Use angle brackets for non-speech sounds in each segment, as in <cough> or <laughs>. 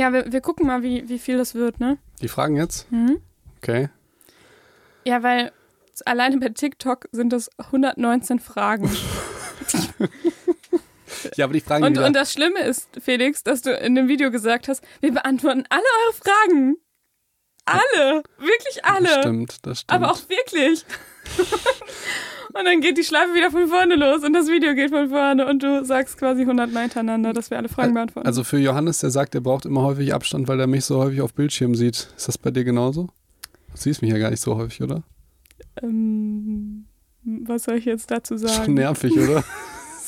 Ja, wir, wir gucken mal, wie, wie viel das wird, ne? Die Fragen jetzt? Mhm. Okay. Ja, weil alleine bei TikTok sind das 119 Fragen. <laughs> Ja, aber die Fragen Und, wieder, und das Schlimme ist, Felix, dass du in dem Video gesagt hast, wir beantworten alle eure Fragen. Alle. Wirklich alle. Das stimmt, das stimmt. Aber auch wirklich. <laughs> und dann geht die Schleife wieder von vorne los und das Video geht von vorne und du sagst quasi 100 Mal hintereinander, dass wir alle Fragen beantworten. also für Johannes, der sagt, er braucht immer häufig Abstand, weil er mich so häufig auf Bildschirm sieht. Ist das bei dir genauso? Du siehst mich ja gar nicht so häufig, oder? ähm, was soll ich jetzt dazu Schon sagen? nervig, oder? <laughs>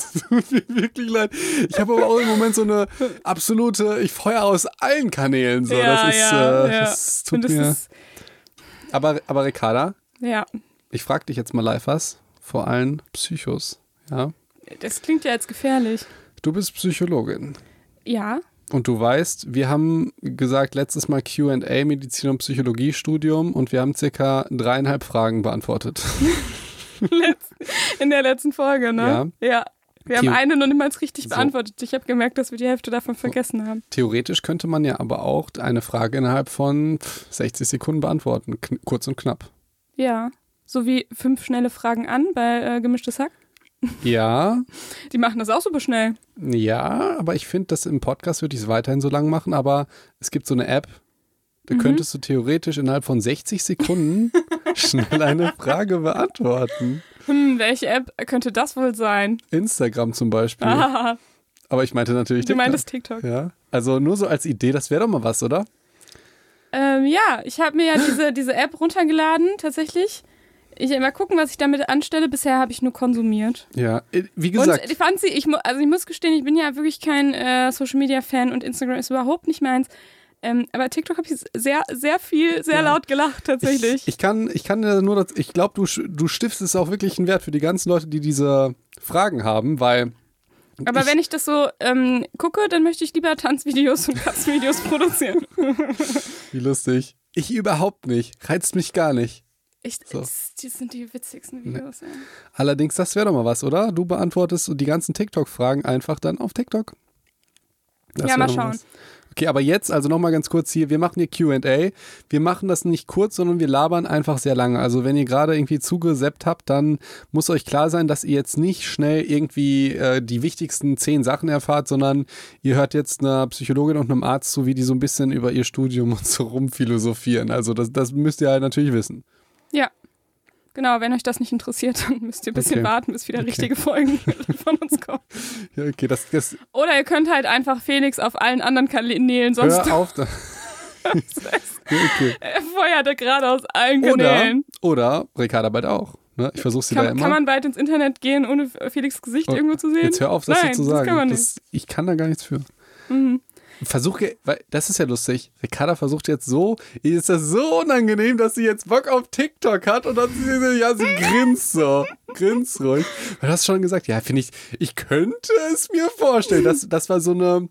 <laughs> Tut mir wirklich leid. Ich habe aber auch im Moment so eine absolute, ich feuer aus allen Kanälen. So. Ja, das ist, ja, äh, ja. das tut das mir. aber, aber Ricarda, ja, ich frage dich jetzt mal live was. Vor allen Psychos. Ja. das klingt ja jetzt gefährlich. Du bist Psychologin. Ja, Und du weißt, wir haben gesagt, letztes Mal QA, Medizin- und Psychologiestudium, und wir haben circa dreieinhalb Fragen beantwortet. <laughs> in der letzten Folge, ne? Ja. Ja. Wir haben Theo- eine noch niemals richtig So. beantwortet. Ich habe gemerkt, dass wir die Hälfte davon vergessen haben. Theoretisch könnte man ja aber auch eine Frage innerhalb von pff, 60 Sekunden beantworten. Kurz und knapp. Ja. So wie fünf schnelle Fragen an bei äh, Gemischtes Hack. Ja, <laughs> Die machen das auch super schnell. ja, aber ich finde, dass im Podcast würde ich es weiterhin so lang machen, aber es gibt so eine App, da Mhm. könntest du theoretisch innerhalb von 60 Sekunden <laughs> schnell eine Frage beantworten. Hm, welche App könnte das wohl sein? Instagram zum Beispiel. Ah, Aber ich meinte natürlich du TikTok. meintest TikTok. Ja, also nur so als Idee, das wäre doch mal was, oder? Ähm, ja, ich habe mir ja diese, diese App runtergeladen, tatsächlich. Ich mal gucken, was ich damit anstelle. Bisher habe ich nur konsumiert. Ja, wie Und gesagt, ich fand sie, ich, also ich muss gestehen, ich bin ja wirklich kein äh, Social Media Fan und Instagram ist überhaupt nicht meins. Ähm, aber TikTok habe ich sehr, sehr viel, sehr Ja. laut gelacht, tatsächlich. Ich, ich kann, ich kann nur, das, ich glaube, du, du stiftest auch wirklich einen Wert für die ganzen Leute, die diese Fragen haben, weil. aber ich, wenn ich das so ähm, gucke, dann möchte ich lieber Tanzvideos und Katzenvideos <laughs> produzieren. Wie lustig. Ich überhaupt nicht. Reizt mich gar nicht. Ich, So. das, sind die witzigsten Videos. ey. Allerdings, das wäre doch mal was, oder? Du beantwortest die ganzen TikTok-Fragen einfach dann auf TikTok. Das Ja, mal schauen. was. Okay, aber jetzt, also nochmal ganz kurz hier, wir machen hier QA. Wir machen das nicht kurz, sondern wir labern einfach sehr lange. Also wenn ihr gerade irgendwie zugeseppt habt, dann muss euch klar sein, dass ihr jetzt nicht schnell irgendwie äh, die wichtigsten zehn Sachen erfahrt, sondern ihr hört jetzt einer Psychologin und einem Arzt zu, wie die so ein bisschen über ihr Studium <laughs> und so rumphilosophieren. Also das, das müsst ihr halt natürlich wissen. Ja. Genau, wenn euch das nicht interessiert, dann müsst ihr ein bisschen Okay. warten, bis wieder Okay. richtige Folgen <laughs> von uns kommen. <laughs> Ja, okay, das, das Oder ihr könnt halt einfach Felix auf allen anderen Kanälen, sonst hör auf. Da. <laughs> okay. er feuerte gerade aus allen Oder, Kanälen. oder Ricarda bald auch. Ne? Ich versuche sie Kann, da immer. kann man bald ins Internet gehen, ohne Felix Gesicht Oh, irgendwo zu sehen? Jetzt hör auf, das Nein, so zu sagen. Das kann man nicht. Das, ich kann da gar nichts für. Mhm. Versuche, weil das ist ja lustig. Ricarda versucht jetzt so, ist das so unangenehm, dass sie jetzt Bock auf TikTok hat und dann sie, ja, sie grinst so, grinst ruhig. Du hast schon gesagt, ja, finde ich, ich könnte es mir vorstellen. Das, das war so eine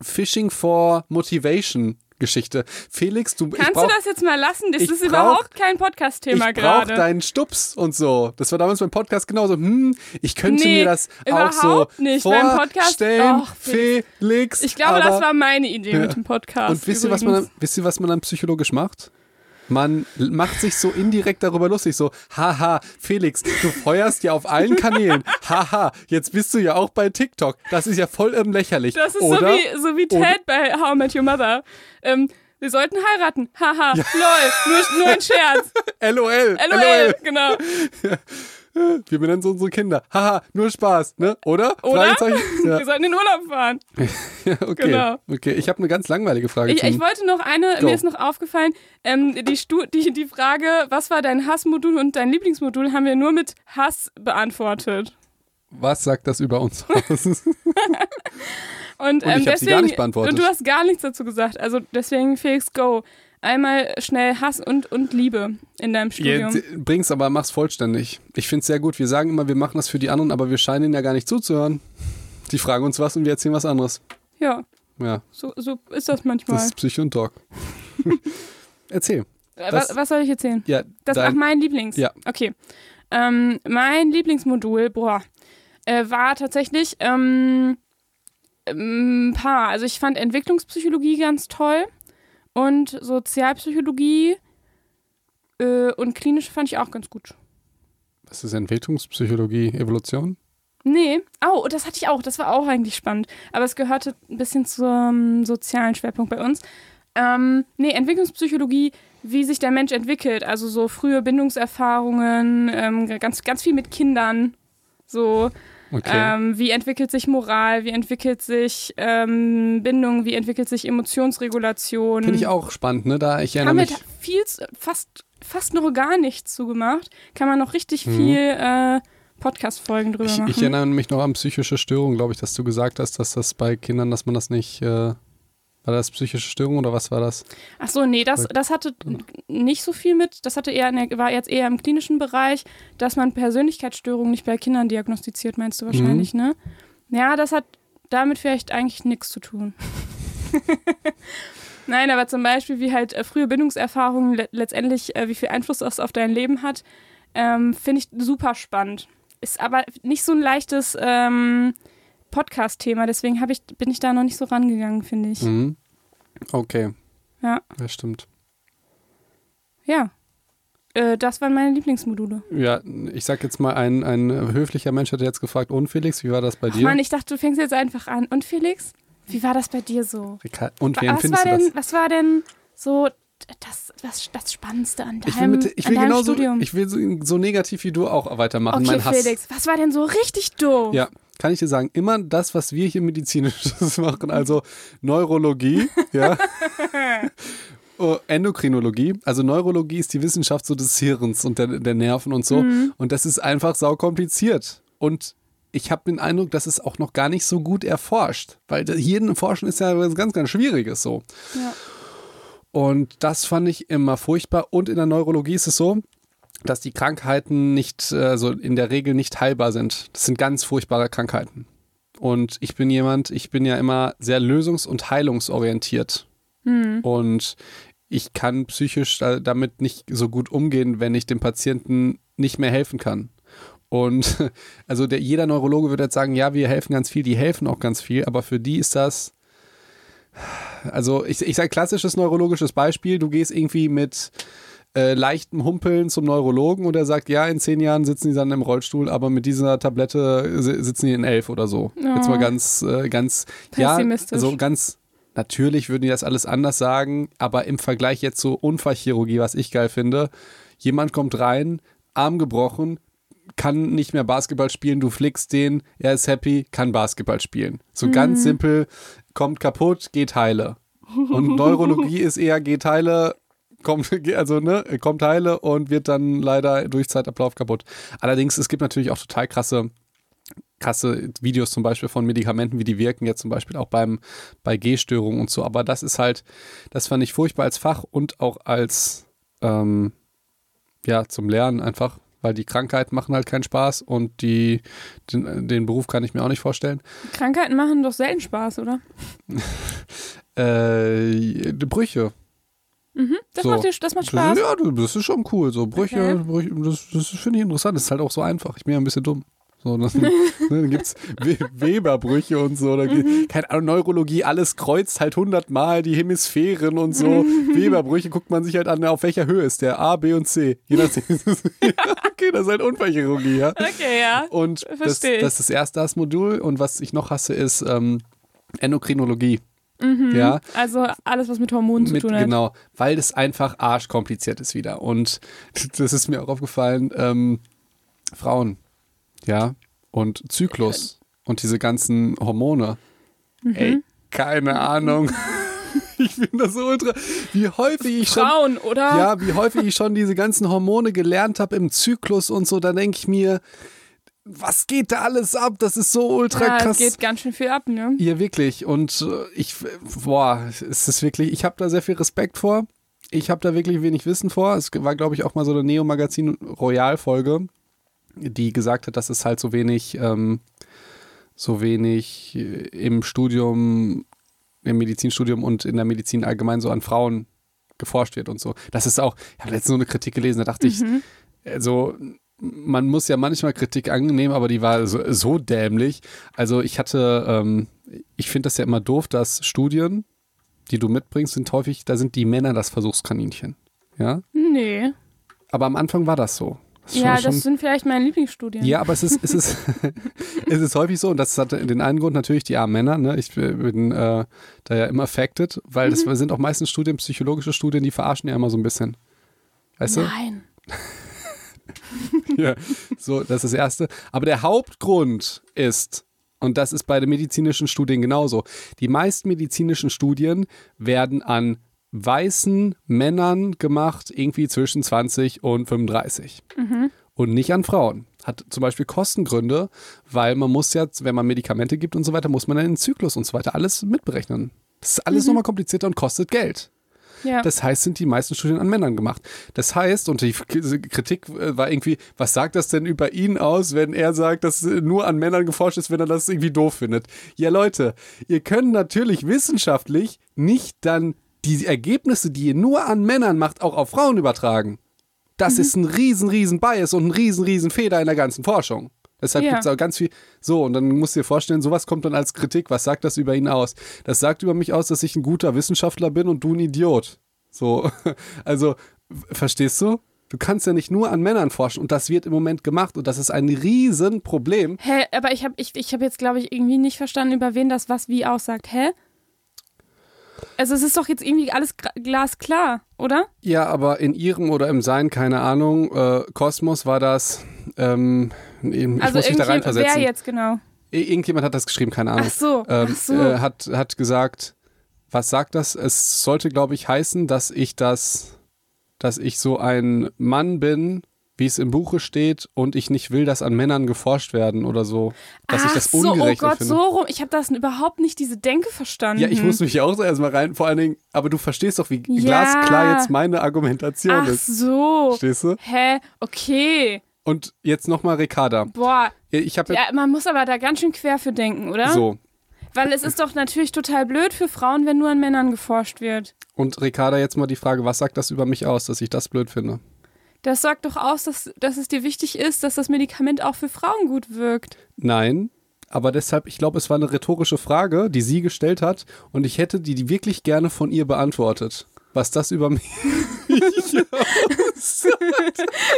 Fishing for Motivation Geschichte. Felix, du, ich Kannst brauch, du das jetzt mal lassen? Das ich ist brauch- überhaupt kein Podcast-Thema ich brauche gerade. deinen Stups und so. Das war damals beim Podcast genauso. Hm, ich könnte Nee, mir das auch so nicht. Beim Podcast- vorstellen, Och, Felix. Felix. Ich glaube, aber das war meine Idee Ja. mit dem Podcast. Und wisst ihr, was man, wisst ihr, was man dann psychologisch macht? Man macht sich so indirekt darüber lustig, so, haha, Felix, du feuerst ja auf allen Kanälen. Haha, jetzt bist du ja auch bei TikTok. Das ist ja voll ähm, lächerlich. Das ist Oder? so wie, so wie Oder- Ted bei How I Met Your Mother. Ähm, wir sollten heiraten. Haha, lol, nur, nur ein Scherz. <laughs> LOL. LOL, genau. <laughs> <laughs> Wir benennen so unsere Kinder. Haha, nur Spaß, ne? Oder? Oder? <laughs> Ja. Wir sollten in Urlaub fahren. <laughs> Ja, okay. Genau. Okay, ich habe eine ganz langweilige Frage. Ich, ich wollte noch eine, Go. mir ist noch aufgefallen, ähm, die, Stu die, die Frage, was war dein Hassmodul und dein Lieblingsmodul, haben wir nur mit Hass beantwortet. Was sagt das über uns aus? Und, Und ähm, ich hab sie deswegen, gar nicht beantwortet. Und du hast gar nichts dazu gesagt. Also deswegen, Felix, go. Einmal schnell Hass und, und Liebe in deinem Studium. Jetzt, bring's aber, mach's vollständig. Ich find's sehr gut. Wir sagen immer, wir machen das für die anderen, aber wir scheinen ihnen ja gar nicht zuzuhören. Die fragen uns was und wir erzählen was anderes. Ja, Ja, so, so ist das manchmal. das ist Psycho und Talk. <laughs> Erzähl. Äh, das- was, was soll ich erzählen? Ja, Das dein, ach, mein Lieblings. Ja. Okay. Ähm, mein Lieblingsmodul, boah, äh, war tatsächlich ähm, Ähm, Ein paar. Also ich fand Entwicklungspsychologie ganz toll und Sozialpsychologie äh, und klinische fand ich auch ganz gut. Was ist Entwicklungspsychologie, Evolution? Nee, oh, das hatte ich auch. Das war auch eigentlich spannend. Aber es gehörte ein bisschen zum sozialen Schwerpunkt bei uns. Ähm, nee, Entwicklungspsychologie, wie sich der Mensch entwickelt. Also so frühe Bindungserfahrungen, ähm, ganz, ganz viel mit Kindern. So, Okay. ähm, wie entwickelt sich Moral, wie entwickelt sich ähm, Bindung, wie entwickelt sich Emotionsregulation. Finde ich auch spannend, ne? Da ich erinnere Haben wir mich. viel, fast, fast noch gar nichts zugemacht. Kann man noch richtig Mhm. viel äh, Podcast-Folgen drüber Ich, machen. ich erinnere mich noch an psychische Störungen, glaube ich, dass du gesagt hast, dass das bei Kindern, dass man das nicht. Äh, war das psychische Störung oder was war das? Ach so, nee, das, das hatte nicht so viel mit. Das hatte eher der, war jetzt eher im klinischen Bereich, dass man Persönlichkeitsstörungen nicht bei Kindern diagnostiziert, meinst du wahrscheinlich, ne? Ja, das hat damit vielleicht eigentlich nichts zu tun. <laughs> Nein, aber zum Beispiel, wie halt äh, frühe Bindungserfahrungen le letztendlich, äh, wie viel Einfluss das auf dein Leben hat, ähm, finde ich super spannend. Ist aber nicht so ein leichtes ähm, Podcast-Thema, deswegen ich, bin ich da noch nicht so rangegangen, finde ich. Mhm. Okay. Ja. Das stimmt. Ja. Äh, das waren meine Lieblingsmodule. Ja, ich sag jetzt mal, ein, ein höflicher Mensch hätte jetzt gefragt, und Felix, wie war das bei Ach dir? Mann, ich dachte, du fängst jetzt einfach an. Und Felix, wie war das bei dir so? Und wie Wa- was, empfindest war du denn, das? was war denn so das, das, das Spannendste an deinem, Ich will, mit, ich an will deinem genauso, Studium? ich will so, so negativ wie du auch weitermachen. okay, mein Hass. Felix, was war denn so richtig doof? Ja, kann ich dir sagen, immer das, was wir hier medizinisches <laughs> machen, also Neurologie, ja. <laughs> Oh, Endokrinologie, also Neurologie ist die Wissenschaft so des Hirns und der, der Nerven und so. Mhm. Und das ist einfach saukompliziert. Und ich habe den Eindruck, dass es auch noch gar nicht so gut erforscht, weil hier Forschen ist ja was ganz, ganz Schwieriges so. Ja. Und das fand ich immer furchtbar. Und in der Neurologie ist es so, dass die Krankheiten nicht, also in der Regel nicht heilbar sind. Das sind ganz furchtbare Krankheiten. Und ich bin jemand, ich bin ja immer sehr lösungs- und heilungsorientiert. Und ich kann psychisch da- damit nicht so gut umgehen, wenn ich dem Patienten nicht mehr helfen kann. Und <laughs> also der, jeder Neurologe würde jetzt sagen, ja, wir helfen ganz viel, die helfen auch ganz viel, aber für die ist das, also ich, ich sage klassisches neurologisches Beispiel, du gehst irgendwie mit äh, leichtem Humpeln zum Neurologen und er sagt, ja, in zehn Jahren sitzen die dann im Rollstuhl, aber mit dieser Tablette si- sitzen die in elf oder so. Jetzt mal Oh. ganz, äh, ganz, ja, so ganz, natürlich würden die das alles anders sagen, aber im Vergleich jetzt zu Unfallchirurgie, was ich geil finde, jemand kommt rein, Arm gebrochen, kann nicht mehr Basketball spielen, du flickst den, er ist happy, kann Basketball spielen. So ganz simpel, kommt kaputt, geht heile. Und Neurologie <laughs> ist eher geht heile, kommt, <laughs> also ne, kommt heile und wird dann leider durch Zeitablauf kaputt. Allerdings, es gibt natürlich auch total krasse, krasse Videos zum Beispiel von Medikamenten, wie die wirken, jetzt zum Beispiel auch beim, bei Gehstörungen und so. Aber das ist halt, das fand ich furchtbar als Fach und auch als, ähm, ja, zum Lernen einfach, weil die Krankheiten machen halt keinen Spaß und die, den, den Beruf kann ich mir auch nicht vorstellen. Krankheiten machen doch selten Spaß, oder? <laughs> Äh, die Brüche. Das, So. macht, dir, das macht Spaß. Ja, das ist schon cool. So Brüche, Okay. Brüche das, das finde ich interessant. Das ist halt auch so einfach. Ich bin ja ein bisschen dumm. So, das, ne, dann <laughs> gibt es Weberbrüche und so. Da, Mhm. keine Ahnung, Neurologie, alles kreuzt halt hundertmal die Hemisphären und so. <laughs> Weberbrüche guckt man sich halt an, auf welcher Höhe ist der? A, B und C. Je nachdem. <laughs> okay, das ist halt Unfallchirurgie, ja. Okay, ja. Und das, das ist das erste das Modul. Und was ich noch hasse, ist ähm, Endokrinologie. Mhm. Ja, Also alles, was mit Hormonen zu mit, tun hat. genau, weil das einfach arschkompliziert ist wieder. Und <laughs> das ist mir auch aufgefallen, ähm, Frauen, ja, und Zyklus und diese ganzen Hormone. Mhm. Ey, keine Ahnung. <laughs> ich finde das so ultra, wie häufig ich schon Frauen, oder? ja, wie häufig ich schon diese ganzen Hormone gelernt habe im Zyklus und so, da denke ich mir, was geht da alles ab? Das ist so ultra ja, krass. es geht ganz schön viel ab, ne? Ja, wirklich. Und äh, ich, boah, es ist wirklich, ich habe da sehr viel Respekt vor. Ich habe da wirklich wenig Wissen vor. Es war, glaube ich, auch mal so eine Neo-Magazin Royal-Folge, die gesagt hat, dass es halt so wenig, ähm, so wenig äh, im Studium, im Medizinstudium und in der Medizin allgemein so an Frauen geforscht wird und so. Das ist auch, ich habe letztens so eine Kritik gelesen, da dachte ich, also man muss ja manchmal Kritik annehmen, aber die war so, so dämlich. Also ich hatte, ähm, ich finde das ja immer doof, dass Studien, die du mitbringst, sind häufig, da sind die Männer das Versuchskaninchen. Ja? Nee. Aber am Anfang war das so. Das Ja, schon- das sind vielleicht meine Lieblingsstudien. ja, aber es ist, es ist, <laughs> es ist häufig so, und das hat den einen Grund natürlich die armen Männer, ne? Ich bin äh, da ja immer affected, weil das Mhm. sind auch meistens Studien, psychologische Studien, die verarschen ja immer so ein bisschen. Weißt du? Nein. <laughs> Ja, so, das ist das Erste. Aber der Hauptgrund ist, und das ist bei den medizinischen Studien genauso, die meisten medizinischen Studien werden an weißen Männern gemacht, irgendwie zwischen 20 und 35. Und nicht an Frauen. Hat zum Beispiel Kostengründe, weil man muss ja, wenn man Medikamente gibt und so weiter, muss man dann den Zyklus und so weiter alles mitberechnen. Das ist alles nochmal komplizierter und kostet Geld. Ja. Das heißt, sind die meisten Studien an Männern gemacht. Das heißt, und die Kritik äh, war irgendwie, was sagt das denn über ihn aus, wenn er sagt, dass nur an Männern geforscht ist, wenn er das irgendwie doof findet? Ja, Leute, ihr könnt natürlich wissenschaftlich nicht dann die Ergebnisse, die ihr nur an Männern macht, auch auf Frauen übertragen. Das ist ein riesen, riesen Bias und ein riesen, riesen Fehler in der ganzen Forschung. Deshalb Ja. gibt es auch ganz viel. So, und dann musst du dir vorstellen, sowas kommt dann als Kritik. Was sagt das über ihn aus? Das sagt über mich aus, dass ich ein guter Wissenschaftler bin und du ein Idiot. So, <laughs> also, verstehst du? Du kannst ja nicht nur an Männern forschen und das wird im Moment gemacht und das ist ein Riesenproblem. Hä, aber ich habe ich, ich hab jetzt, glaube ich, irgendwie nicht verstanden, über wen das was wie aussagt. Hä? Also es ist doch jetzt irgendwie alles glasklar, oder? Ja, aber in ihrem oder im Sein, keine Ahnung, äh, Kosmos war das. Ähm, ich also muss mich da reinversetzen. wer jetzt genau? Ir- Irgendjemand hat das geschrieben, keine Ahnung. Ach so, ähm, ach so. Äh, hat, hat gesagt, was sagt das? Es sollte, glaube ich, heißen, dass ich das, dass ich so ein Mann bin, wie es im Buche steht, und ich nicht will, dass an Männern geforscht werden oder so. Dass Ach ich das so, oh ungerecht Gott, finde. so rum. Ich habe das überhaupt nicht, diese Denke verstanden. Ja, ich muss mich auch so erstmal rein, vor allen Dingen, aber du verstehst doch, wie Ja. glasklar jetzt meine Argumentation Ach ist. so. Verstehst du? Hä? Okay. Und jetzt nochmal Ricarda. Boah. Ich habe Ja, man muss aber da ganz schön quer für denken, oder? so. Weil es ist doch natürlich total blöd für Frauen, wenn nur an Männern geforscht wird. Und Ricarda, jetzt mal die Frage, was sagt das über mich aus, dass ich das blöd finde? Das sagt doch aus, dass, dass es dir wichtig ist, dass das Medikament auch für Frauen gut wirkt. Nein, aber deshalb, ich glaube, es war eine rhetorische Frage, die sie gestellt hat und ich hätte die wirklich gerne von ihr beantwortet. Was das über mich <laughs>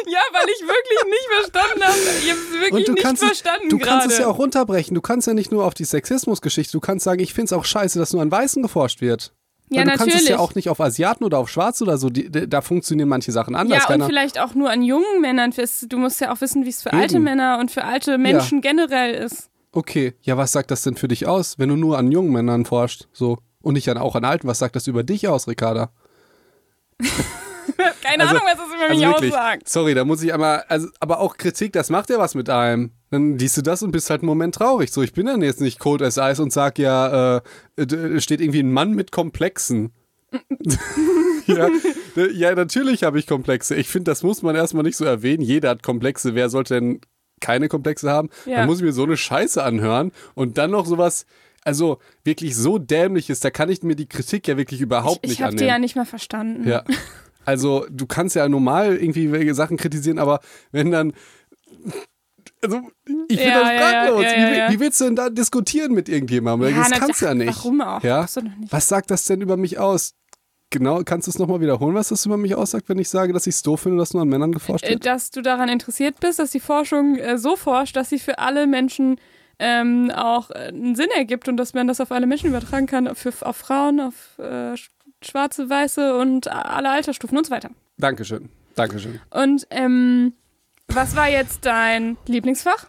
Ja, weil ich wirklich nicht verstanden habe. Ich habe es wirklich nicht kannst, verstanden du kannst es ja auch runterbrechen. Du kannst ja nicht nur auf die Sexismusgeschichte, du kannst sagen, ich finde es auch scheiße, dass nur an Weißen geforscht wird. Ja, Weil du kannst es natürlich. ja auch nicht auf Asiaten oder auf Schwarze oder so, die, da funktionieren manche Sachen anders. Ja, und Keiner- vielleicht auch nur an jungen Männern. Du musst ja auch wissen, wie es für alte Eben. Männer und für alte Menschen generell ist. Okay, ja, was sagt das denn für dich aus, wenn du nur an jungen Männern forscht? So. Und nicht an, auch an alten. Was sagt das über dich aus, Ricarda? <laughs> Keine Also- Ahnung, was das über mich Also wirklich, aussagt. sorry, da muss ich einmal, also, aber auch Kritik, das macht ja was mit einem. Dann liest du das und bist halt einen Moment traurig. So, ich bin dann jetzt nicht Code as Ice und sag ja, äh, d- steht irgendwie ein Mann mit Komplexen. <laughs> ja, ja, natürlich habe ich Komplexe. Ich finde, das muss man erstmal nicht so erwähnen. Jeder hat Komplexe. Wer sollte denn keine Komplexe haben? Ja. Dann muss ich mir so eine Scheiße anhören und dann noch sowas, also wirklich so dämlich ist, da kann ich mir die Kritik ja wirklich überhaupt Ich, nicht ich habe annehmen. die ja nicht mal verstanden. Ja. Also, du kannst ja normal irgendwie welche Sachen kritisieren, aber wenn dann. Also, ich bin Ja, das ja, fraglos. ja, ja, wie, wie willst du denn da diskutieren mit irgendjemandem? Das kannst du ja nicht. Warum auch? Ja? Nicht. Was sagt das denn über mich aus? Genau, kannst du es nochmal wiederholen, was das über mich aussagt, wenn ich sage, dass ich es doof finde, dass nur an Männern geforscht Äh, wird? dass du daran interessiert bist, dass die Forschung äh, so forscht, dass sie für alle Menschen ähm, auch äh, einen Sinn ergibt und dass man das auf alle Menschen übertragen kann, für, auf Frauen, auf äh, sch- schwarze, weiße und alle Altersstufen und so weiter. Dankeschön. Dankeschön. Und ähm, was war jetzt dein Lieblingsfach?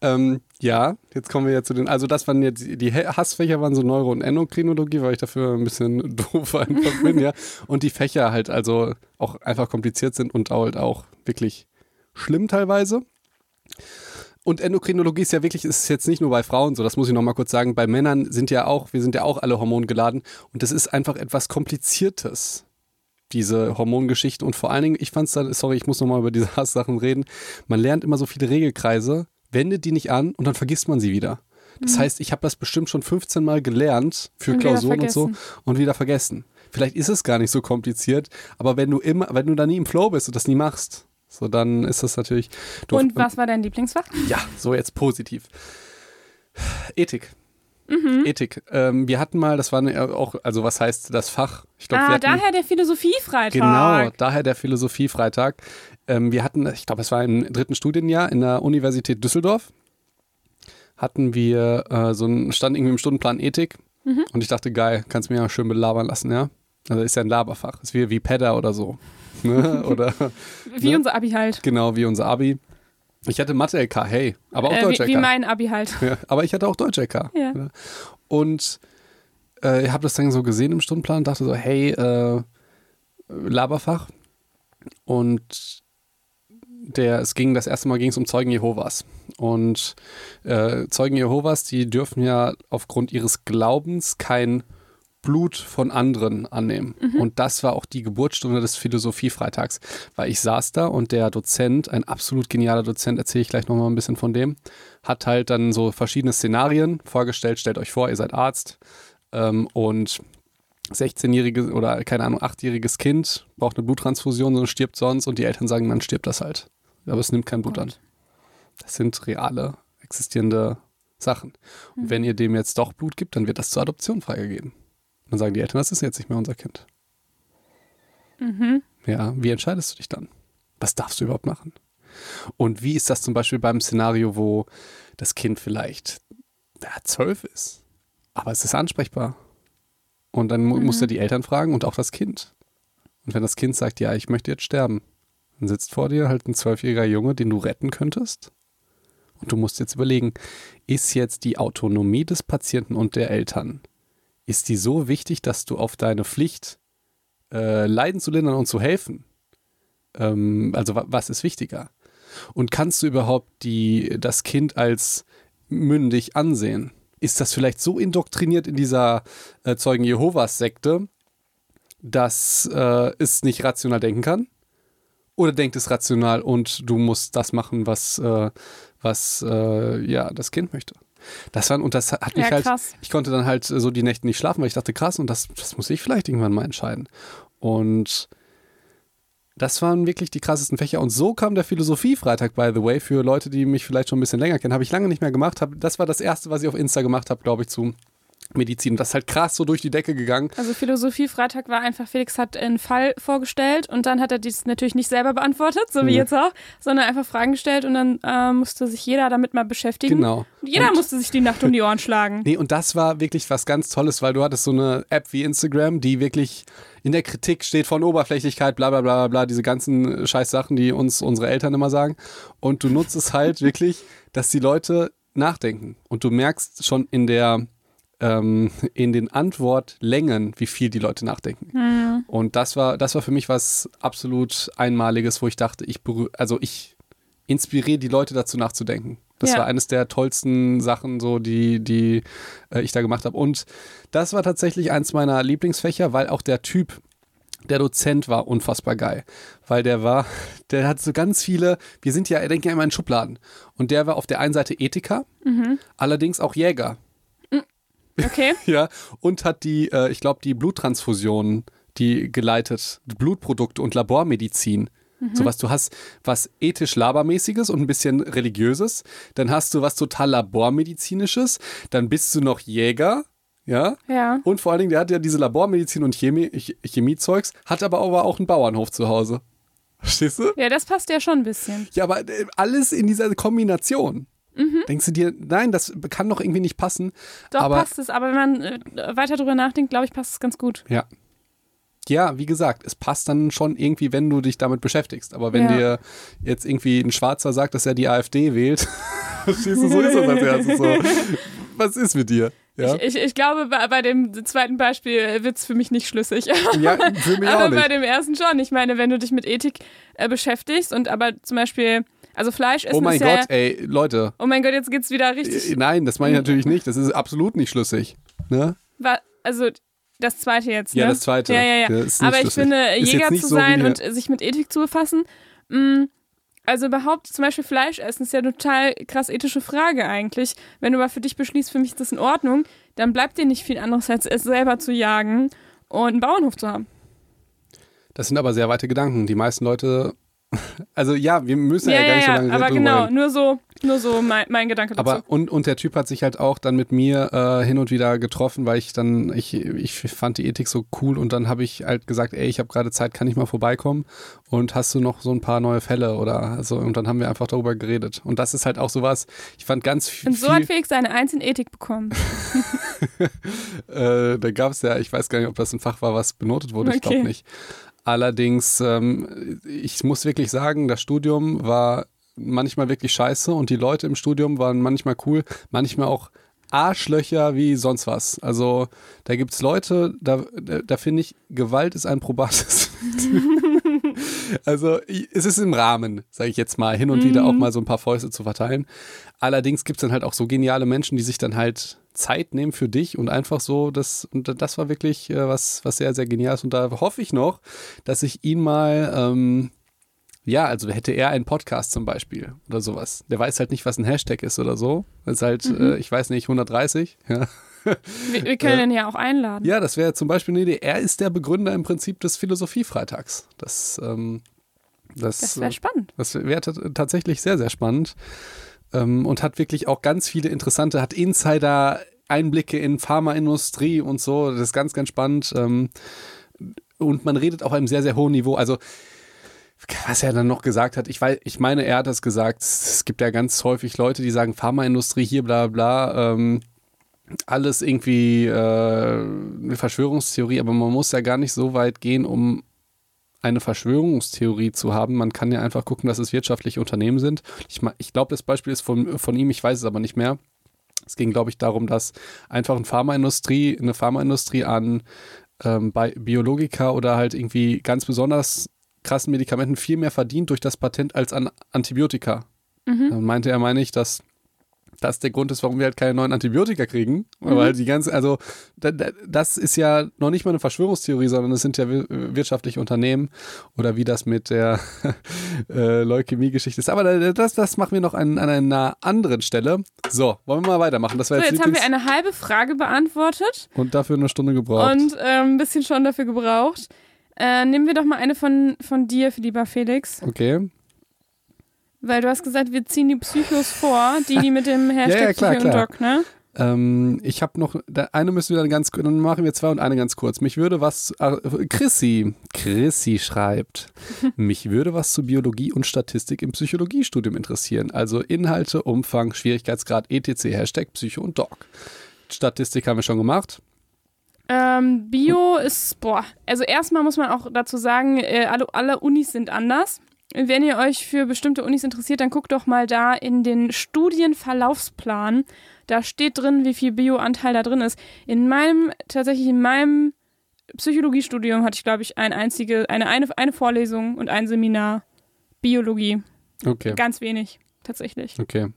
Ähm, ja, jetzt kommen wir ja zu den, also das waren jetzt, die Hassfächer waren so Neuro- und Endokrinologie, weil ich dafür ein bisschen <laughs> doof einfach bin, ja. Und die Fächer halt also auch einfach kompliziert sind und halt auch wirklich schlimm teilweise. Und Endokrinologie ist ja wirklich, ist jetzt nicht nur bei Frauen so, das muss ich nochmal kurz sagen, bei Männern sind ja auch, wir sind ja auch alle hormongeladen. Und das ist einfach etwas Kompliziertes diese Hormongeschichten und vor allen Dingen, ich fand es dann, sorry, ich muss nochmal über diese <laughs> Hasssachen reden, man lernt immer so viele Regelkreise, wendet die nicht an und dann vergisst man sie wieder. Das heißt, ich habe das bestimmt schon 15 Mal gelernt für Und Klausuren und so und wieder vergessen. Vielleicht ist es gar nicht so kompliziert, aber wenn du immer, wenn du da nie im Flow bist und das nie machst, So, dann ist das natürlich. doof. Und was war dein Lieblingsfach? Ja, so jetzt positiv. Ethik. Mhm. Ethik. Ähm, wir hatten mal, das war auch, also was heißt das Fach? Ich glaub, Ah, hatten, daher der Philosophiefreitag. Genau, daher der Philosophiefreitag. Ähm, wir hatten, ich glaube, es war im dritten Studienjahr in der Universität Düsseldorf, hatten wir äh, so einen, stand irgendwie im Stundenplan Ethik Mhm. und ich dachte, geil, kannst mir ja schön belabern lassen, ja? Also ist ja ein Laberfach, ist wie, wie Pedder oder so. Ne? <laughs> Oder Wie Ne? unser Abi halt. genau wie unser Abi. Ich hatte Mathe-LK, hey, aber auch Äh, wie, Deutsch-LK. wie mein Abi halt. Ja, aber ich hatte auch Deutsch-LK. Ja. Und äh, ich habe das dann so gesehen im Stundenplan und dachte so, hey, äh, Laberfach. Und der, es ging das erste Mal ging es um Zeugen Jehovas. Und äh, Zeugen Jehovas, die dürfen ja aufgrund ihres Glaubens kein Blut von anderen annehmen. Und das war auch die Geburtsstunde des Philosophiefreitags, weil ich saß da und der Dozent, ein absolut genialer Dozent, erzähle ich gleich nochmal ein bisschen von dem, hat halt dann so verschiedene Szenarien vorgestellt. Stellt euch vor, ihr seid Arzt ähm, und 16-jährige oder keine Ahnung, 8-jähriges Kind braucht eine Bluttransfusion und stirbt sonst und die Eltern sagen, dann stirbt das halt. Aber es nimmt kein Blut an. Das sind reale, existierende Sachen. Und wenn ihr dem jetzt doch Blut gibt, dann wird das zur Adoption freigegeben. Und dann sagen die Eltern, das ist jetzt nicht mehr unser Kind. Mhm. Ja, wie entscheidest du dich dann? Was darfst du überhaupt machen? Und wie ist das zum Beispiel beim Szenario, wo das Kind vielleicht ja, zwölf ist, aber es ist ansprechbar? Und dann mu Mhm. musst du die Eltern fragen und auch das Kind. Und wenn das Kind sagt, ja, ich möchte jetzt sterben, dann sitzt vor dir halt ein zwölfjähriger Junge, den du retten könntest. Und du musst jetzt überlegen, ist jetzt die Autonomie des Patienten und der Eltern, ist die so wichtig, dass du auf deine Pflicht, äh, Leiden zu lindern und zu helfen, ähm, also wa was ist wichtiger? Und kannst du überhaupt die, das Kind als mündig ansehen? Ist das vielleicht so indoktriniert in dieser äh, Zeugen Jehovas-Sekte, dass äh, es nicht rational denken kann? Oder denkt es rational und du musst das machen, was, äh, was äh, ja, das Kind möchte? Das war, und das hat mich Ja, halt, ich konnte dann halt so die Nächte nicht schlafen, weil ich dachte, krass, und das, das muss ich vielleicht irgendwann mal entscheiden. Und das waren wirklich die krassesten Fächer. Und so kam der Philosophiefreitag, by the way, für Leute, die mich vielleicht schon ein bisschen länger kennen. Habe ich lange nicht mehr gemacht. Hab, das war das erste, was ich auf Insta gemacht habe, glaube ich, zu Medizin. Das ist halt krass so durch die Decke gegangen. Also Philosophie-Freitag war einfach, Felix hat einen Fall vorgestellt und dann hat er dies natürlich nicht selber beantwortet, so wie Mhm. jetzt auch, sondern einfach Fragen gestellt und dann äh, musste sich jeder damit mal beschäftigen. Genau. Und jeder Und- musste sich die Nacht um die Ohren schlagen. Nee, und das war wirklich was ganz Tolles, weil du hattest so eine App wie Instagram, die wirklich in der Kritik steht von Oberflächlichkeit, bla bla bla bla, diese ganzen scheiß Sachen, die uns unsere Eltern immer sagen. Und du nutzt es halt <laughs> wirklich, dass die Leute nachdenken. Und du merkst schon in der ähm, in den Antwortlängen, wie viel die Leute nachdenken. Und das war, das war für mich was absolut Einmaliges, wo ich dachte, ich also ich inspiriere die Leute dazu nachzudenken. Das Ja. war eines der tollsten Sachen, so die, die äh, ich da gemacht habe. Und das war tatsächlich eins meiner Lieblingsfächer, weil auch der Typ, der Dozent war unfassbar geil. Weil der war, <laughs> der hat so ganz viele, wir sind ja, denken ja immer in Schubladen. Und der war auf der einen Seite Ethiker, allerdings auch Jäger. Okay. <laughs> Ja, und hat die, äh, ich glaube, die Bluttransfusionen, die geleitet, Blutprodukte und Labormedizin. Sowas, du hast was ethisch labermäßiges und ein bisschen religiöses, dann hast du was total labormedizinisches, dann bist du noch Jäger, ja, Ja. und vor allen Dingen, der hat ja diese Labormedizin und Chemie, Ch- Chemiezeugs, hat aber aber auch einen Bauernhof zu Hause. Verstehst du? Ja, das passt ja schon ein bisschen. Ja, aber äh, alles in dieser Kombination. Denkst du dir, nein, das kann doch irgendwie nicht passen. Doch aber passt es, aber wenn man äh, weiter drüber nachdenkt, glaube ich, passt es ganz gut. Ja. Ja, wie gesagt, es passt dann schon irgendwie, wenn du dich damit beschäftigst. Aber wenn Ja. dir jetzt irgendwie ein Schwarzer sagt, dass er die AfD wählt, <laughs> verstehst du, so ist das als erstes so. <laughs> Was ist mit dir? Ja, Ich, ich, ich glaube, bei, bei dem zweiten Beispiel wird es für mich nicht schlüssig. ja für mich <laughs> auch aber bei nicht. dem ersten schon. Ich meine, wenn du dich mit Ethik äh, beschäftigst und aber zum Beispiel, also Fleisch essen Oh mein ist ja. Gott, ey, Leute. Oh mein Gott, jetzt geht's wieder richtig. Äh, Nein, das meine ich <laughs> natürlich nicht. Das ist absolut nicht schlüssig. Ne? Also das zweite jetzt. Ja, ne? das zweite. Ja, ja, ja. Ist Aber ich schlüssig. finde, Ist jetzt Jäger zu so sein und sich mit Ethik zu befassen, mh, also überhaupt zum Beispiel Fleisch essen ist ja eine total krass ethische Frage eigentlich. Wenn du aber für dich beschließt, für mich ist das in Ordnung, dann bleibt dir nicht viel anderes, als es selber zu jagen und einen Bauernhof zu haben. Das sind aber sehr weite Gedanken. Die meisten Leute Also ja, wir müssen ja, ja, gar nicht ja, so lange aber drüber genau, reden. nur so, nur so mein, mein Gedanke dazu. Aber und, und der Typ hat sich halt auch dann mit mir äh, hin und wieder getroffen, weil ich dann, ich, ich fand die Ethik so cool und dann habe ich halt gesagt, ey, ich habe gerade Zeit, kann ich mal vorbeikommen und hast du noch so ein paar neue Fälle oder also und dann haben wir einfach darüber geredet. Und das ist halt auch sowas, ich fand ganz viel. und so hat Felix seine Eins in Ethik bekommen. <laughs> äh, da gab es ja, ich weiß gar nicht, ob das ein Fach war, was benotet wurde, ich glaube Okay. nicht. Allerdings, ähm, ich muss wirklich sagen, das Studium war manchmal wirklich scheiße und die Leute im Studium waren manchmal cool, manchmal auch Arschlöcher wie sonst was. Also da gibt es Leute, da, da, da finde ich, Gewalt ist ein probates. <laughs> <laughs> also es ist im Rahmen, sage ich jetzt mal, hin und wieder auch mal so ein paar Fäuste zu verteilen. Allerdings gibt es dann halt auch so geniale Menschen, die sich dann halt Zeit nehmen für dich und einfach so, das, und das war wirklich äh, was, was sehr, sehr genial ist. Und da hoffe ich noch, dass ich ihn mal, ähm, ja, also hätte er einen Podcast zum Beispiel oder sowas. Der weiß halt nicht, was ein Hashtag ist oder so. Das ist halt, äh, ich weiß nicht, 130. Ja, Wir, wir <laughs> können ihn ja auch einladen. ja das wäre zum Beispiel eine Idee. Er ist der Begründer im Prinzip des Philosophiefreitags. Das, ähm, das, Das äh, wäre spannend. das wäre tatsächlich sehr, sehr spannend. Ähm, und hat wirklich auch ganz viele interessante, hat Insider-Einblicke in Pharmaindustrie und so. Das ist ganz, ganz spannend. Ähm, und man redet auf einem sehr, sehr hohen Niveau. Also, was er dann noch gesagt hat, ich, weiß, ich meine, er hat das gesagt. Es gibt ja ganz häufig Leute, die sagen, Pharmaindustrie hier, bla, bla. Ähm, alles irgendwie äh, eine Verschwörungstheorie, aber man muss ja gar nicht so weit gehen, um eine Verschwörungstheorie zu haben. Man kann ja einfach gucken, dass es wirtschaftliche Unternehmen sind. Ich, ich glaube, das Beispiel ist von, von ihm, ich weiß es aber nicht mehr. Es ging, glaube ich, darum, dass einfach eine Pharmaindustrie, eine Pharmaindustrie an ähm, bei Biologika oder halt irgendwie ganz besonders krassen Medikamenten viel mehr verdient durch das Patent als an Antibiotika. Dann meinte er, meine ich, dass das der Grund ist, warum wir halt keine neuen Antibiotika kriegen. Aber halt die ganze, also da, da, das ist ja noch nicht mal eine Verschwörungstheorie, sondern es sind ja wir- wirtschaftliche Unternehmen oder wie das mit der <laughs> äh, Leukämie-Geschichte ist. Aber da- das, das machen wir noch an, an einer anderen Stelle. So, wollen wir mal weitermachen. Das war So, jetzt, jetzt haben wir eine halbe Frage beantwortet und dafür eine Stunde gebraucht. und ähm, ein bisschen schon dafür gebraucht. Äh, nehmen wir doch mal eine von, von dir, lieber Felix. okay. Weil du hast gesagt, wir ziehen die Psychos vor, die, die mit dem <laughs> Hashtag ja, klar, Psycho und klar. Doc, ne? Ähm, ich habe noch, eine müssen wir dann ganz, dann machen wir zwei und eine ganz kurz. Mich würde was, äh, Chrissy, Chrissy schreibt, <laughs> mich würde was zu Biologie und Statistik im Psychologiestudium interessieren. Also Inhalte, Umfang, Schwierigkeitsgrad, etc. Hashtag Psycho und Doc. Statistik haben wir schon gemacht. Ähm, Bio ist, boah, also erstmal muss man auch dazu sagen, äh, alle, alle Unis sind anders. Wenn ihr euch für bestimmte Unis interessiert, dann guckt doch mal da in den Studienverlaufsplan. Da steht drin, wie viel Bio-Anteil da drin ist. In meinem, tatsächlich in meinem Psychologiestudium hatte ich, glaube ich, ein einzige, eine, eine, eine Vorlesung und ein Seminar Biologie. Okay, Ganz wenig, tatsächlich. okay.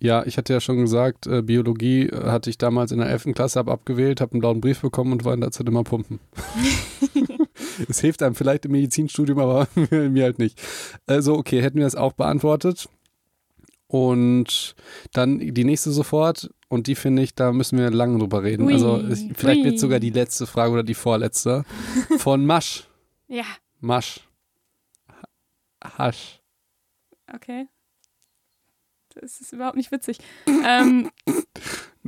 Ja, ich hatte ja schon gesagt, äh, Biologie äh, hatte ich damals in der 11. Klasse ab abgewählt, habe einen blauen Brief bekommen und war in der Zeit immer pumpen. <laughs> <laughs> Es hilft einem vielleicht im Medizinstudium, aber <laughs> mir halt nicht. Also, okay, hätten wir das auch beantwortet. Und dann die nächste sofort. Und die finde ich, da müssen wir lange drüber reden. Ui, also, vielleicht ui. wird sogar die letzte Frage oder die vorletzte. <laughs> Von Masch. Ja, Masch. Ha- Hasch. okay. Das ist überhaupt nicht witzig. ähm,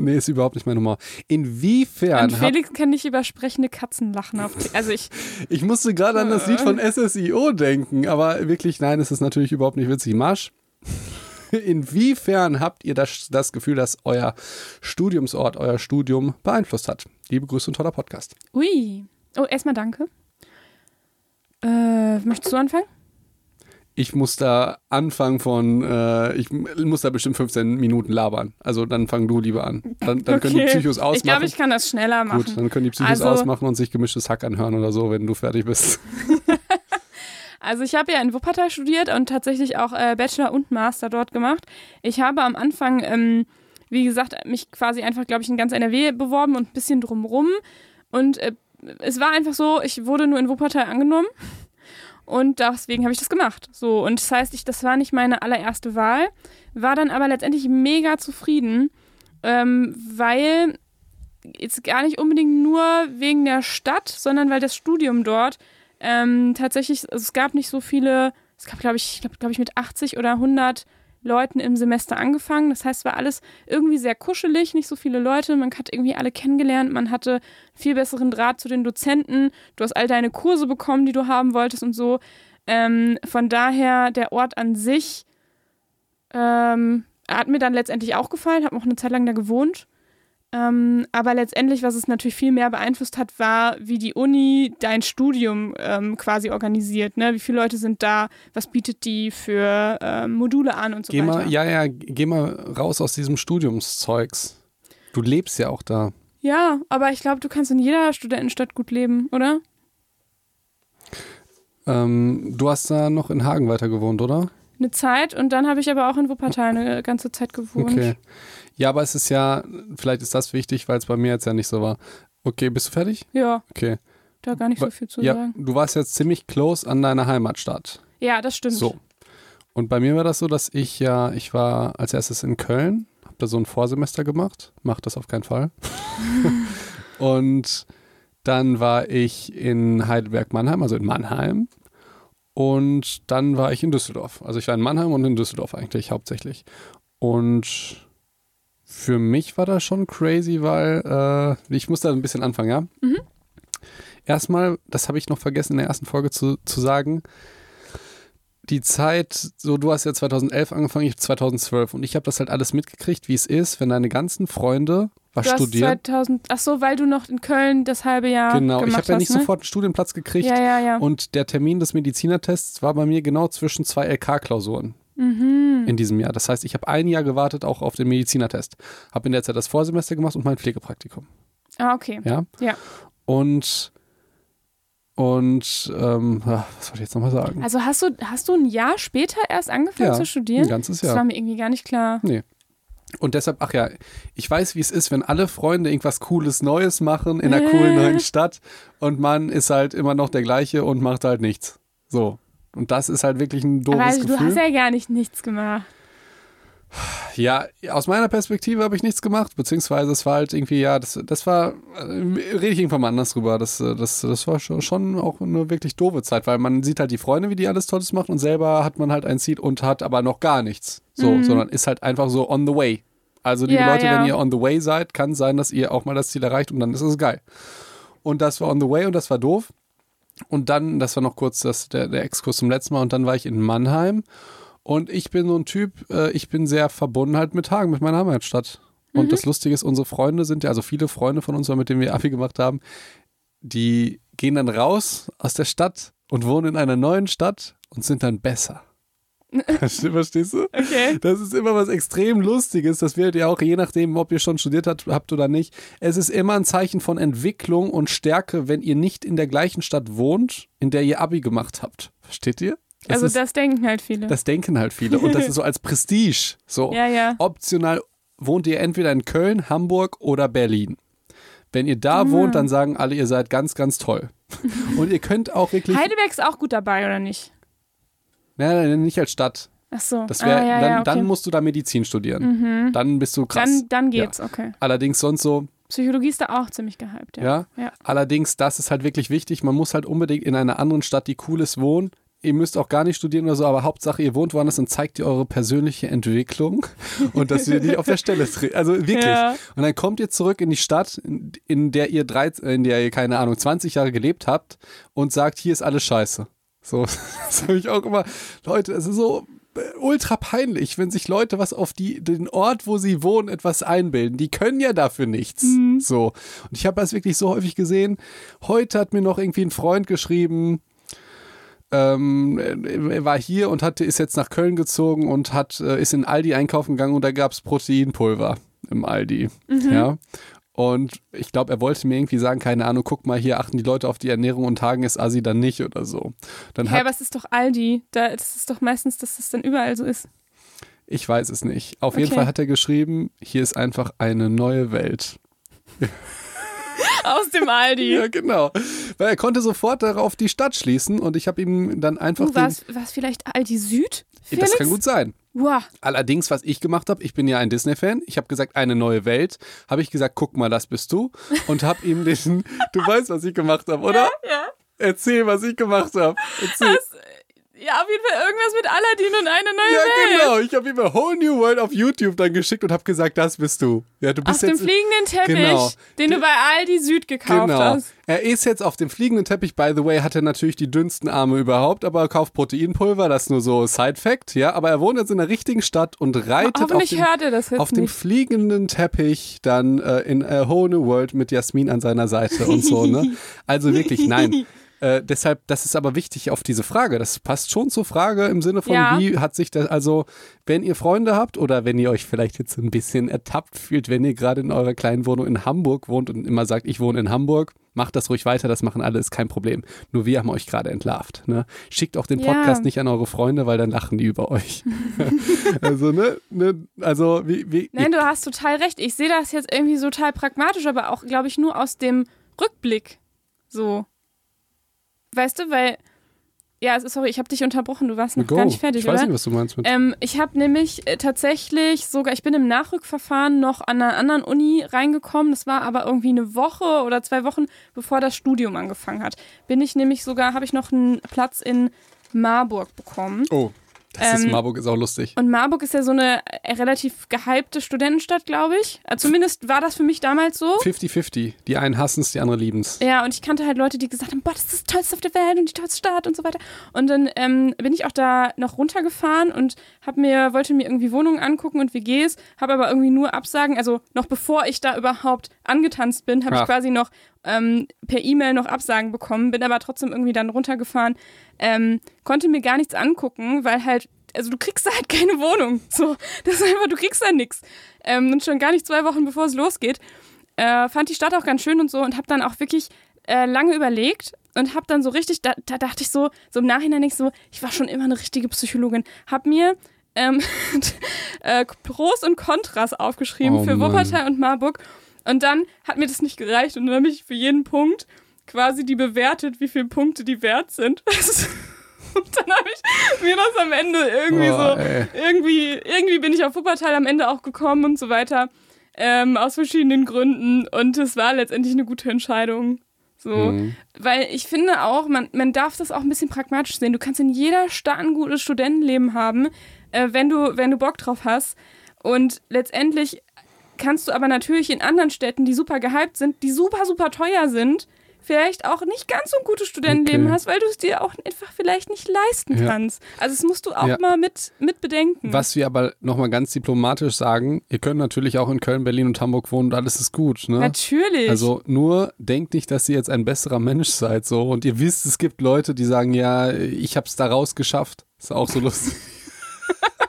Nee, ist überhaupt nicht mein Humor. Inwiefern Und hab, Felix kann nicht über sprechende Katzen lachen. Auf also ich, <laughs> Ich musste gerade an das Lied von SSIO denken, aber wirklich, nein, es ist natürlich überhaupt nicht witzig. Marsch. <laughs> Inwiefern habt ihr das, das Gefühl, dass euer Studiumsort, euer Studium beeinflusst hat? Liebe Grüße und toller Podcast. ui. Oh, erstmal danke. Äh, möchtest du anfangen? Ich muss da anfangen von, äh, ich muss da bestimmt 15 Minuten labern. Also dann fang du lieber an. Dann, dann können die Psychos ausmachen. Ich glaube, ich kann das schneller machen. Gut, dann können die Psychos Also- ausmachen und sich gemischtes Hack anhören oder so, wenn du fertig bist. <laughs> Also ich habe ja in Wuppertal studiert und tatsächlich auch äh, Bachelor und Master dort gemacht. Ich habe am Anfang, ähm, wie gesagt, mich quasi einfach, glaube ich, in ganz NRW beworben und ein bisschen drumrum. Und äh, es war einfach so, ich wurde nur in Wuppertal angenommen. Und deswegen habe ich das gemacht. So, und das heißt, ich, das war nicht meine allererste Wahl, war dann aber letztendlich mega zufrieden, ähm, weil jetzt gar nicht unbedingt nur wegen der Stadt, sondern weil das Studium dort ähm, tatsächlich, also es gab nicht so viele es gab, glaube ich, glaube glaub ich, mit 80 oder 100 Leuten im Semester angefangen. Das heißt, war alles irgendwie sehr kuschelig, nicht so viele Leute. Man hat irgendwie alle kennengelernt. Man hatte viel besseren Draht zu den Dozenten. Du hast all deine Kurse bekommen, die du haben wolltest und so. Ähm, von daher, der Ort an sich ähm, hat mir dann letztendlich auch gefallen, habe auch eine Zeit lang da gewohnt. Ähm, aber letztendlich, was es natürlich viel mehr beeinflusst hat, war, wie die Uni dein Studium ähm, quasi organisiert. Ne? Wie viele Leute sind da? Was bietet die für ähm, Module an und so geh weiter? Mal, ja, ja, geh mal raus aus diesem Studiumszeugs. Du lebst ja auch da. Ja, aber ich glaube, du kannst in jeder Studentenstadt gut leben, oder? Ähm, du hast da noch in Hagen weiter gewohnt, oder? Eine Zeit und dann habe ich aber auch in Wuppertal eine ganze Zeit gewohnt. Okay. Ja, aber es ist ja, vielleicht ist das wichtig, weil es bei mir jetzt ja nicht so war. Okay, bist du fertig? Ja, Okay. da gar nicht so viel zu Ja, sagen. du warst jetzt ziemlich close an deiner Heimatstadt. Ja, das stimmt. So. Und bei mir war das so, dass ich ja, ich war als erstes in Köln, habe da so ein Vorsemester gemacht, mach das auf keinen Fall. <laughs> und dann war ich in Heidelberg-Mannheim, also in Mannheim. Und dann war ich in Düsseldorf. Also ich war in Mannheim und in Düsseldorf eigentlich hauptsächlich. Und für mich war das schon crazy, weil äh, ich muss da ein bisschen anfangen, ja? Mhm. Erstmal, das habe ich noch vergessen in der ersten Folge zu, zu sagen, die Zeit, so du hast ja 2011 angefangen, ich 2012 und ich habe das halt alles mitgekriegt, wie es ist, wenn deine ganzen Freunde was Du studieren. 2000, ach so, weil du noch in Köln das halbe Jahr Genau, ich habe ja nicht ne? sofort einen Studienplatz gekriegt Ja, ja, ja. und der Termin des Medizinertests war bei mir genau zwischen zwei LK-Klausuren Mhm. in diesem Jahr. Das heißt, ich habe ein Jahr gewartet auch auf den Medizinertest. Habe in der Zeit das Vorsemester gemacht und mein Pflegepraktikum. Ah, okay. Ja. Ja. Und und ähm, ah, was wollte ich jetzt nochmal sagen? Also hast du, hast du ein Jahr später erst angefangen Ja, zu studieren? Ein ganzes Das Jahr. war mir irgendwie gar nicht klar. Und deshalb, ach ja, ich weiß, wie es ist, wenn alle Freunde irgendwas Cooles Neues machen in einer coolen neuen Stadt und man ist halt immer noch der gleiche und macht halt nichts. So. Und das ist halt wirklich ein doofes also, du Gefühl. hast ja gar nicht nichts gemacht. Ja, aus meiner Perspektive habe ich nichts gemacht, beziehungsweise es war halt irgendwie, ja, das, das war, äh, rede ich irgendwann mal anders drüber, das, äh, das, das war schon, auch eine wirklich doofe Zeit, weil man sieht halt die Freunde, wie die alles Tolles machen und selber hat man halt ein Ziel und hat aber noch gar nichts. So, Mhm. sondern ist halt einfach so on the way. Also liebe Ja, Leute, ja. wenn ihr on the way seid, kann sein, dass ihr auch mal das Ziel erreicht und dann ist es geil. Und das war on the way und das war doof. Und dann, das war noch kurz das, der, der Exkurs zum letzten Mal und dann war ich in Mannheim und ich bin so ein Typ, äh, ich bin sehr verbunden halt mit Hagen, mit meiner Heimatstadt. Und Mhm. das Lustige ist, unsere Freunde sind ja, also viele Freunde von uns, mit denen wir Abi gemacht haben, die gehen dann raus aus der Stadt und wohnen in einer neuen Stadt und sind dann besser. Verstehst du? Okay. Das ist immer was extrem Lustiges. Das werdet ihr auch, je nachdem, ob ihr schon studiert habt, oder nicht. Es ist immer ein Zeichen von Entwicklung und Stärke, wenn ihr nicht in der gleichen Stadt wohnt, in der ihr Abi gemacht habt. Versteht ihr? Das Also ist, das denken halt viele. das denken halt viele. Und das <laughs> ist so als Prestige. So ja, ja. optional wohnt ihr entweder in Köln, Hamburg oder Berlin. Wenn ihr da wohnt, dann sagen alle, ihr seid ganz, ganz toll. <laughs> Und ihr könnt auch wirklich. Heidelberg ist auch gut dabei, oder nicht? Nein, nein, nicht als Stadt. Ach so. Das wär, ah, ja, dann, ja, okay. dann musst du da Medizin studieren. Dann bist du krass. dann, dann geht's, okay. Allerdings sonst so, Psychologie ist da auch ziemlich gehypt, ja. ja. Ja. Allerdings, das ist halt wirklich wichtig. Man muss halt unbedingt in einer anderen Stadt, die cool ist, wohnen. Ihr müsst auch gar nicht studieren oder so, aber Hauptsache, ihr wohnt woanders und zeigt ihr eure persönliche Entwicklung <laughs> und dass ihr nicht auf der Stelle dreht. Also wirklich. Ja. Und dann kommt ihr zurück in die Stadt, in, in der ihr drei, in der ihr, keine Ahnung, 20 Jahre gelebt habt und sagt, hier ist alles scheiße. So, <laughs> das habe ich auch immer. Leute, es ist so äh, ultra peinlich, wenn sich Leute was auf die, den Ort, wo sie wohnen, etwas einbilden. Die können ja dafür nichts. So. Und ich habe das wirklich so häufig gesehen. Heute hat mir noch irgendwie ein Freund geschrieben, ähm, er war hier und hatte, ist jetzt nach Köln gezogen und hat, äh, ist in Aldi einkaufen gegangen und da gab es Proteinpulver im Aldi. Ja. Und ich glaube, er wollte mir irgendwie sagen, keine Ahnung, guck mal, hier achten die Leute auf die Ernährung und tagen es Asi dann nicht oder so. Dann Hä, hat, aber es ist doch Aldi. Da, das ist doch meistens, dass das dann überall so ist. ich weiß es nicht. Auf jeden Okay. Fall hat er geschrieben, hier ist einfach eine neue Welt. Aus dem Aldi. <laughs> Ja, genau. Weil er konnte sofort darauf die Stadt schließen und ich habe ihm dann einfach Du, warst vielleicht Aldi Süd? Felix? das kann gut sein. Wow. Allerdings, was ich gemacht habe, ich bin ja ein Disney-Fan. Ich habe gesagt, eine neue Welt. Habe ich gesagt, guck mal, das bist du. Und habe ihm den, <laughs> du weißt, was ich gemacht habe, oder? Ja. Erzähl, was ich gemacht habe. Erzähl. Das, Ja, auf jeden Fall irgendwas mit Aladdin und eine neue Ja, Welt. genau. Ich habe ihm a Whole New World auf YouTube dann geschickt und habe gesagt, das bist du. Ja, du Auf bist dem jetzt fliegenden Teppich, Genau. den du bei Aldi Süd gekauft Genau. hast. Er ist jetzt auf dem fliegenden Teppich, by the way, hat er natürlich die dünnsten Arme überhaupt, aber er kauft Proteinpulver, das ist nur so Side-Fact, ja. Aber er wohnt jetzt in der richtigen Stadt und reitet auf dem, er auf dem fliegenden Teppich dann äh, in A Whole New World mit Jasmin an seiner Seite und so, ne? <laughs> Also wirklich, nein. Äh, deshalb, das ist aber wichtig auf diese Frage. Das passt schon zur Frage im Sinne von, Ja. wie hat sich das, also, wenn ihr Freunde habt oder wenn ihr euch vielleicht jetzt ein bisschen ertappt fühlt, wenn ihr gerade in eurer kleinen Wohnung in Hamburg wohnt und immer sagt, ich wohne in Hamburg, macht das ruhig weiter, das machen alle, ist kein Problem. Nur wir haben euch gerade entlarvt. Ne? Schickt auch den Ja. Podcast nicht an eure Freunde, weil dann lachen die über euch. <laughs> <laughs> also, ne, ne, also, wie, wie, Nein, du hast total recht. Ich sehe das jetzt irgendwie so total pragmatisch, aber auch, glaube ich, nur aus dem Rückblick. So. Weißt du, weil. Ja, es ist- sorry, ich habe dich unterbrochen. Du warst noch go. gar nicht fertig, ich weiß oder? nicht, was du meinst mit. Ähm, ich habe nämlich äh, tatsächlich sogar, ich bin im Nachrückverfahren noch an einer anderen Uni reingekommen. Das war aber irgendwie eine Woche oder zwei Wochen, bevor das Studium angefangen hat. Bin ich nämlich sogar, habe ich noch einen Platz in Marburg bekommen. oh, das ist ähm, Marburg ist auch lustig. Und Marburg ist ja so eine äh, relativ gehypte Studentenstadt, glaube ich. Äh, zumindest war das für mich damals so. 50-50. Die einen hassen es, die anderen lieben es. Ja, und ich kannte halt Leute, die gesagt haben, boah, das ist das Tollste auf der Welt und die tollste Stadt und so weiter. Und dann ähm, bin ich auch da noch runtergefahren und hab mir, wollte mir irgendwie Wohnungen angucken und WGs, habe aber irgendwie nur Absagen, also noch bevor ich da überhaupt angetanzt bin, habe ich quasi noch ähm, per E-Mail noch Absagen bekommen, bin aber trotzdem irgendwie dann runtergefahren, ähm, konnte mir gar nichts angucken, weil halt also du kriegst da halt <laughs> keine Wohnung. So, das ist einfach, du kriegst da nichts. Ähm, und schon gar nicht zwei Wochen bevor es losgeht. Äh, fand die Stadt auch ganz schön und so und habe dann auch wirklich äh, lange überlegt und habe dann so richtig, da, da dachte ich so, so im Nachhinein ich so, ich war schon immer eine richtige Psychologin. Hab mir ähm, <laughs> äh, Pros und Kontras aufgeschrieben Oh für Mann. Wuppertal und Marburg. Und dann hat mir das nicht gereicht und dann habe ich für jeden Punkt quasi die bewertet, wie viele Punkte die wert sind. <laughs> und dann habe ich mir das am Ende irgendwie Oh, so, ey. irgendwie, irgendwie bin ich auf Wuppertal am Ende auch gekommen und so weiter. Ähm, aus verschiedenen Gründen. Und es war letztendlich eine gute Entscheidung. So. Mhm. Weil ich finde auch, man, man darf das auch ein bisschen pragmatisch sehen. Du kannst in jeder Stadt ein gutes Studentenleben haben, äh, wenn, du, wenn du Bock drauf hast. Und letztendlich kannst du aber natürlich in anderen Städten, die super gehypt sind, die super, super teuer sind, vielleicht auch nicht ganz so ein gutes Studentenleben Okay. hast, weil du es dir auch einfach vielleicht nicht leisten Ja. kannst. Also das musst du auch Ja. mal mit, mit bedenken. Was wir aber nochmal ganz diplomatisch sagen, ihr könnt natürlich auch in Köln, Berlin und Hamburg wohnen und alles ist gut. Ne? Natürlich. Also nur denkt nicht, dass ihr jetzt ein besserer Mensch seid so und ihr wisst, es gibt Leute, die sagen, ja, ich hab's da rausgeschafft. Ist auch so lustig. <laughs>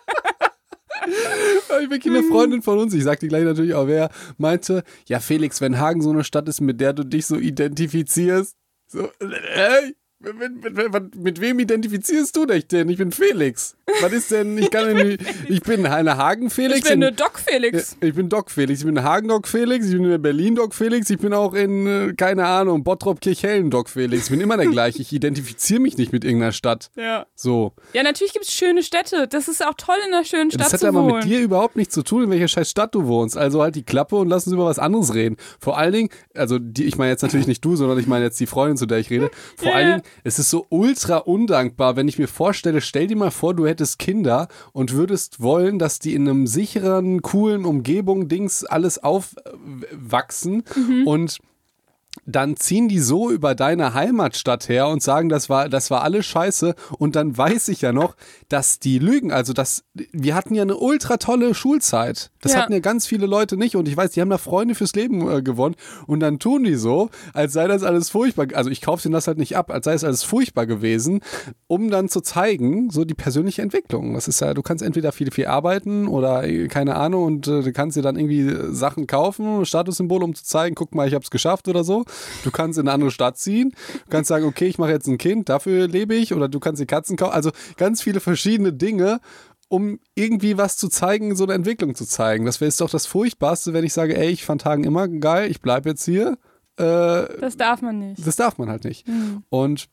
Ich bin eine Freundin von uns, ich sag die gleich natürlich auch, wer meinte, ja Felix, wenn Hagen so eine Stadt ist, mit der du dich so identifizierst, so, äh, mit, mit, mit, mit wem identifizierst du dich denn? Ich bin Felix. Was ist denn, ich kann denn nicht, ich bin eine Hagen-Felix. ich bin in- eine Doc Felix. Ich bin Doc Felix, ich bin Hagen Doc Felix, ich bin in Berlin Doc Felix, ich bin auch in, äh, keine Ahnung, Bottrop Kirchhellen Doc Felix. Ich bin immer der gleiche. Ich identifiziere mich nicht mit irgendeiner Stadt. Ja. So. Ja, natürlich gibt es schöne Städte. Das ist auch toll, in einer schönen Stadt Das hat zu aber wohnen. mit dir überhaupt nichts zu tun, in welcher scheiß Stadt du wohnst. Also halt die Klappe und lass uns über was anderes reden. Vor allen Dingen, also die, ich meine jetzt natürlich nicht du, sondern ich meine jetzt die Freundin, zu der ich rede. Vor Ja, allen. Dingen, es ist so ultra undankbar, wenn ich mir vorstelle, stell dir mal vor, du hättest Kinder und würdest wollen, dass die in einem sicheren, coolen Umgebung Dings alles aufwachsen Mhm. und dann ziehen die so über deine Heimatstadt her und sagen, das war, das war alles scheiße. Und dann weiß ich ja noch, dass die lügen. Also, das, wir hatten ja eine ultra tolle Schulzeit. Das Ja. hatten ja ganz viele Leute nicht. Und ich weiß, die haben da Freunde fürs Leben äh, gewonnen. Und dann tun die so, als sei das alles furchtbar. Also, ich kaufe denen das halt nicht ab, als sei es alles furchtbar gewesen, um dann zu zeigen, so die persönliche Entwicklung. Das ist ja, du kannst entweder viel, viel arbeiten oder äh, keine Ahnung und äh, du kannst dir dann irgendwie äh, Sachen kaufen, Statussymbole, um zu zeigen, guck mal, ich habe es geschafft oder so. Du kannst in eine andere Stadt ziehen, du kannst sagen, okay, ich mache jetzt ein Kind, dafür lebe ich oder du kannst die Katzen kaufen. Also ganz viele verschiedene Dinge, um irgendwie was zu zeigen, so eine Entwicklung zu zeigen. Das wäre jetzt doch das Furchtbarste, wenn ich sage, ey, ich fand Hagen immer geil, ich bleibe jetzt hier. Äh, Das darf man nicht. das darf man halt nicht. Und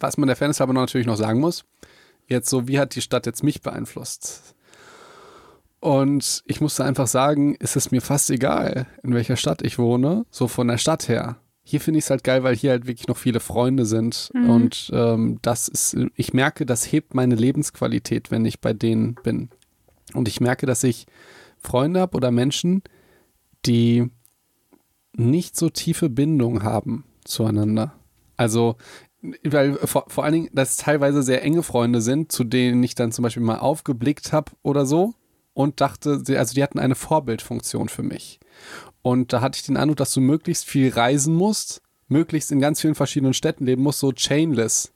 was man der Fairness halber natürlich noch sagen muss, jetzt so, wie hat die Stadt jetzt mich beeinflusst? Und ich musste einfach sagen, ist es mir fast egal, in welcher Stadt ich wohne, so von der Stadt her. hier finde ich es halt geil, weil hier halt wirklich noch viele Freunde sind. Mhm. Und ähm, das ist, ich merke, das hebt meine Lebensqualität, wenn ich bei denen bin. Und ich merke, dass ich Freunde habe oder Menschen, die nicht so tiefe Bindung haben zueinander. Also, weil vor, vor allen Dingen, dass teilweise sehr enge Freunde sind, zu denen ich dann zum Beispiel mal aufgeblickt habe oder so und dachte, also die hatten eine Vorbildfunktion für mich. Und da hatte ich den Eindruck, dass du möglichst viel reisen musst, möglichst in ganz vielen verschiedenen Städten leben musst, so chainless.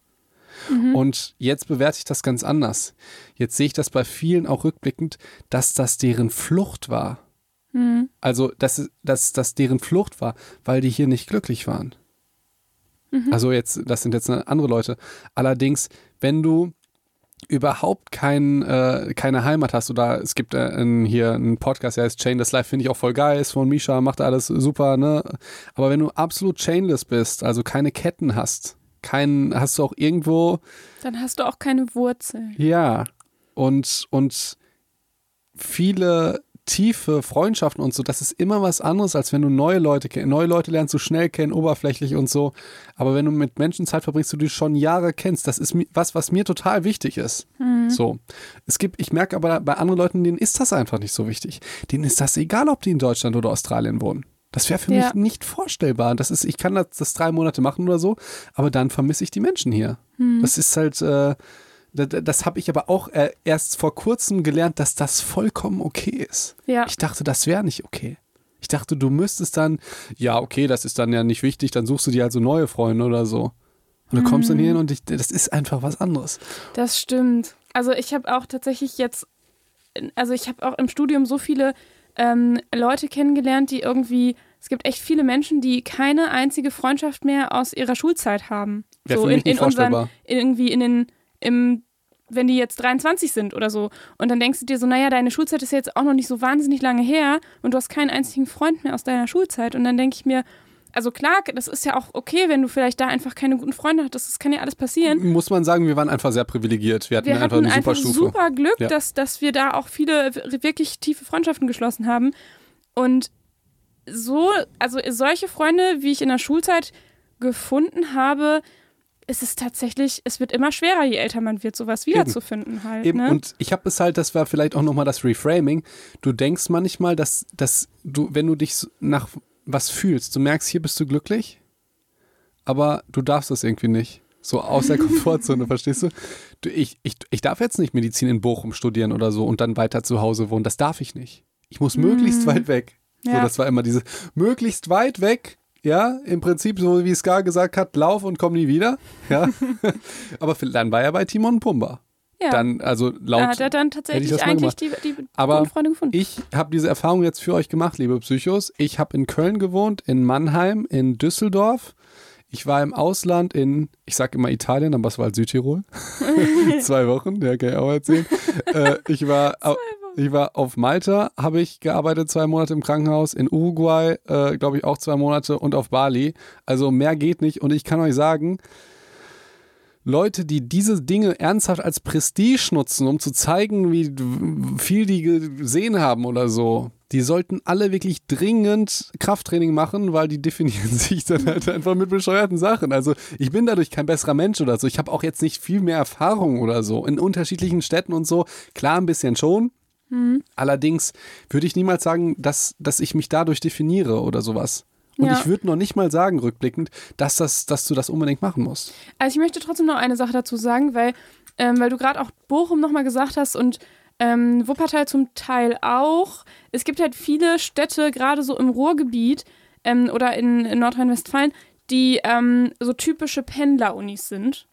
Und jetzt bewerte ich das ganz anders. Jetzt sehe ich das bei vielen auch rückblickend, dass das deren Flucht war. Mhm. Also, dass, dass das deren Flucht war, weil die hier nicht glücklich waren. Also jetzt, das sind jetzt andere Leute. Allerdings, wenn du überhaupt kein, äh, keine Heimat hast oder es gibt äh, ein, hier einen Podcast, der heißt Chainless Life, finde ich auch voll geil, ist von Misha, macht alles super, ne? Aber wenn du absolut chainless bist, also keine Ketten hast, kein, hast du auch irgendwo, Dann hast du auch keine Wurzeln. ja, und, und viele tiefe Freundschaften und so, das ist immer was anderes, als wenn du neue Leute kennst. Neue Leute lernst du schnell kennen, oberflächlich und so. Aber wenn du mit Menschen Zeit verbringst, die du schon Jahre kennst, das ist was, was mir total wichtig ist. So. Es gibt, ich merke aber bei anderen Leuten, denen ist das einfach nicht so wichtig. Denen ist das egal, ob die in Deutschland oder Australien wohnen. Das wäre für Ja. mich nicht vorstellbar. Das ist, ich kann das, das drei Monate machen oder so, aber dann vermisse ich die Menschen hier. Das ist halt, äh, das, das habe ich aber auch äh, erst vor kurzem gelernt, dass das vollkommen okay ist. Ja. Ich dachte, das wäre nicht okay. Ich dachte, du müsstest dann, ja, okay, das ist dann ja nicht wichtig, dann suchst du dir also neue Freunde oder so. Und du kommst dann hier hin und ich, das ist einfach was anderes. Das stimmt. Also ich habe auch tatsächlich jetzt, also ich habe auch im Studium so viele ähm, Leute kennengelernt, die irgendwie, es gibt echt viele Menschen, die keine einzige Freundschaft mehr aus ihrer Schulzeit haben. Wäre so in, in unseren, irgendwie in den, im, wenn die jetzt 23 sind oder so. Und dann denkst du dir so, naja, deine Schulzeit ist ja jetzt auch noch nicht so wahnsinnig lange her und du hast keinen einzigen Freund mehr aus deiner Schulzeit. Und dann denke ich mir, also klar, das ist ja auch okay, wenn du vielleicht da einfach keine guten Freunde hattest. Das kann ja alles passieren. Muss man sagen, wir waren einfach sehr privilegiert. Wir hatten Wir einfach hatten eine super einfach Stufe. super Glück, Ja. dass, dass wir da auch viele wirklich tiefe Freundschaften geschlossen haben. Und so, also solche Freunde, wie ich in der Schulzeit gefunden habe, ist es tatsächlich, es wird immer schwerer, je älter man wird, sowas wiederzufinden halt. Eben, ne? und ich habe es halt, das war vielleicht auch nochmal das Reframing. Du denkst manchmal, dass, dass du, wenn du dich so nach was fühlst, du merkst, hier bist du glücklich, aber du darfst das irgendwie nicht. So aus der <laughs> Komfortzone, verstehst du? du ich, ich, ich darf jetzt nicht Medizin in Bochum studieren oder so und dann weiter zu Hause wohnen. Das darf ich nicht. Ich muss möglichst weit weg. So, Ja. das war immer diese möglichst weit weg. Ja, im Prinzip, so wie Scar gesagt hat, lauf und komm nie wieder. Ja. <laughs> aber dann war er bei Timon Pumba. ja. Dann, also laut. da hat er dann tatsächlich eigentlich die, die Aber guten Freunde gefunden. Ich habe diese Erfahrung jetzt für euch gemacht, liebe Psychos. Ich habe in Köln gewohnt, in Mannheim, in Düsseldorf. Ich war im Ausland in, ich sage immer Italien, aber es war halt Südtirol. <laughs> <laughs> Zwei Wochen, ja, kann ich auch erzählen. äh, ich, war, ich war auf Malta, habe ich gearbeitet, zwei Monate im Krankenhaus. In Uruguay, äh, glaube ich, auch zwei Monate und auf Bali. Also mehr geht nicht. Und ich kann euch sagen, Leute, die diese Dinge ernsthaft als Prestige nutzen, um zu zeigen, wie viel die gesehen haben oder so, die sollten alle wirklich dringend Krafttraining machen, weil die definieren <laughs> sich dann halt einfach mit bescheuerten Sachen. Also ich bin dadurch kein besserer Mensch oder so. Ich habe auch jetzt nicht viel mehr Erfahrung oder so in unterschiedlichen Städten und so. Klar, ein bisschen schon. Allerdings würde ich niemals sagen, dass, dass ich mich dadurch definiere oder sowas. Und Ja. ich würde noch nicht mal sagen, rückblickend, dass, das, dass du das unbedingt machen musst. Also ich möchte trotzdem noch eine Sache dazu sagen, weil, ähm, weil du gerade auch Bochum nochmal gesagt hast und ähm, Wuppertal zum Teil auch. Es gibt halt viele Städte, gerade so im Ruhrgebiet ähm, oder in, in Nordrhein-Westfalen, die ähm, so typische Pendler-Unis sind.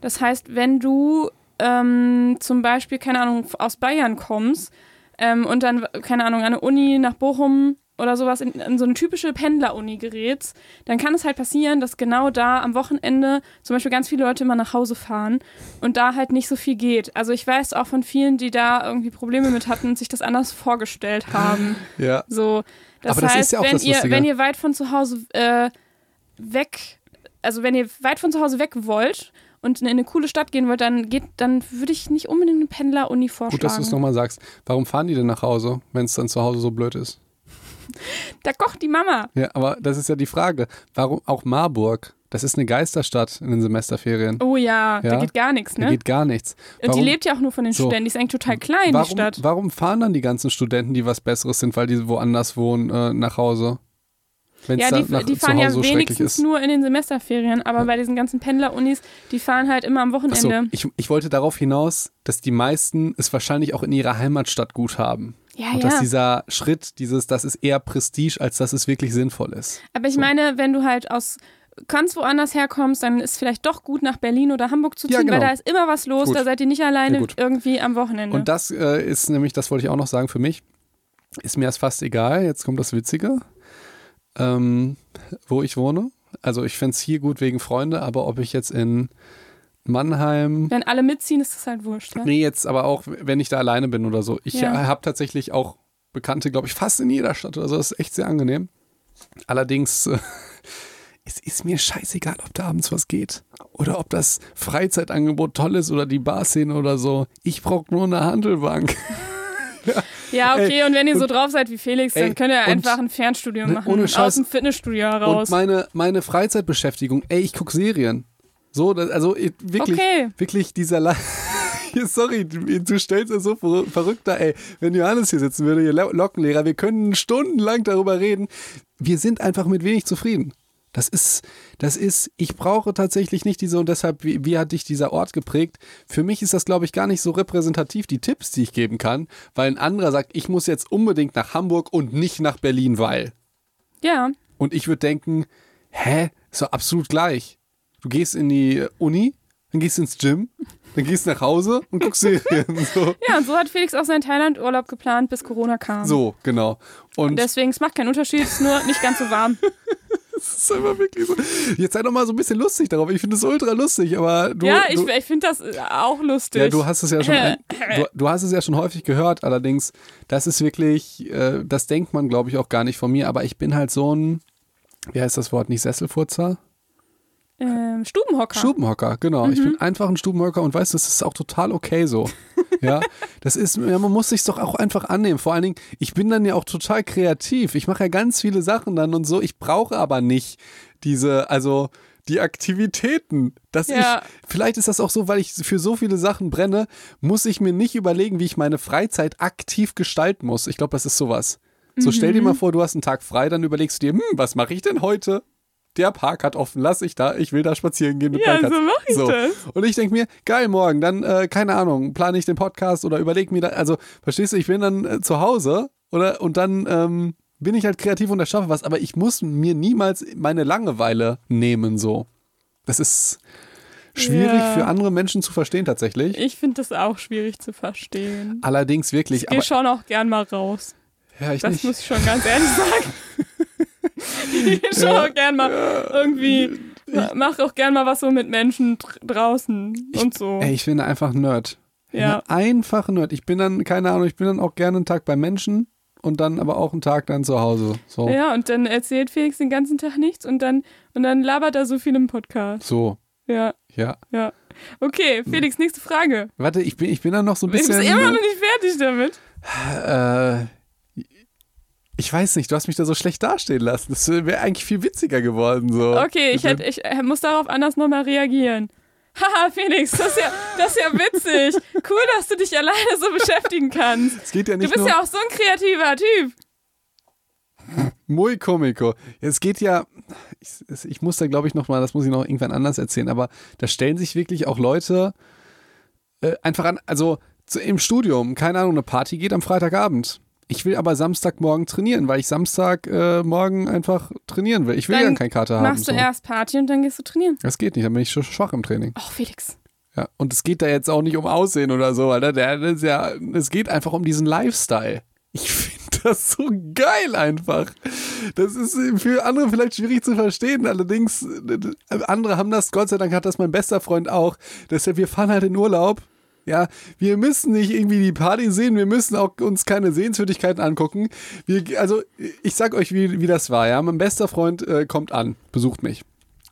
Das heißt, wenn du ähm, zum Beispiel, keine Ahnung, aus Bayern kommst ähm, und dann, keine Ahnung, an eine Uni nach Bochum oder sowas in, in so eine typische Pendler-Uni gerätst, dann kann es halt passieren, dass genau da am Wochenende zum Beispiel ganz viele Leute immer nach Hause fahren und da halt nicht so viel geht. Also ich weiß auch von vielen, die da irgendwie Probleme mit hatten und sich das anders vorgestellt haben. <laughs> Ja. So, das Aber das ist heißt, ja auch wenn, das ihr, Lustige. wenn ihr weit von zu Hause äh, weg, also wenn ihr weit von zu Hause weg wollt und in eine coole Stadt gehen wollt, dann geht, dann würde ich nicht unbedingt eine Pendler-Uni vorschlagen. Gut, dass du es nochmal sagst. Warum fahren die denn nach Hause, wenn es dann zu Hause so blöd ist? Da kocht die Mama. Ja, aber das ist ja die Frage. Warum auch Marburg? Das ist eine Geisterstadt in den Semesterferien. Oh ja, da Ja, geht gar nichts, Da ne? geht gar nichts. Und die lebt ja auch nur von den So. Studenten. Die ist eigentlich total klein, warum, die Stadt. warum fahren dann die ganzen Studenten, die was Besseres sind, weil die woanders wohnen, äh, nach Hause? Wenn's Ja, dann die, nach, die fahren ja so wenigstens ist. nur in den Semesterferien, aber bei diesen ganzen Pendler-Unis, die fahren halt immer am Wochenende. ich, ich wollte darauf hinaus, dass die meisten es wahrscheinlich auch in ihrer Heimatstadt gut haben. Ja, Und ja. dass dieser Schritt, dieses, das ist eher Prestige, als dass es wirklich sinnvoll ist. Aber ich so. meine, wenn du halt aus ganz woanders herkommst, dann ist vielleicht doch gut nach Berlin oder Hamburg zu ziehen, Ja, genau. weil da ist immer was los, Gut. da seid ihr nicht alleine Ja, irgendwie am Wochenende. Und das äh, ist nämlich, das wollte ich auch noch sagen, für mich ist mir das fast egal. Jetzt kommt das Witzige, ähm, wo ich wohne. Also ich fände es hier gut wegen Freunde, aber ob ich jetzt in Mannheim, wenn alle mitziehen, ist das halt wurscht. Ne? nee, jetzt aber auch, wenn ich da alleine bin oder so. Ich Ja. habe tatsächlich auch Bekannte, glaube ich, fast in jeder Stadt oder so. Das ist echt sehr angenehm. Allerdings, äh, <laughs> es ist mir scheißegal, ob da abends was geht. Oder ob das Freizeitangebot toll ist oder die Barszene oder so. Ich brauche nur eine Handelbank. <laughs> Ja, okay, Ey, und wenn ihr so drauf seid wie Felix, dann könnt ihr einfach ein Fernstudium ne, machen. ohne aus Scheiß. dem Fitnessstudio heraus. Und meine, meine Freizeitbeschäftigung, ey, ich gucke Serien. So, das, also ich- wirklich, Okay. wirklich dieser La <laughs> Sorry, du stellst es so ver- verrückt da, ey. Wenn Johannes hier sitzen würde, ihr Lo- Lockenlehrer, wir können stundenlang darüber reden. Wir sind einfach mit wenig zufrieden. Das ist, das ist, ich brauche tatsächlich nicht diese und deshalb, wie, wie hat dich dieser Ort geprägt? Für mich ist das, glaube ich, gar nicht so repräsentativ, die Tipps, die ich geben kann, weil ein anderer sagt, ich muss jetzt unbedingt nach Hamburg und nicht nach Berlin, weil. ja, Und ich würde denken, hä, ist doch absolut gleich. Du gehst in die Uni, dann gehst du ins Gym, dann gehst du nach Hause und guckst Serien. <laughs> So, ja, und so hat Felix auch seinen Thailand-Urlaub geplant, bis Corona kam. so genau. Und Deswegen, es macht keinen Unterschied, es ist nur nicht ganz so warm. <laughs> das ist einfach wirklich so. Jetzt sei doch mal so ein bisschen lustig darauf. Ich finde es ultra lustig, aber du. ja, ich, du, ich finde das äh, auch lustig. ja, du hast es ja schon, <laughs> du, du hast es ja schon häufig gehört. Allerdings, das ist wirklich, äh, das denkt man, glaube ich, auch gar nicht von mir. Aber ich bin halt so ein, wie heißt das Wort, nicht Sesselfurzer? ähm, Stubenhocker. Stubenhocker, genau. Ich Mhm. bin einfach ein Stubenhocker und weißt du, das ist auch total okay so. <laughs> ja, das ist, ja, man muss sich doch auch einfach annehmen. Vor allen Dingen, ich bin dann ja auch total kreativ. Ich mache ja ganz viele Sachen dann und so. Ich brauche aber nicht diese, also die Aktivitäten, dass Ja. ich, vielleicht ist das auch so, weil ich für so viele Sachen brenne, muss ich mir nicht überlegen, wie ich meine Freizeit aktiv gestalten muss. Ich glaube, das ist sowas. So stell dir Mhm. mal vor, du hast einen Tag frei, dann überlegst du dir, hm, was mache ich denn heute? Der Park hat offen, lass ich da, ich will da spazieren gehen mit Ja, Katzen. so mach ich das. Und ich denke mir, geil, morgen, dann, äh, keine Ahnung, plane ich den Podcast oder überleg mir da, also, verstehst du, ich bin dann äh, zu Hause oder, und dann ähm, bin ich halt kreativ und erschaffe was, aber ich muss mir niemals meine Langeweile nehmen, so. Das ist schwierig Ja. für andere Menschen zu verstehen, tatsächlich. Ich finde das auch schwierig zu verstehen. Allerdings wirklich, Ich gehe schon auch gern mal raus. ja, ich Das nicht. muss ich schon ganz ehrlich <laughs> sagen. <laughs> ich gehe schon auch gern mal irgendwie, mach auch gern mal was so mit Menschen dr- draußen und so. Ey, ich bin einfach ein Nerd. Ich Ja. bin einfach ein Nerd. Ich bin dann, keine Ahnung, ich bin dann auch gerne einen Tag bei Menschen und dann aber auch einen Tag dann zu Hause. So. Ja, und dann erzählt Felix den ganzen Tag nichts und dann, und dann labert er so viel im Podcast. So, Ja, ja. ja. Okay, Felix, nächste Frage. Warte, ich bin, ich bin dann noch so ein Du bist bisschen. immer noch nicht fertig damit. äh, ich weiß nicht, du hast mich da so schlecht dastehen lassen. Das wäre eigentlich viel witziger geworden. So. Okay, ich, hätt, ich äh, muss darauf anders nochmal reagieren. <laughs> Haha, Felix, das ist, ja, das ist ja witzig. Cool, dass du dich alleine so beschäftigen kannst. Es geht ja Du nicht bist nur ja auch so ein kreativer Typ. muy comico. Es geht ja, ich, ich muss da glaube ich nochmal, das muss ich noch irgendwann anders erzählen, aber da stellen sich wirklich auch Leute äh, einfach an, also zu, im Studium, keine Ahnung, eine Party geht am Freitagabend. Ich will aber Samstagmorgen trainieren, weil ich Samstagmorgen äh, morgen einfach trainieren will. Ich will Dann ja keine Karte haben. Machst du so. erst Party und dann gehst du trainieren. Das geht nicht, dann bin ich schon schwach im Training. Ach, Felix. Ja, und es geht da jetzt auch nicht um Aussehen oder so, Alter. Der, der ist ja, es geht einfach um diesen Lifestyle. Ich <laughs> finde das so geil einfach. Das ist für andere vielleicht schwierig zu verstehen. Allerdings, äh, andere haben das, Gott sei Dank hat das mein bester Freund auch. Deshalb, wir fahren halt in Urlaub. Ja, wir müssen nicht irgendwie die Party sehen, wir müssen auch uns keine Sehenswürdigkeiten angucken. Wir, also, ich sag euch, wie, wie das war, ja. Mein bester Freund äh, kommt an, besucht mich.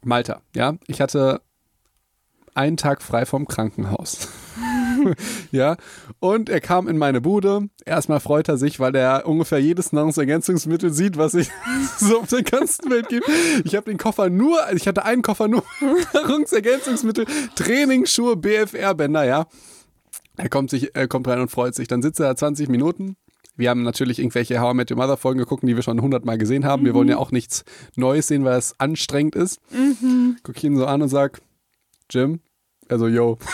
Malta, ja. Ich hatte einen Tag frei vom Krankenhaus. <laughs> ja, und er kam in meine Bude. Erstmal freut er sich, weil er ungefähr jedes Nahrungsergänzungsmittel sieht, was ich <laughs> so auf der ganzen Welt gibt. Ich habe den Koffer nur, ich hatte einen Koffer nur <laughs> Nahrungsergänzungsmittel, Trainingsschuhe, BFR-Bänder, ja. Er kommt, sich, er kommt rein und freut sich. Dann sitzt er da 20 Minuten. Wir haben natürlich irgendwelche How I Met Your Mother Folgen geguckt, die wir schon 100 Mal gesehen haben. Mhm. Wir wollen ja auch nichts Neues sehen, weil es anstrengend ist. Mhm. Guck ich ihn so an und sag, Jim, also yo. <laughs>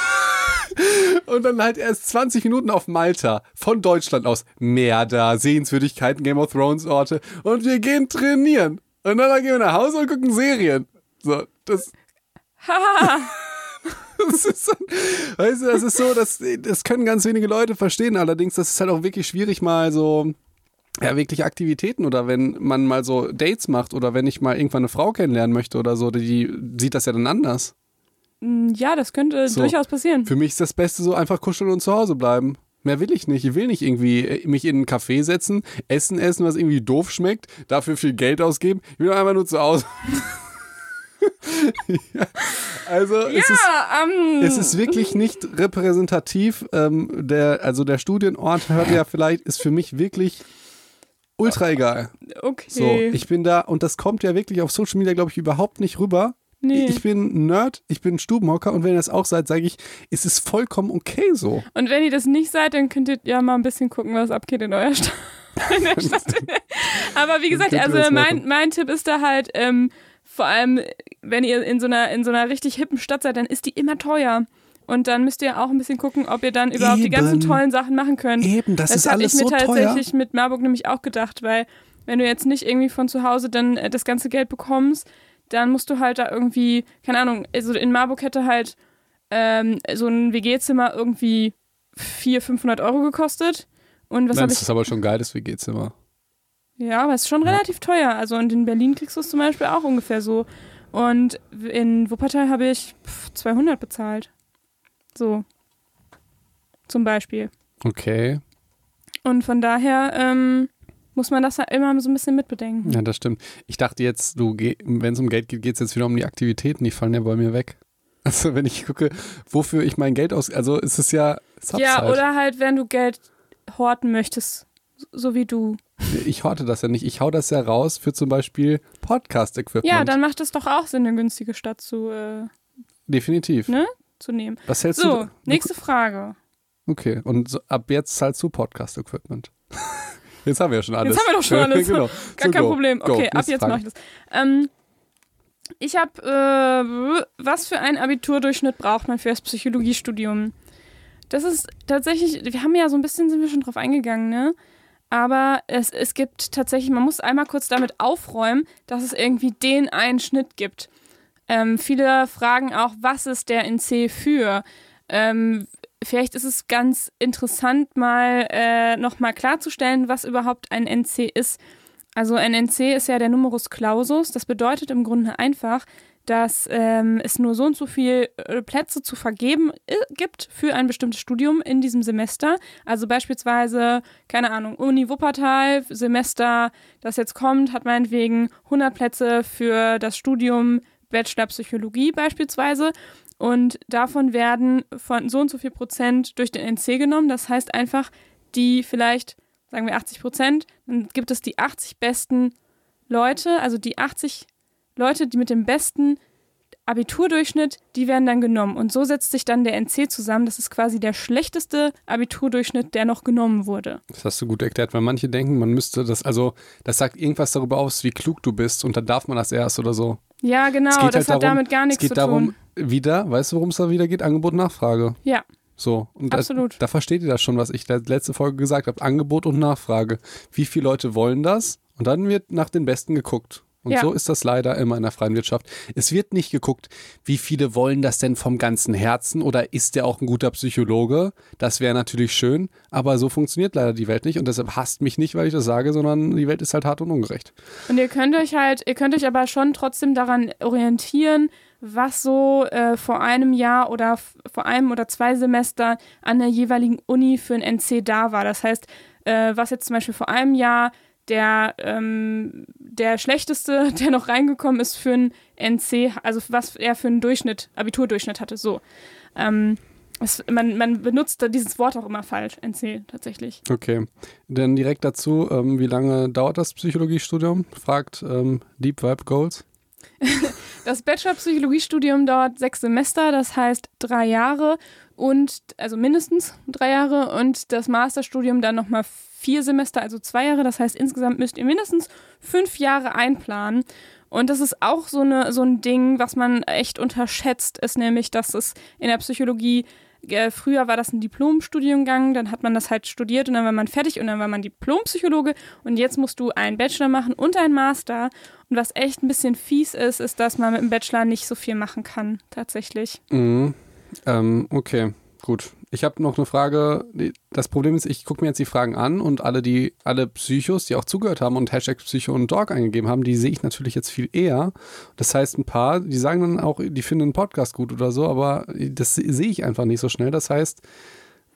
Und dann halt erst 20 Minuten auf Malta von Deutschland aus. Meer da, Sehenswürdigkeiten, Game of Thrones Orte. Und wir gehen trainieren. Und dann gehen wir nach Hause und gucken Serien. So, das. <laughs> <laughs> <laughs> das ist so, weißt du, das ist so, das, das können ganz wenige Leute verstehen. Allerdings, das ist halt auch wirklich schwierig, mal so ja, wirklich Aktivitäten oder wenn man mal so Dates macht oder wenn ich mal irgendwann eine Frau kennenlernen möchte oder so, die sieht das ja dann anders. Mm, ja, das könnte so. durchaus passieren. Für mich ist das Beste so einfach kuscheln und zu Hause bleiben. Mehr will ich nicht. Ich will nicht irgendwie äh, mich in einen Café setzen, Essen essen, was irgendwie doof schmeckt, dafür viel Geld ausgeben. Ich will einfach nur zu Hause. Ja, <laughs> also ja, es, ist, um, es ist wirklich nicht repräsentativ. Ähm, der, also der Studienort hört ja vielleicht, ist für mich wirklich ultra egal. Okay. So, ich bin da und das kommt ja wirklich auf Social Media, glaube ich, überhaupt nicht rüber. Nee. Ich bin Nerd, ich bin Stubenhocker und wenn ihr das auch seid, sage ich, ist es vollkommen okay so. Und wenn ihr das nicht seid, dann könnt ihr ja mal ein bisschen gucken, was abgeht in eurer <laughs> Stadt. in <laughs> Stadt. Aber wie gesagt, also mein, mein Tipp ist da halt, ähm, vor allem, wenn ihr in so, einer, in so einer richtig hippen Stadt seid, dann ist die immer teuer. Und dann müsst ihr auch ein bisschen gucken, ob ihr dann überhaupt Eben. die ganzen tollen Sachen machen könnt. Eben, das, das ist alles so teuer. Das habe ich mir tatsächlich mit Marburg nämlich auch gedacht, weil wenn du jetzt nicht irgendwie von zu Hause dann äh, das ganze Geld bekommst, dann musst du halt da irgendwie, keine Ahnung, also in Marburg hätte halt ähm, so ein WG-Zimmer irgendwie 400, 500 Euro gekostet. Und was Nein, das ich? ist aber schon ein geiles WG-Zimmer. Ja, aber es ist schon ja. relativ teuer. Also und in Berlin kriegst du es zum Beispiel auch ungefähr so. Und in Wuppertal habe ich 200 bezahlt. So. Zum Beispiel. Okay. Und von daher, ähm, muss man das halt immer so ein bisschen mitbedenken. Ja, das stimmt. Ich dachte jetzt, du, wenn es um Geld geht, geht es jetzt wieder um die Aktivitäten, die fallen ja bei mir weg. <laughs> Also wenn ich gucke, wofür ich mein Geld aus, also ist es ja Subs Ja, halt. oder halt, wenn du Geld horten möchtest, so wie du. Ich horte das ja nicht. Ich hau das ja raus für zum Beispiel Podcast-Equipment. Ja, dann macht es doch auch Sinn, eine günstige Stadt zu. Äh, Definitiv. Ne? Zu nehmen. Was hältst so, du? nächste Frage. Okay, und so, ab jetzt zahlst du Podcast-Equipment. <laughs> Jetzt haben wir ja schon alles. Jetzt haben wir doch schon <laughs> alles. genau. Gar so, kein go. Problem. Okay, go. ab jetzt mache ich das. Ähm, ich habe, äh, was für einen Abiturdurchschnitt braucht man für das Psychologiestudium? Das ist tatsächlich, wir haben ja so ein bisschen, sind wir schon drauf eingegangen, ne? Aber es, es gibt tatsächlich, man muss einmal kurz damit aufräumen, dass es irgendwie den einen Schnitt gibt. Ähm, viele fragen auch, was ist der NC für? Ähm, vielleicht ist es ganz interessant, mal äh, nochmal klarzustellen, was überhaupt ein NC ist. Also ein NC ist ja der Numerus Clausus. Das bedeutet im Grunde einfach, dass ähm, es nur so und so viele äh, Plätze zu vergeben äh, gibt für ein bestimmtes Studium in diesem Semester. Also beispielsweise, keine Ahnung, Uni Wuppertal, Semester, das jetzt kommt, hat meinetwegen 100 Plätze für das Studium Bachelor Psychologie beispielsweise. Und davon werden von so und so viel Prozent durch den NC genommen. Das heißt einfach, die vielleicht, sagen wir 80 Prozent, dann gibt es die 80 besten Leute, also die 80 Leute, die mit dem besten Abiturdurchschnitt, die werden dann genommen. Und so setzt sich dann der NC zusammen. Das ist quasi der schlechteste Abiturdurchschnitt, der noch genommen wurde. Das hast du gut erklärt, weil manche denken, man müsste das, also das sagt irgendwas darüber aus, wie klug du bist und dann darf man das erst oder so. Ja, genau, das halt hat darum, damit gar nichts zu tun. Es geht darum, wieder, weißt du, worum es da wieder geht? Angebot, Nachfrage. Ja. So, und Absolut. Da, da versteht ihr das schon, was ich letzte Folge gesagt habe. Angebot und Nachfrage. Wie viele Leute wollen das? Und dann wird nach den Besten geguckt. Und ja. so ist das leider immer in der freien Wirtschaft. Es wird nicht geguckt, wie viele wollen das denn vom ganzen Herzen oder ist der auch ein guter Psychologe? Das wäre natürlich schön, aber so funktioniert leider die Welt nicht und deshalb hasst mich nicht, weil ich das sage, sondern die Welt ist halt hart und ungerecht. Und ihr könnt euch halt, ihr könnt euch aber schon trotzdem daran orientieren, was so äh, vor einem Jahr oder vor einem oder zwei Semester an der jeweiligen Uni für ein NC da war. Das heißt, äh, was jetzt zum Beispiel vor einem Jahr der, ähm, der schlechteste, <laughs> der noch reingekommen ist für ein NC, also was er für einen Durchschnitt, Abiturdurchschnitt hatte, so. Ähm, Es, man, man benutzt da dieses Wort auch immer falsch, NC tatsächlich. Okay. Dann direkt dazu, ähm, wie lange dauert das Psychologiestudium? Fragt ähm, Deep Vibe Goals. <laughs> Das Bachelor-Psychologiestudium dauert sechs Semester, das heißt drei Jahre und also mindestens drei Jahre und das Masterstudium dann nochmal vier Semester, also zwei Jahre. Das heißt, insgesamt müsst ihr mindestens fünf Jahre einplanen. Und das ist auch so, eine, so ein Ding, was man echt unterschätzt, ist nämlich, dass es in der Psychologie äh, früher war das ein Diplomstudiengang, dann hat man das halt studiert und dann war man fertig und dann war man Diplompsychologe und jetzt musst du einen Bachelor machen und einen Master. Und was echt ein bisschen fies ist, ist, dass man mit dem Bachelor nicht so viel machen kann, tatsächlich. Mhm. Ähm, okay, gut. Ich habe noch eine Frage. Das Problem ist, ich gucke mir jetzt die Fragen an und alle, die, alle Psychos, die auch zugehört haben und Hashtag Psycho und Dog eingegeben haben, die sehe ich natürlich jetzt viel eher. Das heißt, ein paar, die sagen dann auch, die finden einen Podcast gut oder so, aber das sehe ich einfach nicht so schnell. Das heißt,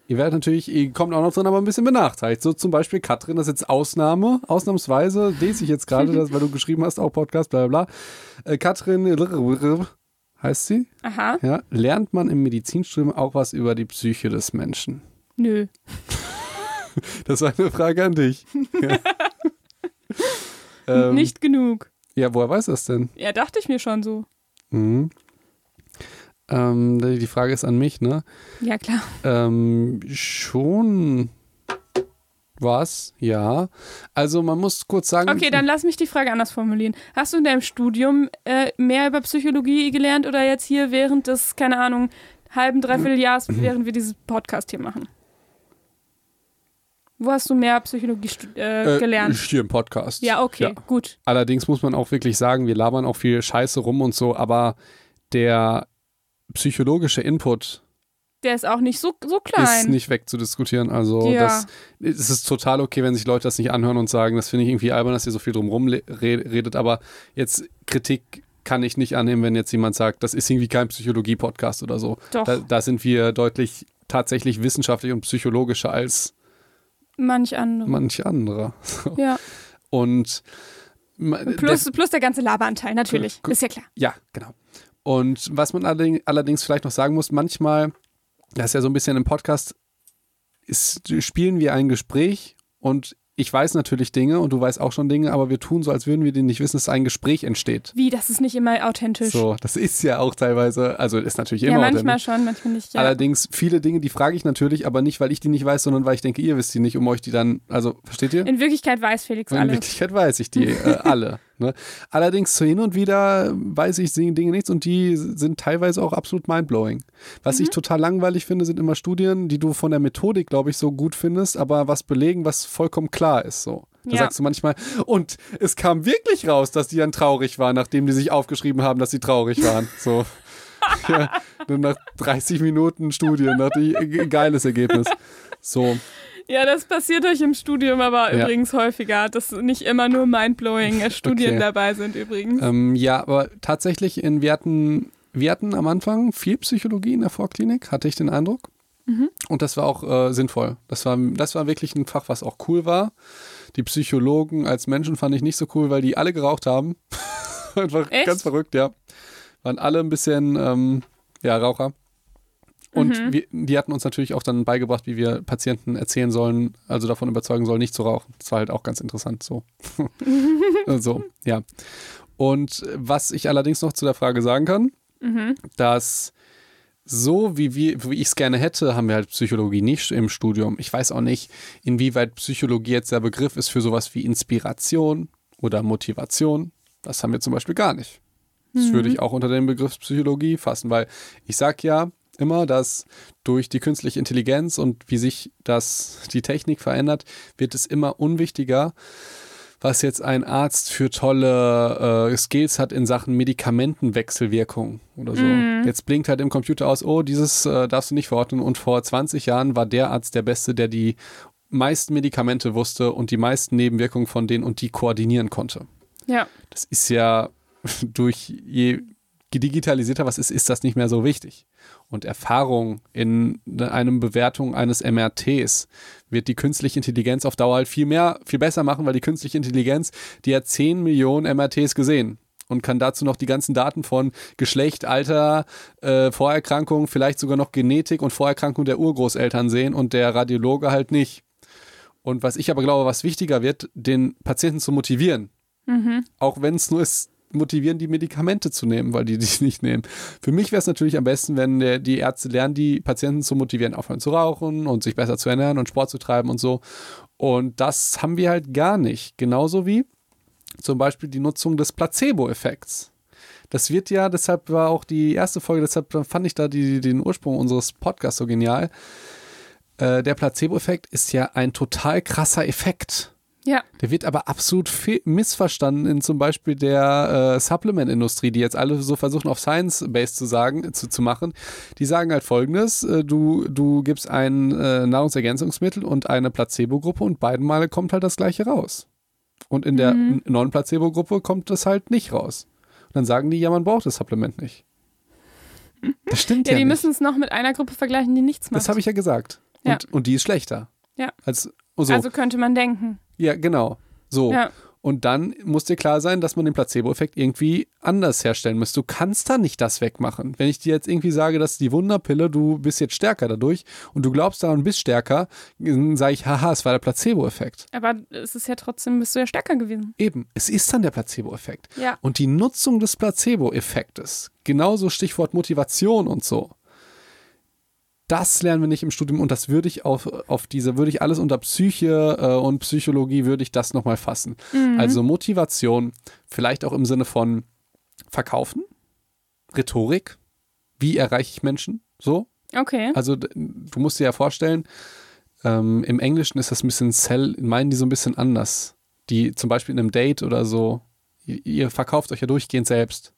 Ihr werdet natürlich, ihr kommt auch noch drin, aber ein bisschen benachteiligt. So zum Beispiel Katrin, das ist jetzt Ausnahme, ausnahmsweise, lese ich jetzt gerade, <laughs> weil du geschrieben hast, auch Podcast, bla bla bla. Äh, Katrin <laughs> heißt sie. Aha. Ja, lernt man im Medizinstudium auch was über die Psyche des Menschen? Nö. <laughs> das war eine Frage an dich. Ja. <laughs> ähm, Nicht genug. Ja, woher weiß das denn? Ja, dachte ich mir schon so. Mhm. Ähm, die Frage ist an mich, ne? Ja, klar. Ähm, schon was, ja. Also man muss kurz sagen. Okay, dann lass mich die Frage anders formulieren. Hast du in deinem Studium äh, mehr über Psychologie gelernt oder jetzt hier während des, keine Ahnung, halben, dreiviertel Jahres, mhm. während wir dieses Podcast hier machen? Wo hast du mehr Psychologie äh, äh, gelernt? Hier im Podcast. Ja, okay, ja. gut. Allerdings muss man auch wirklich sagen, wir labern auch viel Scheiße rum und so, aber der psychologische Input der ist auch nicht so, so klein. Ist nicht wegzudiskutieren. Also ja. das, es ist total okay, wenn sich Leute das nicht anhören und sagen, das finde ich irgendwie albern, dass ihr so viel drum redet. Aber jetzt Kritik kann ich nicht annehmen, wenn jetzt jemand sagt, das ist irgendwie kein Psychologie-Podcast oder so. Doch. Da, da, sind wir deutlich tatsächlich wissenschaftlich und psychologischer als manch andere. Manch andere. <laughs> So. Ja. Und plus, plus der ganze Laberanteil, natürlich. Ist ja klar. Ja, genau. Und was man allerdings vielleicht noch sagen muss, manchmal das ist ja so ein bisschen im Podcast, ist, spielen wir ein Gespräch und ich weiß natürlich Dinge und du weißt auch schon Dinge, aber wir tun so, als würden wir die nicht wissen, dass ein Gespräch entsteht. Wie, das ist nicht immer authentisch. So, das ist ja auch teilweise, also ist natürlich immer Ja, manchmal schon, manchmal nicht. Ja. Allerdings viele Dinge, die frage ich natürlich, aber nicht, weil ich die nicht weiß, sondern weil ich denke, ihr wisst die nicht, um euch die dann, also versteht ihr? In Wirklichkeit weiß Felix alle. In Wirklichkeit weiß ich die äh, alle. <laughs> Ne? Allerdings hin und wieder weiß ich Dinge nichts und die sind teilweise auch absolut mindblowing. Was mhm. ich total langweilig finde, sind immer Studien, die du von der Methodik, glaube ich, so gut findest, aber was belegen, was vollkommen klar ist. So. Da ja. sagst du manchmal, und es kam wirklich raus, dass die dann traurig waren, nachdem die sich aufgeschrieben haben, dass sie traurig waren. So. <laughs> ja, nach 30 Minuten Studie, nach die, geiles Ergebnis. So. Ja, das passiert euch im Studium aber ja. übrigens häufiger, dass nicht immer nur mindblowing Studien okay. dabei sind übrigens. Ähm, ja, aber tatsächlich in wir hatten, wir hatten am Anfang viel Psychologie in der Vorklinik, hatte ich den Eindruck. Mhm. Und das war auch äh, sinnvoll. Das war, das war wirklich ein Fach, was auch cool war. Die Psychologen als Menschen fand ich nicht so cool, weil die alle geraucht haben. <laughs> Einfach Echt? ganz verrückt, ja. Waren alle ein bisschen, ähm, ja, Raucher. Und mhm. wir, die hatten uns natürlich auch dann beigebracht, wie wir Patienten erzählen sollen, also davon überzeugen sollen, nicht zu rauchen. Das war halt auch ganz interessant so. <laughs> so, ja. Und was ich allerdings noch zu der Frage sagen kann, mhm. dass so wie, wir, wie ich es gerne hätte, haben wir halt Psychologie nicht im Studium. Ich weiß auch nicht, inwieweit Psychologie jetzt der Begriff ist für sowas wie Inspiration oder Motivation. Das haben wir zum Beispiel gar nicht. Das mhm. würde ich auch unter den Begriff Psychologie fassen, weil ich sage ja immer, dass durch die künstliche Intelligenz und wie sich das, die Technik verändert, wird es immer unwichtiger, was jetzt ein Arzt für tolle äh, Skills hat in Sachen Medikamentenwechselwirkung oder so. Mhm. Jetzt blinkt halt im Computer aus, oh, dieses äh, darfst du nicht verordnen. Und vor 20 Jahren war der Arzt der Beste, der die meisten Medikamente wusste und die meisten Nebenwirkungen von denen und die koordinieren konnte. Ja. Das ist ja <laughs> durch je digitalisierter was ist, ist das nicht mehr so wichtig. Und Erfahrung in einem Bewertung eines MRTs wird die künstliche Intelligenz auf Dauer halt viel mehr, viel besser machen, weil die künstliche Intelligenz, die hat 10 Millionen MRTs gesehen. und kann dazu noch die ganzen Daten von Geschlecht, Alter, äh, Vorerkrankung, vielleicht sogar noch Genetik und Vorerkrankung der Urgroßeltern sehen und der Radiologe halt nicht. Und was ich aber glaube, was wichtiger wird, den Patienten zu motivieren. Mhm. Auch wenn es nur ist, motivieren, die Medikamente zu nehmen, weil die <laughs> die nicht nehmen. Für mich wäre es natürlich am besten, wenn der, die Ärzte lernen, die Patienten zu motivieren, aufhören zu rauchen und sich besser zu ernähren und Sport zu treiben und so. Und das haben wir halt gar nicht. Genauso wie zum Beispiel die Nutzung des Placebo-Effekts. Das wird ja, deshalb war auch die erste Folge, deshalb fand ich da die, den Ursprung unseres Podcasts so genial. Äh, der Placebo-Effekt ist ja ein total krasser Effekt. Ja. Der wird aber absolut missverstanden in zum Beispiel der äh, Supplement-Industrie, die jetzt alle so versuchen, auf Science-Based zu sagen, zu, zu machen. Die sagen halt folgendes: äh, du, du gibst ein äh, Nahrungsergänzungsmittel und eine Placebo-Gruppe und beiden Male kommt halt das gleiche raus. Und in der Mhm. Non-Placebo-Gruppe kommt das halt nicht raus. Und dann sagen die, ja, man braucht das Supplement nicht. Das stimmt Ja, ja, die müssen es noch mit einer Gruppe vergleichen, die nichts macht. Das habe ich ja gesagt. Ja. Und, und die ist schlechter. Ja. Als, so. Also könnte man denken. Ja, genau. So. Ja. Und dann muss dir klar sein, dass man den Placebo-Effekt irgendwie anders herstellen muss. Du kannst da nicht das wegmachen. Wenn ich dir jetzt irgendwie sage, dass die Wunderpille, du bist jetzt stärker dadurch und du glaubst daran, bist stärker, dann sage ich, haha, es war der Placebo-Effekt. Aber es ist ja trotzdem, bist du ja stärker gewesen. Eben, es ist dann der Placebo-Effekt. Ja. Und die Nutzung des Placebo-Effektes, genauso Stichwort Motivation und so, das lernen wir nicht im Studium und das würde ich auf, auf diese, würde ich alles unter Psyche äh, und Psychologie, würde ich das nochmal fassen. Mhm. Also Motivation, vielleicht auch im Sinne von Verkaufen, Rhetorik, wie erreiche ich Menschen, so. Okay. Also du musst dir ja vorstellen, ähm, im Englischen ist das ein bisschen Sell, meinen die so ein bisschen anders. Die zum Beispiel in einem Date oder so, ihr, ihr verkauft euch ja durchgehend selbst.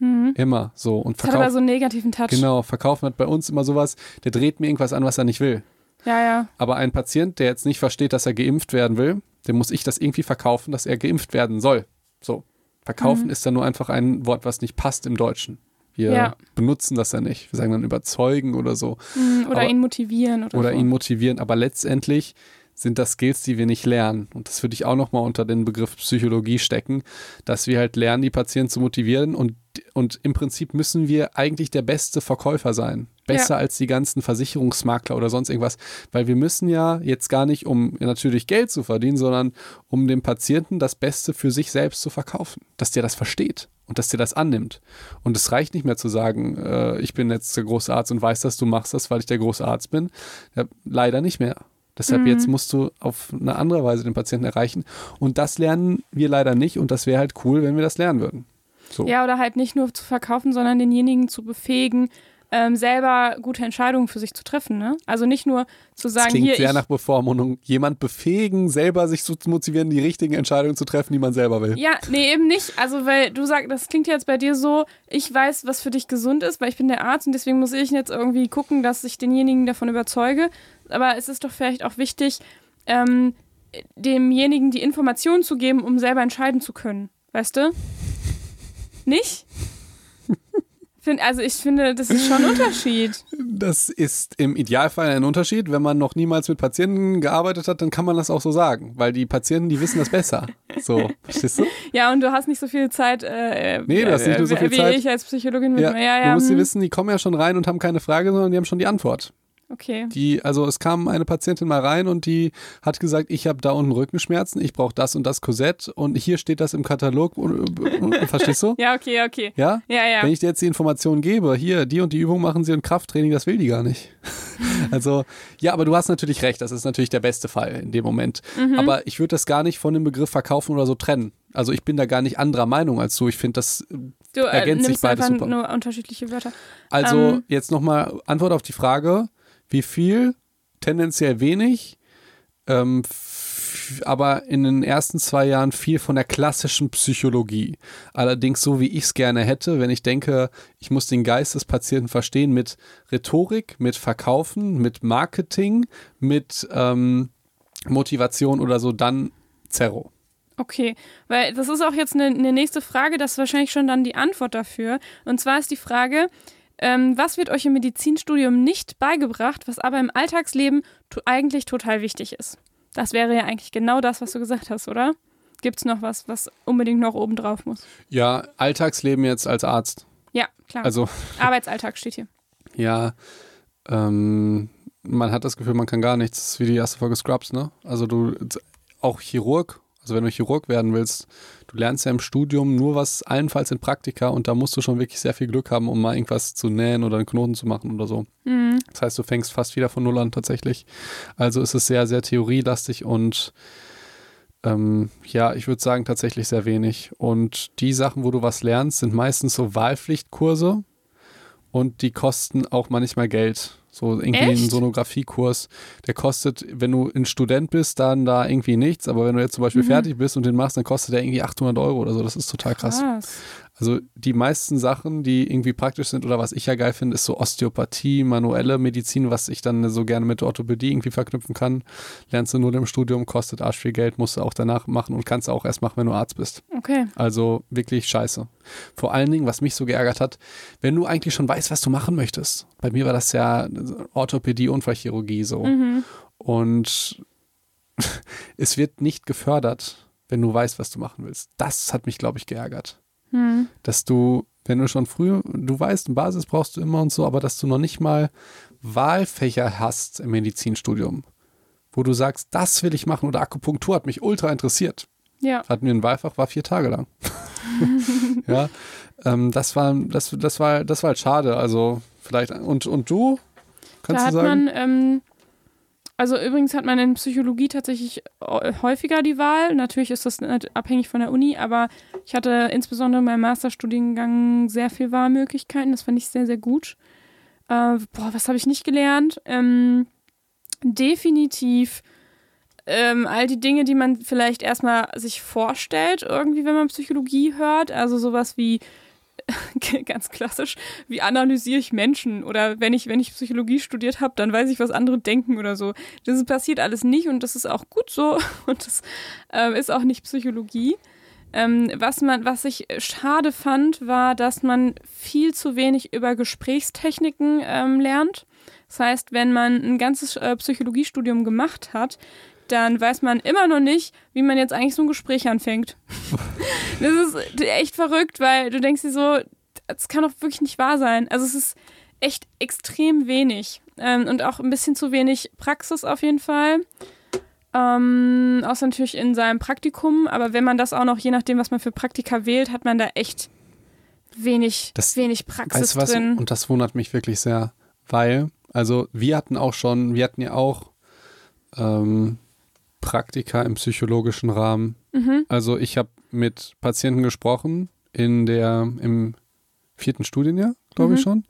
Mhm. Immer so. Und Das hat aber verkauft. so einen negativen Touch. Genau, verkaufen hat bei uns immer sowas, der dreht mir irgendwas an, was er nicht will. Ja, ja. Aber ein Patient, der jetzt nicht versteht, dass er geimpft werden will, dem muss ich das irgendwie verkaufen, dass er geimpft werden soll. So. Verkaufen Mhm. ist dann nur einfach ein Wort, was nicht passt im Deutschen. Wir Ja. benutzen das ja nicht. Wir sagen dann überzeugen oder so. Mhm. Oder Aber- ihn motivieren oder, oder so. ihn motivieren. Aber letztendlich sind das Skills, die wir nicht lernen. Und das würde ich auch nochmal unter den Begriff Psychologie stecken, dass wir halt lernen, die Patienten zu motivieren. Und, und im Prinzip müssen wir eigentlich der beste Verkäufer sein. Besser als die ganzen Versicherungsmakler oder sonst irgendwas. Weil wir müssen ja jetzt gar nicht, um natürlich Geld zu verdienen, sondern um dem Patienten das Beste für sich selbst zu verkaufen. Dass der das versteht und dass der das annimmt. Und es reicht nicht mehr zu sagen, äh, ich bin jetzt der große Arzt und weiß, dass du machst das, weil ich der große Arzt bin. Ja, leider nicht mehr. Deshalb Mhm. jetzt musst du auf eine andere Weise den Patienten erreichen. Und das lernen wir leider nicht. Und das wäre halt cool, wenn wir das lernen würden. So. Ja, oder halt nicht nur zu verkaufen, sondern denjenigen zu befähigen, ähm, selber gute Entscheidungen für sich zu treffen. Ne? Also nicht nur zu das sagen, klingt hier, sehr nach Bevormundung. Jemand befähigen, selber sich zu motivieren, die richtigen Entscheidungen zu treffen, die man selber will. Ja, nee, eben nicht. Also, weil du sagst, das klingt jetzt bei dir so, ich weiß, was für dich gesund ist, weil ich bin der Arzt und deswegen muss ich jetzt irgendwie gucken, dass ich denjenigen davon überzeuge. Aber es ist doch vielleicht auch wichtig, ähm, demjenigen die Informationen zu geben, um selber entscheiden zu können. Weißt du? Nicht? Find, also ich finde, das ist schon ein Unterschied. Das ist im Idealfall ein Unterschied. Wenn man noch niemals mit Patienten gearbeitet hat, dann kann man das auch so sagen. Weil die Patienten, die wissen das besser. So, verstehst du? Ja, und du hast nicht so viel Zeit, äh, Nee, du hast nicht nur so äh, viel wie Zeit. ich als Psychologin mit Ja, mir. Ja, du ja, musst dir hm, wissen, die kommen ja schon rein und haben keine Frage, sondern die haben schon die Antwort. Okay. Die, also es kam eine Patientin mal rein und die hat gesagt, ich habe da unten Rückenschmerzen, ich brauche das und das Korsett und hier steht das im Katalog. Und, und, verstehst du? <laughs> Ja, okay, okay. Ja? Ja, ja. Wenn ich dir jetzt die Information gebe, hier, die und die Übung machen sie und Krafttraining, das will die gar nicht. <laughs> Also, ja, aber du hast natürlich recht, das ist natürlich der beste Fall in dem Moment. Mhm. Aber ich würde das gar nicht von dem Begriff verkaufen oder so trennen. Also ich bin da gar nicht anderer Meinung als du. Ich finde das, Du äh, ergänzt sich beides super. nur unterschiedliche Wörter. also Ähm. jetzt nochmal Antwort auf die Frage, wie viel? Tendenziell wenig, ähm, aber in den ersten zwei Jahren viel von der klassischen Psychologie. Allerdings so, wie ich es gerne hätte, wenn ich denke, ich muss den Geist des Patienten verstehen mit Rhetorik, mit Verkaufen, mit Marketing, mit ähm, Motivation oder so, dann Zerro. Okay, weil das ist auch jetzt eine, eine nächste Frage, das ist wahrscheinlich schon dann die Antwort dafür. Und zwar ist die Frage, ähm, was wird euch im Medizinstudium nicht beigebracht, was aber im Alltagsleben to eigentlich total wichtig ist? Das wäre ja eigentlich genau das, was du gesagt hast, oder? Gibt es noch was, was unbedingt noch oben drauf muss? Ja, Alltagsleben jetzt als Arzt. Ja, klar. Also, <laughs> Arbeitsalltag steht hier. ja, ähm, man hat das Gefühl, man kann gar nichts. Das ist wie die erste Folge Scrubs, ne? Also du, auch Chirurg, also wenn du Chirurg werden willst, du lernst ja im Studium nur was, allenfalls in Praktika und da musst du schon wirklich sehr viel Glück haben, um mal irgendwas zu nähen oder einen Knoten zu machen oder so. Mhm. Das heißt, du fängst fast wieder von Null an tatsächlich. Also ist es sehr, sehr theorielastig und ähm, ja, ich würde sagen tatsächlich sehr wenig. Und die Sachen, wo du was lernst, sind meistens so Wahlpflichtkurse und die kosten auch manchmal Geld. So irgendwie Echt? ein Sonografiekurs, der kostet, wenn du ein Student bist, dann da irgendwie nichts, aber wenn du jetzt zum Beispiel Mhm. fertig bist und den machst, dann kostet der irgendwie 800 Euro oder so. Das ist total krass. Also die meisten Sachen, die irgendwie praktisch sind oder was ich ja geil finde, ist so Osteopathie, manuelle Medizin, was ich dann so gerne mit Orthopädie irgendwie verknüpfen kann. Lernst du nur im Studium, kostet arsch viel Geld, musst du auch danach machen und kannst auch erst machen, wenn du Arzt bist. Okay. Also wirklich scheiße. Vor allen Dingen, was mich so geärgert hat, wenn du eigentlich schon weißt, was du machen möchtest. Bei mir war das ja Orthopädie, Unfallchirurgie so. Mhm. Und <laughs> es wird nicht gefördert, wenn du weißt, was du machen willst. Das hat mich, glaube ich, geärgert Hm. dass du, wenn du schon früh, du weißt, eine Basis brauchst du immer und so, aber dass du noch nicht mal Wahlfächer hast im Medizinstudium, wo du sagst, das will ich machen oder Akupunktur hat mich ultra interessiert. Ja. Hatten wir ein Wahlfach, war vier Tage lang. <laughs> ja, ähm, das war, das, das war, das war halt schade. Also vielleicht, und, und du? Kannst da hat du sagen? man, ähm, also übrigens hat man in Psychologie tatsächlich äh, häufiger die Wahl. Natürlich ist das abhängig von der Uni, aber ich hatte insbesondere in meinem Masterstudiengang sehr viel Wahlmöglichkeiten. Das fand ich sehr, sehr gut. Äh, boah, was habe ich nicht gelernt? Ähm, definitiv ähm, all die Dinge, die man vielleicht erstmal sich vorstellt, irgendwie, wenn man Psychologie hört. Also sowas wie <laughs> ganz klassisch, wie analysiere ich Menschen oder wenn ich, wenn ich Psychologie studiert habe, dann weiß ich, was andere denken oder so. Das passiert alles nicht und das ist auch gut so <laughs> und das ähm, ist auch nicht Psychologie. Ähm, was man, was ich schade fand, war, dass man viel zu wenig über Gesprächstechniken ähm, lernt. Das heißt, wenn man ein ganzes äh, Psychologiestudium gemacht hat, dann weiß man immer noch nicht, wie man jetzt eigentlich so ein Gespräch anfängt. <laughs> das ist echt verrückt, weil du denkst dir so, das kann doch wirklich nicht wahr sein. Also es ist echt extrem wenig ähm, und auch ein bisschen zu wenig Praxis auf jeden Fall. Ähm, außer natürlich in seinem Praktikum, aber wenn man das auch noch, je nachdem, was man für Praktika wählt, hat man da echt wenig, Das- wenig Praxis Weißt was? drin. Und das wundert mich wirklich sehr, weil, also wir hatten auch schon, wir hatten ja auch ähm, Praktika im psychologischen Rahmen. Mhm. Also ich habe mit Patienten gesprochen in der, im vierten Studienjahr, glaube ich Mhm. schon.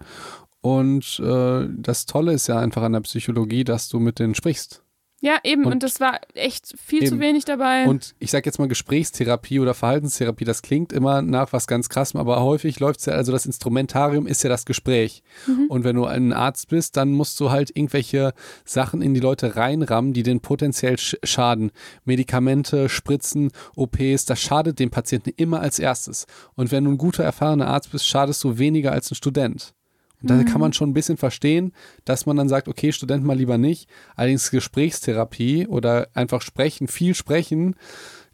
Und äh, das Tolle ist ja einfach an der Psychologie, dass du mit denen sprichst. Ja, eben, und, Und- das war echt viel zu Eben. wenig dabei. Und ich sage jetzt mal Gesprächstherapie oder Verhaltenstherapie, das klingt immer nach was ganz krassem, aber häufig läuft es ja, also das Instrumentarium ist ja das Gespräch. Mhm. Und wenn du ein Arzt bist, dann musst du halt irgendwelche Sachen in die Leute reinrammen, die den potenziell sch schaden. Medikamente, Spritzen, OPs, das schadet dem Patienten immer als erstes. Und wenn du ein guter, erfahrener Arzt bist, schadest du weniger als ein Student. Und da kann man schon ein bisschen verstehen, dass man dann sagt, okay, Student mal lieber nicht. Allerdings Gesprächstherapie oder einfach sprechen, viel sprechen.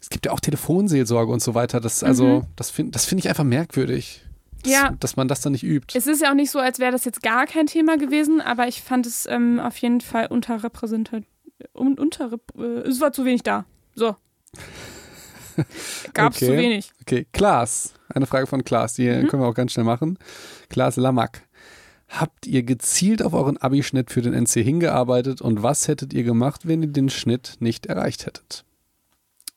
Es gibt ja auch Telefonseelsorge und so weiter. Das, also, das finde das find ich einfach merkwürdig. Dass, Ja. dass man das dann nicht übt. Es ist ja auch nicht so, als wäre das jetzt gar kein Thema gewesen, aber ich fand es ähm, auf jeden Fall unterrepräsentiert. Un unterrep äh, es war zu wenig da. So. <laughs> Gab es Okay. zu wenig. Okay, Klaas. Eine Frage von Klaas, die Mhm. können wir auch ganz schnell machen. Klaas Lamack. Habt ihr gezielt auf euren Abischnitt für den NC hingearbeitet und was hättet ihr gemacht, wenn ihr den Schnitt nicht erreicht hättet?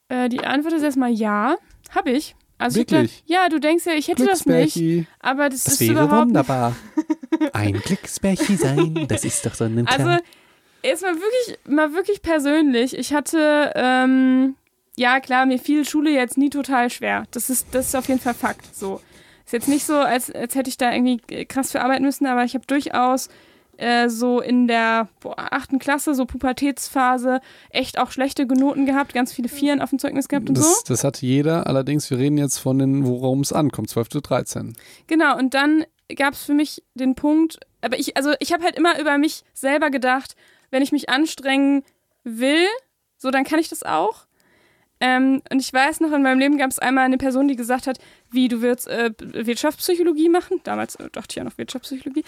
Äh, die Antwort ist erstmal ja. Hab ich. Also ich Wirklich? da, ja, du denkst ja, ich hätte das nicht, Glücksbärchi. aber das, Das ist wäre überhaupt wunderbar. <laughs> Ein Glücksbärchen sein, das ist doch so ein Also, jetzt mal wirklich, mal wirklich persönlich. Ich hatte, ähm, ja klar, mir fiel Schule jetzt nie total schwer. Das ist, das ist auf jeden Fall Fakt. So. Ist jetzt nicht so, als, als hätte ich da irgendwie krass für arbeiten müssen, aber ich habe durchaus äh, so in der boah, achten Klasse, so Pubertätsphase, echt auch schlechte Noten gehabt, ganz viele Vieren auf dem Zeugnis gehabt und so. Das, das hat jeder, allerdings, wir reden jetzt von den, worum es ankommt, 12 zu 13. Genau, und dann gab es für mich den Punkt, aber ich, also ich habe halt immer über mich selber gedacht, wenn ich mich anstrengen will, so dann kann ich das auch. Ähm, und ich weiß noch, in meinem Leben gab es einmal eine Person, die gesagt hat, wie du willst äh, Wirtschaftspsychologie machen. Damals äh, dachte ich ja noch Wirtschaftspsychologie.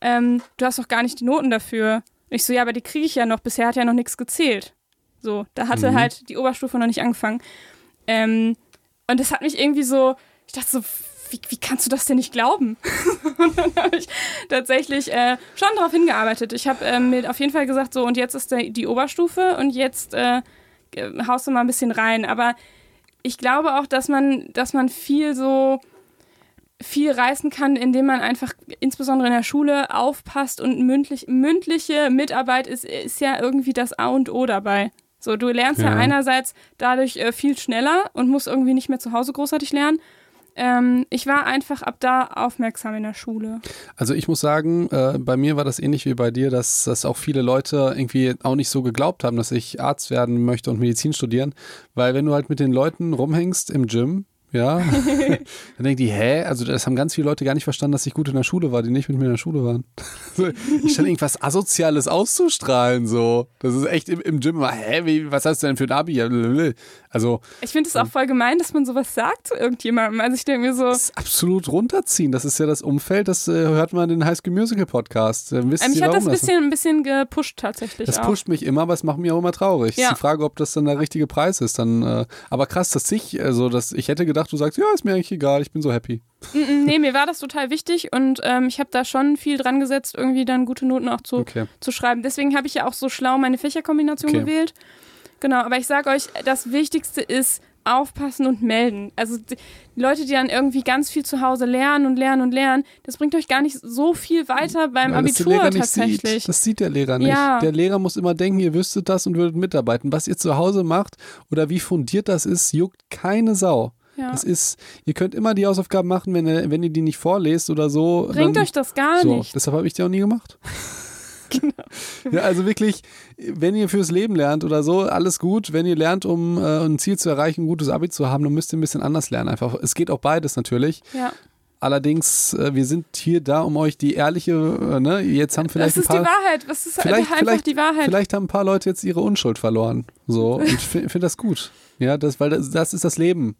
Ähm, du hast doch gar nicht die Noten dafür. Und ich so, ja, aber die kriege ich ja noch. Bisher hat ja noch nichts gezählt. So, da hatte Mhm. halt die Oberstufe noch nicht angefangen. Ähm, und das hat mich irgendwie so, ich dachte so, wie, wie kannst du das denn nicht glauben? <laughs> und dann habe ich tatsächlich äh, schon darauf hingearbeitet. Ich habe ähm, mir auf jeden Fall gesagt, so, und jetzt ist der, die Oberstufe und jetzt äh, haust du mal ein bisschen rein. Aber ich glaube auch, dass man, dass man viel so viel reißen kann, indem man einfach insbesondere in der Schule aufpasst und mündlich, mündliche Mitarbeit ist, ist ja irgendwie das A und O dabei. So, du lernst ja, Ja. einerseits dadurch äh, viel schneller und musst irgendwie nicht mehr zu Hause großartig lernen. Ähm, ich war einfach ab da aufmerksam in der Schule. Also ich muss sagen, äh, bei mir war das ähnlich wie bei dir, dass, dass auch viele Leute irgendwie auch nicht so geglaubt haben, dass ich Arzt werden möchte und Medizin studieren. Weil wenn du halt mit den Leuten rumhängst im Gym, ja, <laughs> dann denken die, hä? Also das haben ganz viele Leute gar nicht verstanden, dass ich gut in der Schule war, die nicht mit mir in der Schule waren. <laughs> Ich stand irgendwas Asoziales auszustrahlen, so. Das ist echt im, im Gym hä, wie, was hast du denn für ein Abi? Also Ich finde es auch voll gemein, dass man sowas sagt zu irgendjemandem. Also ich denke mir so, das ist absolut runterziehen. Das ist ja das Umfeld, das äh, hört man in den High School Musical Podcast. Dann wisst ähm, mich ihr, hat das ein bisschen, ein bisschen gepusht tatsächlich Das auch. pusht mich immer, aber es macht mich auch immer traurig. Ja. Ist die Frage, ob das dann der richtige Preis ist. Dann, äh, aber krass, dass ich, also dass ich hätte gedacht, du sagst, ja, ist mir eigentlich egal, ich bin so happy. Mm, mm, nee, mir war das total wichtig und ähm, ich habe da schon viel dran gesetzt, irgendwie dann gute Noten auch zu, Okay. zu schreiben. Deswegen habe ich ja auch so schlau meine Fächerkombination Okay. gewählt. Genau, aber ich sage euch, das Wichtigste ist aufpassen und melden. Also die Leute, die dann irgendwie ganz viel zu Hause lernen und lernen und lernen, das bringt euch gar nicht so viel weiter beim Weil Abitur tatsächlich. Sieht. Das sieht der Lehrer nicht. Ja. Der Lehrer muss immer denken, ihr wüsstet das und würdet mitarbeiten. Was ihr zu Hause macht oder wie fundiert das ist, juckt keine Sau. Ja. Das ist, ihr könnt immer die Hausaufgaben machen, wenn ihr, wenn ihr die nicht vorlest oder so. Bringt dann, euch das gar so, nicht. Deshalb habe ich die auch nie gemacht. <laughs> Genau. Ja, also wirklich, wenn ihr fürs Leben lernt oder so, alles gut. Wenn ihr lernt, um äh, ein Ziel zu erreichen, ein gutes Abi zu haben, dann müsst ihr ein bisschen anders lernen. Einfach. Es geht auch beides natürlich. Ja. Allerdings, äh, wir sind hier da, um euch die ehrliche, äh, ne, jetzt haben vielleicht Das ist ein die paar, Wahrheit. Das ist vielleicht- einfach vielleicht- die Wahrheit. vielleicht haben ein paar Leute jetzt ihre Unschuld verloren. So, <laughs> und ich finde find das gut. Ja, das, weil das, das ist das Leben.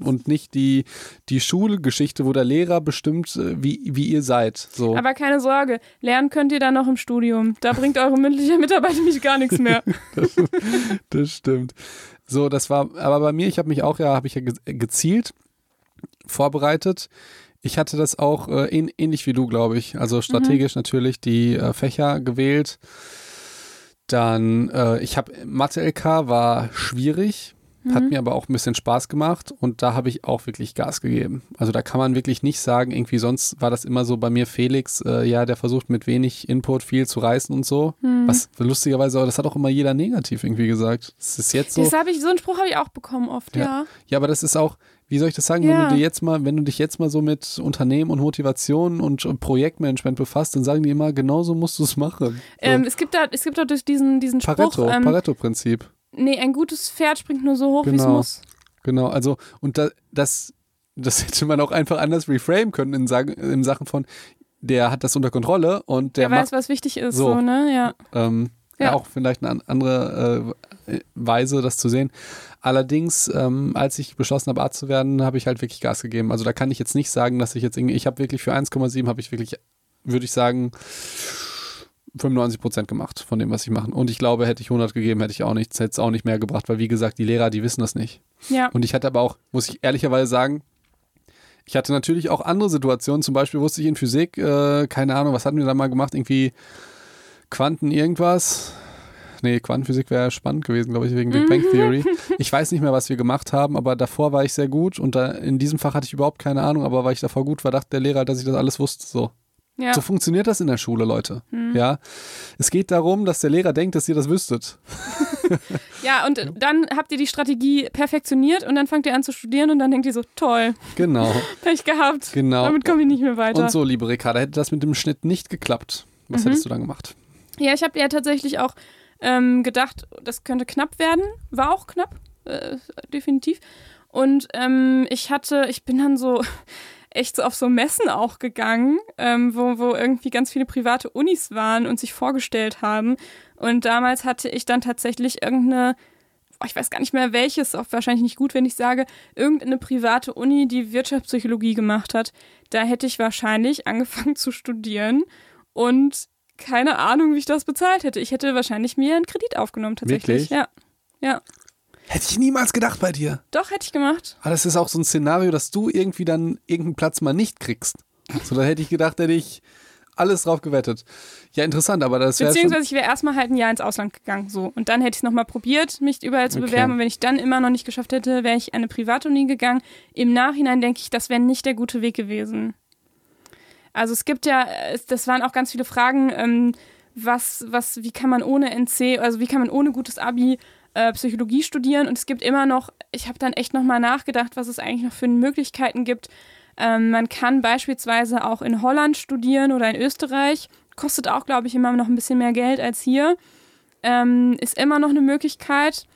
Und nicht die, die Schulgeschichte, wo der Lehrer bestimmt, äh, wie, wie ihr seid. So. Aber keine Sorge, lernen könnt ihr dann noch im Studium. Da bringt eure mündliche <laughs> Mitarbeit nämlich gar nichts mehr. <laughs> Das stimmt. So, das war, aber bei mir, ich habe mich auch, ja, habe ich ja ge gezielt vorbereitet. Ich hatte das auch äh, ähn ähnlich wie du, glaube ich. Also strategisch natürlich die äh, Fächer gewählt. Dann, äh, ich habe Mathe-LK war schwierig, hat mir aber auch ein bisschen Spaß gemacht und da habe ich auch wirklich Gas gegeben. Also da kann man wirklich nicht sagen, irgendwie sonst war das immer so bei mir Felix, äh, ja, der versucht mit wenig Input viel zu reißen und so. Was lustigerweise, das hat auch immer jeder negativ irgendwie gesagt. Das ist jetzt so. Das habe ich, so einen Spruch habe ich auch bekommen oft, Ja. ja. Ja, aber das ist auch, wie soll ich das sagen, Ja. wenn du dir jetzt mal, wenn du dich jetzt mal so mit Unternehmen und Motivation und Projektmanagement befasst, dann sagen die immer, genauso musst du es machen. So. Ähm, es gibt da, es gibt da durch diesen, diesen Spruch, Pareto, ähm, Pareto-Prinzip. Nee, ein gutes Pferd springt nur so hoch, wie es Genau. muss. Genau, also, und da, das, das <laughs> hätte man auch einfach anders reframe können in, Sagen, in Sachen von, der hat das unter Kontrolle und der Der, macht weiß, was wichtig ist, so. so, ne? Ja. Ähm, ja. Ja. auch vielleicht eine an- andere äh, Weise, das zu sehen. Allerdings, ähm, als ich beschlossen habe, Arzt zu werden, habe ich halt wirklich Gas gegeben. Also da kann ich jetzt nicht sagen, dass ich jetzt irgendwie, ich habe wirklich für 1,7 habe ich wirklich, würde ich sagen, 95 Prozent gemacht von dem, was ich mache. Und ich glaube, hätte ich 100 gegeben, hätte ich auch nichts, hätte es auch nicht mehr gebracht, weil wie gesagt, die Lehrer, die wissen das nicht. Ja. Und ich hatte aber auch, muss ich ehrlicherweise sagen, ich hatte natürlich auch andere Situationen. Zum Beispiel wusste ich in Physik, äh, keine Ahnung, was hatten wir da mal gemacht? Irgendwie Quanten irgendwas. Nee, Quantenphysik wäre spannend gewesen, glaube ich, wegen Big Bang Theory. <laughs> Ich weiß nicht mehr, was wir gemacht haben, aber davor war ich sehr gut und da, in diesem Fach hatte ich überhaupt keine Ahnung, aber weil ich davor gut war, dachte der Lehrer, dass ich das alles wusste. So. Ja. So funktioniert das in der Schule, Leute. Ja. Es geht darum, dass der Lehrer denkt, dass ihr das wüsstet. <laughs> <laughs> ja, und dann habt ihr die Strategie perfektioniert und dann fangt ihr an zu studieren und dann denkt ihr so, toll, Genau. <laughs> Pech gehabt. Genau. Damit komme ich nicht mehr weiter. Und so, liebe Ricarda, hätte das mit dem Schnitt nicht geklappt. Was Mhm. hättest du dann gemacht? Ja, ich habe ja tatsächlich auch ähm, gedacht, das könnte knapp werden. War auch knapp, äh, definitiv. Und ähm, ich hatte, ich bin dann so echt so auf so Messen auch gegangen, ähm, wo, wo irgendwie ganz viele private Unis waren und sich vorgestellt haben. Und damals hatte ich dann tatsächlich irgendeine ich weiß gar nicht mehr welches, auch wahrscheinlich nicht gut, wenn ich sage, irgendeine private Uni, die Wirtschaftspsychologie gemacht hat. Da hätte ich wahrscheinlich angefangen <laughs> zu studieren und keine Ahnung, wie ich das bezahlt hätte. Ich hätte wahrscheinlich mir einen Kredit aufgenommen, tatsächlich. Wirklich? Ja. Ja. Hätte ich niemals gedacht bei dir. Doch, hätte ich gemacht. Aber das ist auch so ein Szenario, dass du irgendwie dann irgendeinen Platz mal nicht kriegst. So, da hätte ich gedacht, hätte ich alles drauf gewettet. Ja, interessant, aber das wäre. Beziehungsweise ich wäre erstmal halt ein Jahr ins Ausland gegangen. So. Und dann hätte ich es nochmal probiert, mich überall zu Okay. bewerben. Und wenn ich dann immer noch nicht geschafft hätte, wäre ich an eine Privatuni gegangen. Im Nachhinein denke ich, das wäre nicht der gute Weg gewesen. Also es gibt ja, es- das waren auch ganz viele Fragen, ähm, was, was, wie kann man ohne NC, also wie kann man ohne gutes Abi äh, Psychologie studieren? Und es gibt immer noch, ich habe dann echt nochmal nachgedacht, was es eigentlich noch für Möglichkeiten gibt. Ähm, man kann beispielsweise auch in Holland studieren oder in Österreich. Kostet auch, glaube ich, immer noch ein bisschen mehr Geld als hier. Ähm, ist immer noch eine Möglichkeit.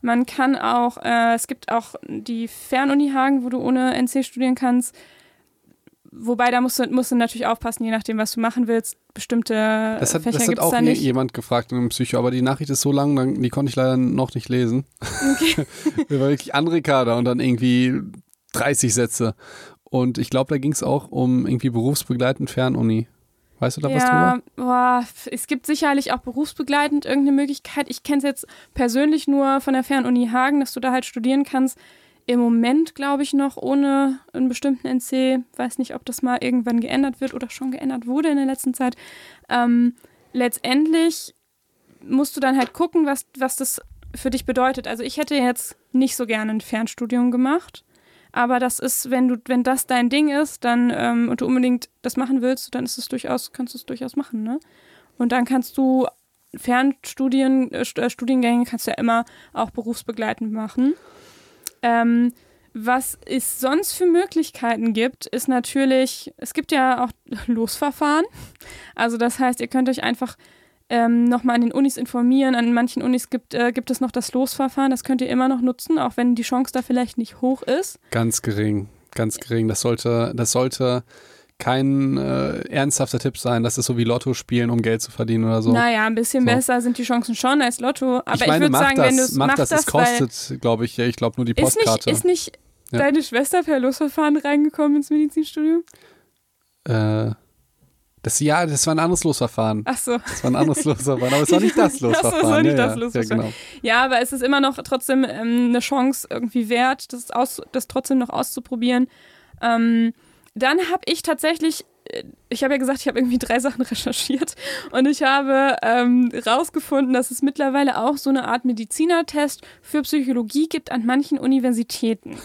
Man kann auch, äh, es gibt auch die Fernuni Hagen, wo du ohne NC studieren kannst. Wobei, da musst du, musst du natürlich aufpassen, je nachdem, was du machen willst. Bestimmte Das hat, Fächer das hat auch da jemand gefragt in einem Psycho, aber die Nachricht ist so lang, dann, die konnte ich leider noch nicht lesen. Okay. <laughs> Wir war wirklich andere Kader und dann irgendwie 30 Sätze. Und ich glaube, da ging es auch um irgendwie berufsbegleitend Fernuni. Weißt du da was drüber? Ja, boah, es gibt sicherlich auch berufsbegleitend irgendeine Möglichkeit. Ich kenne es jetzt persönlich nur von der Fernuni Hagen, dass du da halt studieren kannst. Im Moment glaube ich noch ohne einen bestimmten NC. Weiß nicht, ob das mal irgendwann geändert wird oder schon geändert wurde in der letzten Zeit. Ähm, letztendlich musst du dann halt gucken, was, was das für dich bedeutet. Also ich hätte jetzt nicht so gerne ein Fernstudium gemacht. Aber das ist, wenn du, wenn das dein Ding ist, dann ähm, und du unbedingt das machen willst, dann ist es durchaus, kannst du es durchaus machen, ne? Und dann kannst du Fernstudien, äh, äh, Studiengänge kannst du ja immer auch berufsbegleitend machen. Ähm, was es sonst für Möglichkeiten gibt, ist natürlich, es gibt ja auch <laughs> Losverfahren. Also das heißt, ihr könnt euch einfach ähm, nochmal an den Unis informieren. An manchen Unis gibt, äh, gibt es noch das Losverfahren. Das könnt ihr immer noch nutzen, auch wenn die Chance da vielleicht nicht hoch ist. Ganz gering, ganz gering. Das sollte, das sollte kein äh, ernsthafter Tipp sein. Das ist so wie Lotto spielen, um Geld zu verdienen oder so. Naja, ein bisschen So. besser sind die Chancen schon als Lotto. Aber ich, ich würde sagen, das, wenn du es mach mach das, das, es kostet, glaube ich, ich glaube nur die ist nicht, Postkarte. ist nicht Ja. deine Schwester per Losverfahren reingekommen ins Medizinstudium? äh, das, ja, das war ein anderes Losverfahren. Ach so. Das war ein anderes <laughs> Losverfahren, aber es war nicht das <laughs> es Losverfahren. war nicht ja, das ja, Losverfahren. Ja, genau. Ja, aber es ist immer noch trotzdem ähm, eine Chance irgendwie wert, das, aus, das trotzdem noch auszuprobieren. Ähm, dann habe ich tatsächlich, äh, ich habe ja gesagt, ich habe irgendwie drei Sachen recherchiert und ich habe ähm, rausgefunden, dass es mittlerweile auch so eine Art Medizinertest für Psychologie gibt an manchen Universitäten.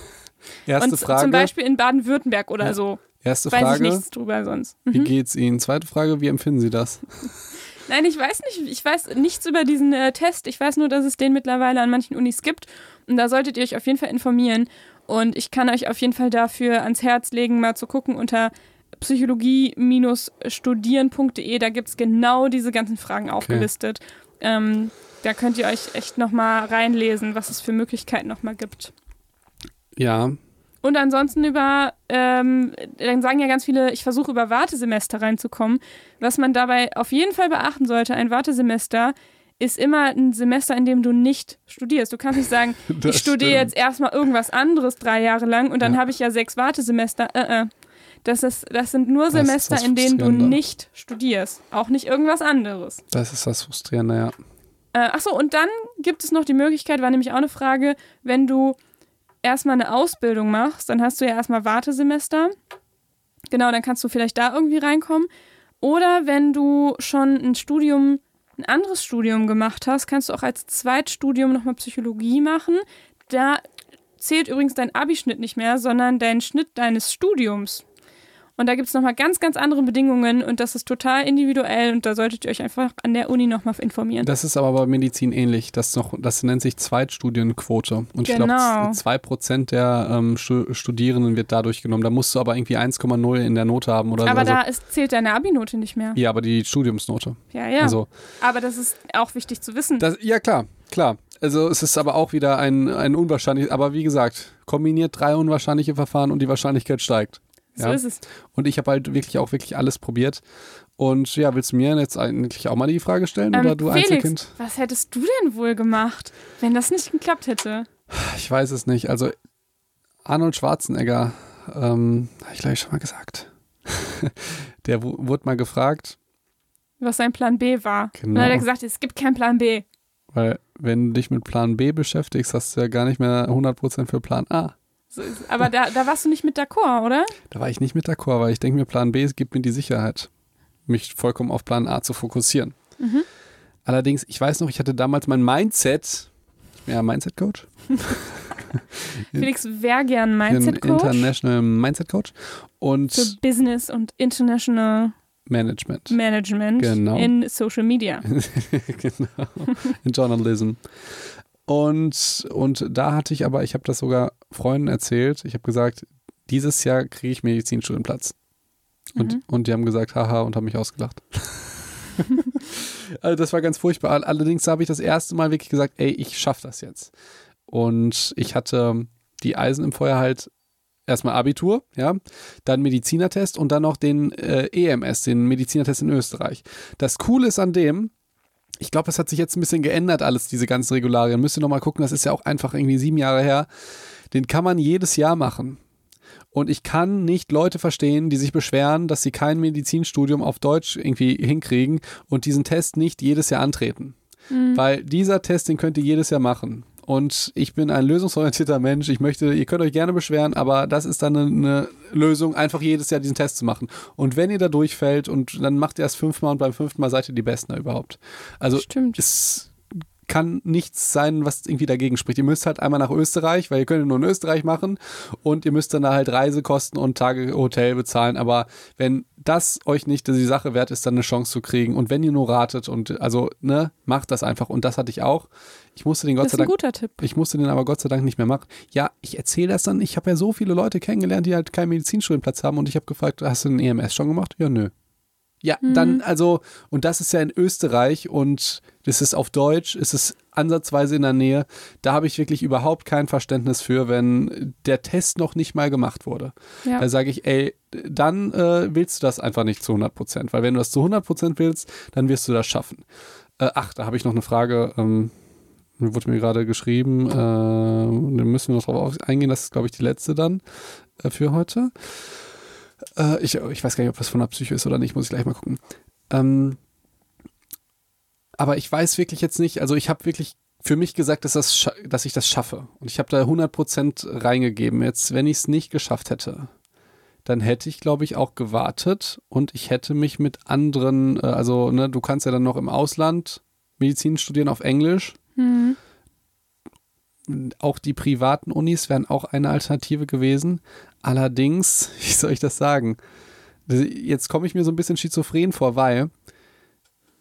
Erste und Frage. zum Beispiel in Baden-Württemberg oder Ja. so. erste Weiß Frage. ich nichts drüber sonst. Wie Mhm. geht's Ihnen? Zweite Frage, wie empfinden Sie das? <laughs> Nein, ich weiß nicht, ich weiß nichts über diesen äh, Test. Ich weiß nur, dass es den mittlerweile an manchen Unis gibt. Und da solltet ihr euch auf jeden Fall informieren. Und ich kann euch auf jeden Fall dafür ans Herz legen, mal zu gucken unter psychologie-studieren.de. Da gibt es genau diese ganzen Fragen aufgelistet. Ähm, da könnt ihr euch echt nochmal reinlesen, was es für Möglichkeiten nochmal gibt. Ja, Und ansonsten über, ähm, dann sagen ja ganz viele, ich versuche über Wartesemester reinzukommen. Was man dabei auf jeden Fall beachten sollte, ein Wartesemester ist immer ein Semester, in dem du nicht studierst. Du kannst nicht sagen, <laughs> ich studiere stimmt. jetzt erstmal irgendwas anderes drei Jahre lang und dann Ja. habe ich ja sechs Wartesemester. Äh, äh. Das, ist, das sind nur Das Semester, in denen du nicht studierst. Auch nicht irgendwas anderes. das ist das Frustrierende, ja. Äh, achso, und dann gibt es noch die Möglichkeit, war nämlich auch eine Frage, wenn du erstmal eine Ausbildung machst, dann hast du ja erstmal Wartesemester. Genau, dann kannst du vielleicht da irgendwie reinkommen. Oder wenn du schon ein Studium, ein anderes Studium gemacht hast, kannst du auch als Zweitstudium nochmal Psychologie machen. Da zählt übrigens dein Abischnitt nicht mehr, sondern dein Schnitt deines Studiums. Und da gibt es nochmal ganz, ganz andere Bedingungen und das ist total individuell und da solltet ihr euch einfach an der Uni nochmal informieren. Das ist aber bei Medizin ähnlich. Das, noch, das nennt sich Zweitstudienquote. Und ich Genau. glaube, 2% der ähm, Stu- Studierenden wird dadurch genommen. Da musst du aber irgendwie 1,0 in der Note haben oder Aber so. da ist, zählt deine Abi-Note nicht mehr. ja, aber die Studiumsnote. Ja, ja. Also, aber das ist auch wichtig zu wissen. das, ja, klar, klar. Also es ist aber auch wieder ein, ein unwahrscheinlich, aber wie gesagt, kombiniert drei unwahrscheinliche Verfahren und die Wahrscheinlichkeit steigt. So ja. ist es. Und ich habe halt wirklich auch wirklich alles probiert. Und ja, willst du mir jetzt eigentlich auch mal die Frage stellen Ähm, oder du Felix, Einzelkind? was hättest du denn wohl gemacht, wenn das nicht geklappt hätte? Ich weiß es nicht. Also Arnold Schwarzenegger, ähm, habe ich gleich schon mal gesagt. <laughs> Der wu- wurde mal gefragt, Was sein Plan B war. Und Genau. dann hat er gesagt, es gibt keinen Plan B. weil wenn du dich mit Plan B beschäftigst, hast du ja gar nicht mehr 100% für Plan A. So ist, aber da, da warst du nicht mit d'accord, oder? Da war ich nicht mit d'accord, weil ich denke mir, Plan B gibt mir die Sicherheit, mich vollkommen auf Plan A zu fokussieren. Mhm. Allerdings, ich weiß noch, ich hatte damals mein Mindset, ja Mindset-Coach, <laughs> Felix wäre gern Mindset-Coach International Mindset-Coach für und Business und International Management. Management Genau. in Social Media. <laughs> genau. In Journalism. Und, und da hatte ich aber, ich habe das sogar Freunden erzählt, ich habe gesagt, dieses Jahr kriege ich Medizinstudienplatz. Und, Mhm. und die haben gesagt, haha, und haben mich ausgelacht. <laughs> also das war ganz furchtbar. Allerdings habe ich das erste Mal wirklich gesagt, ey, ich schaffe das jetzt. Und ich hatte die Eisen im Feuer halt erstmal Abitur, ja, dann Medizinertest und dann noch den äh, EMS, den Medizinertest in Österreich. Das Coole ist an dem, ich glaube, es hat sich jetzt ein bisschen geändert, alles, diese ganzen Regularien. Müsst ihr nochmal gucken, das ist ja auch einfach irgendwie sieben Jahre her. Den kann man jedes Jahr machen. Und ich kann nicht Leute verstehen, die sich beschweren, dass sie kein Medizinstudium auf Deutsch irgendwie hinkriegen und diesen Test nicht jedes Jahr antreten. Mhm. Weil dieser Test, den könnt ihr jedes Jahr machen. Und ich bin ein lösungsorientierter Mensch. Ich möchte, ihr könnt euch gerne beschweren, aber das ist dann eine, eine Lösung, einfach jedes Jahr diesen Test zu machen. Und wenn ihr da durchfällt und dann macht ihr es fünfmal und beim fünften Mal seid ihr die Besten überhaupt. Also Stimmt. es kann nichts sein, was irgendwie dagegen spricht. Ihr müsst halt einmal nach Österreich, weil ihr könnt nur in Österreich machen und ihr müsst dann da halt Reisekosten und Tage Hotel bezahlen. Aber wenn das euch nicht die Sache wert ist, dann eine Chance zu kriegen und wenn ihr nur ratet und also, ne, macht das einfach. Und das hatte ich auch. Ich musste den Gott Das sei ist ein Dank guter Tipp. ich musste den aber Gott sei Dank nicht mehr machen. Ja, ich erzähle das dann. Ich habe ja so viele Leute kennengelernt, die halt keinen Medizinstudienplatz haben und ich habe gefragt, hast du den EMS schon gemacht? Ja, nö. Ja, dann, also, und das ist ja in Österreich und das ist auf Deutsch, ist es ansatzweise in der Nähe. Da habe ich wirklich überhaupt kein Verständnis für, wenn der Test noch nicht mal gemacht wurde. Ja. Da sage ich, ey, dann äh, willst du das einfach nicht zu 100 Prozent, weil wenn du das zu 100 Prozent willst, dann wirst du das schaffen. Äh, ach, da habe ich noch eine Frage, ähm, wurde mir gerade geschrieben, äh, da müssen wir noch drauf eingehen, das ist, glaube ich, die letzte dann äh, für heute. Äh, ich, ich weiß gar nicht, ob das von der Psyche ist oder nicht, muss ich gleich mal gucken. Ähm, aber ich weiß wirklich jetzt nicht, also ich habe wirklich für mich gesagt, dass, das, dass ich das schaffe. Und ich habe da 100% reingegeben. Jetzt, wenn ich es nicht geschafft hätte, dann hätte ich, glaube ich, auch gewartet und ich hätte mich mit anderen, äh, also ne, du kannst ja dann noch im Ausland Medizin studieren auf Englisch. Mhm. Auch die privaten Unis wären auch eine Alternative gewesen. Allerdings, <laughs> wie soll ich das sagen? Jetzt komme ich mir so ein bisschen schizophren vor, weil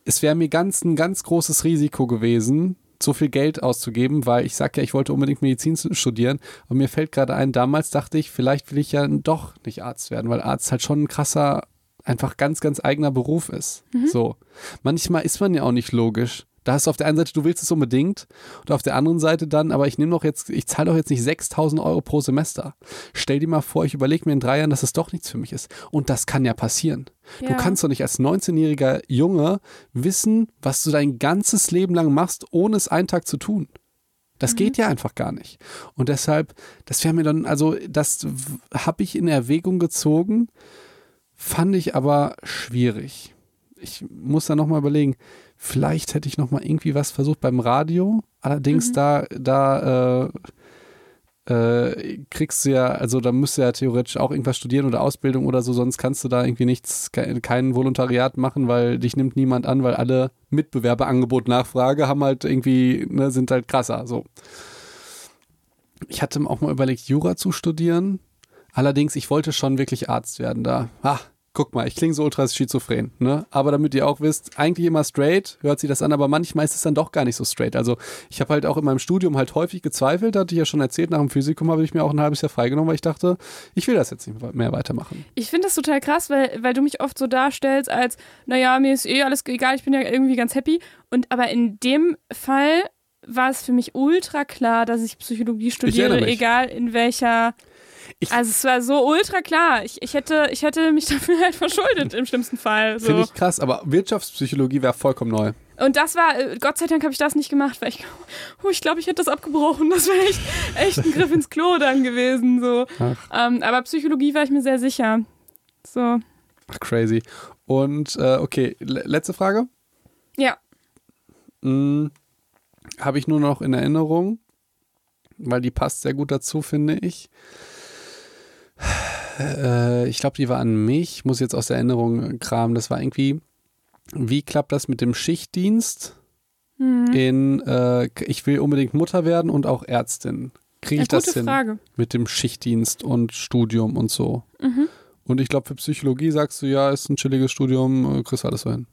es wäre mir ganz ein ganz großes Risiko gewesen, so viel Geld auszugeben, weil ich sage ja, ich wollte unbedingt Medizin studieren. Und mir fällt gerade ein, damals dachte ich, vielleicht will ich ja doch nicht Arzt werden, weil Arzt halt schon ein krasser, einfach ganz, ganz eigener Beruf ist. So. Manchmal ist man ja auch nicht logisch. Da hast du auf der einen Seite, du willst es unbedingt und auf der anderen Seite dann, aber ich nehme doch jetzt, ich zahle doch jetzt nicht 6000 Euro pro Semester. Stell dir mal vor, ich überlege mir in drei Jahren, dass es doch nichts für mich ist. Und das kann ja passieren. Du Ja. kannst doch nicht als 19-jähriger Junge wissen, was du dein ganzes Leben lang machst, ohne es einen Tag zu tun. Das geht ja einfach gar nicht. Und deshalb, das wäre mir dann, also das habe ich in Erwägung gezogen, fand ich aber schwierig. Ich muss da nochmal überlegen, vielleicht hätte ich nochmal irgendwie was versucht beim Radio. Allerdings Mhm. da, da äh, äh, kriegst du ja, also da müsst du ja theoretisch auch irgendwas studieren oder Ausbildung oder so, sonst kannst du da irgendwie nichts, ke- kein Volontariat machen, weil dich nimmt niemand an, weil alle Mitbewerberangebot Nachfrage haben halt irgendwie, ne, sind halt krasser. So. Ich hatte auch mal überlegt, Jura zu studieren. Allerdings, ich wollte schon wirklich Arzt werden da. Ah, guck mal, ich klinge so ultra schizophren, ne? Aber damit ihr auch wisst, eigentlich immer straight, hört sich das an, aber manchmal ist es dann doch gar nicht so straight. Also ich habe halt auch in meinem Studium halt häufig gezweifelt, hatte ich ja schon erzählt, nach dem Physikum habe ich mir auch ein halbes Jahr freigenommen, weil ich dachte, ich will das jetzt nicht mehr weitermachen. Ich finde das total krass, weil, weil du mich oft so darstellst, als, naja, mir ist eh alles egal, ich bin ja irgendwie ganz happy. Und aber in dem Fall war es für mich ultra klar, dass ich Psychologie studiere, mich. egal in welcher Ich- also es war so ultra klar. Ich, ich, hätte, ich hätte mich <laughs> dafür halt verschuldet im schlimmsten Fall. So. Finde ich krass, aber Wirtschaftspsychologie wäre vollkommen neu. Und das war, äh, Gott sei Dank habe ich das nicht gemacht, weil ich, <laughs> oh, ich glaube, ich hätte das abgebrochen. Das wäre echt, echt ein Griff ins Klo dann gewesen. So. Ähm, aber Psychologie war ich mir sehr sicher. So, Ach, crazy. Und äh, okay, le- letzte Frage. ja. Hm, Habe ich nur noch in Erinnerung, weil die passt sehr gut dazu, finde ich. Äh, ich glaube, die war an mich. Muss jetzt aus der Erinnerung kramen. Das war irgendwie, wie klappt das mit dem Schichtdienst Mhm. in, äh, ich will unbedingt Mutter werden und auch Ärztin. Kriege Ja, ich das hin Frage. mit dem Schichtdienst und Studium und so? Mhm. Und ich glaube, für Psychologie sagst du, ja, ist ein chilliges Studium, äh, kriegst alles so hin.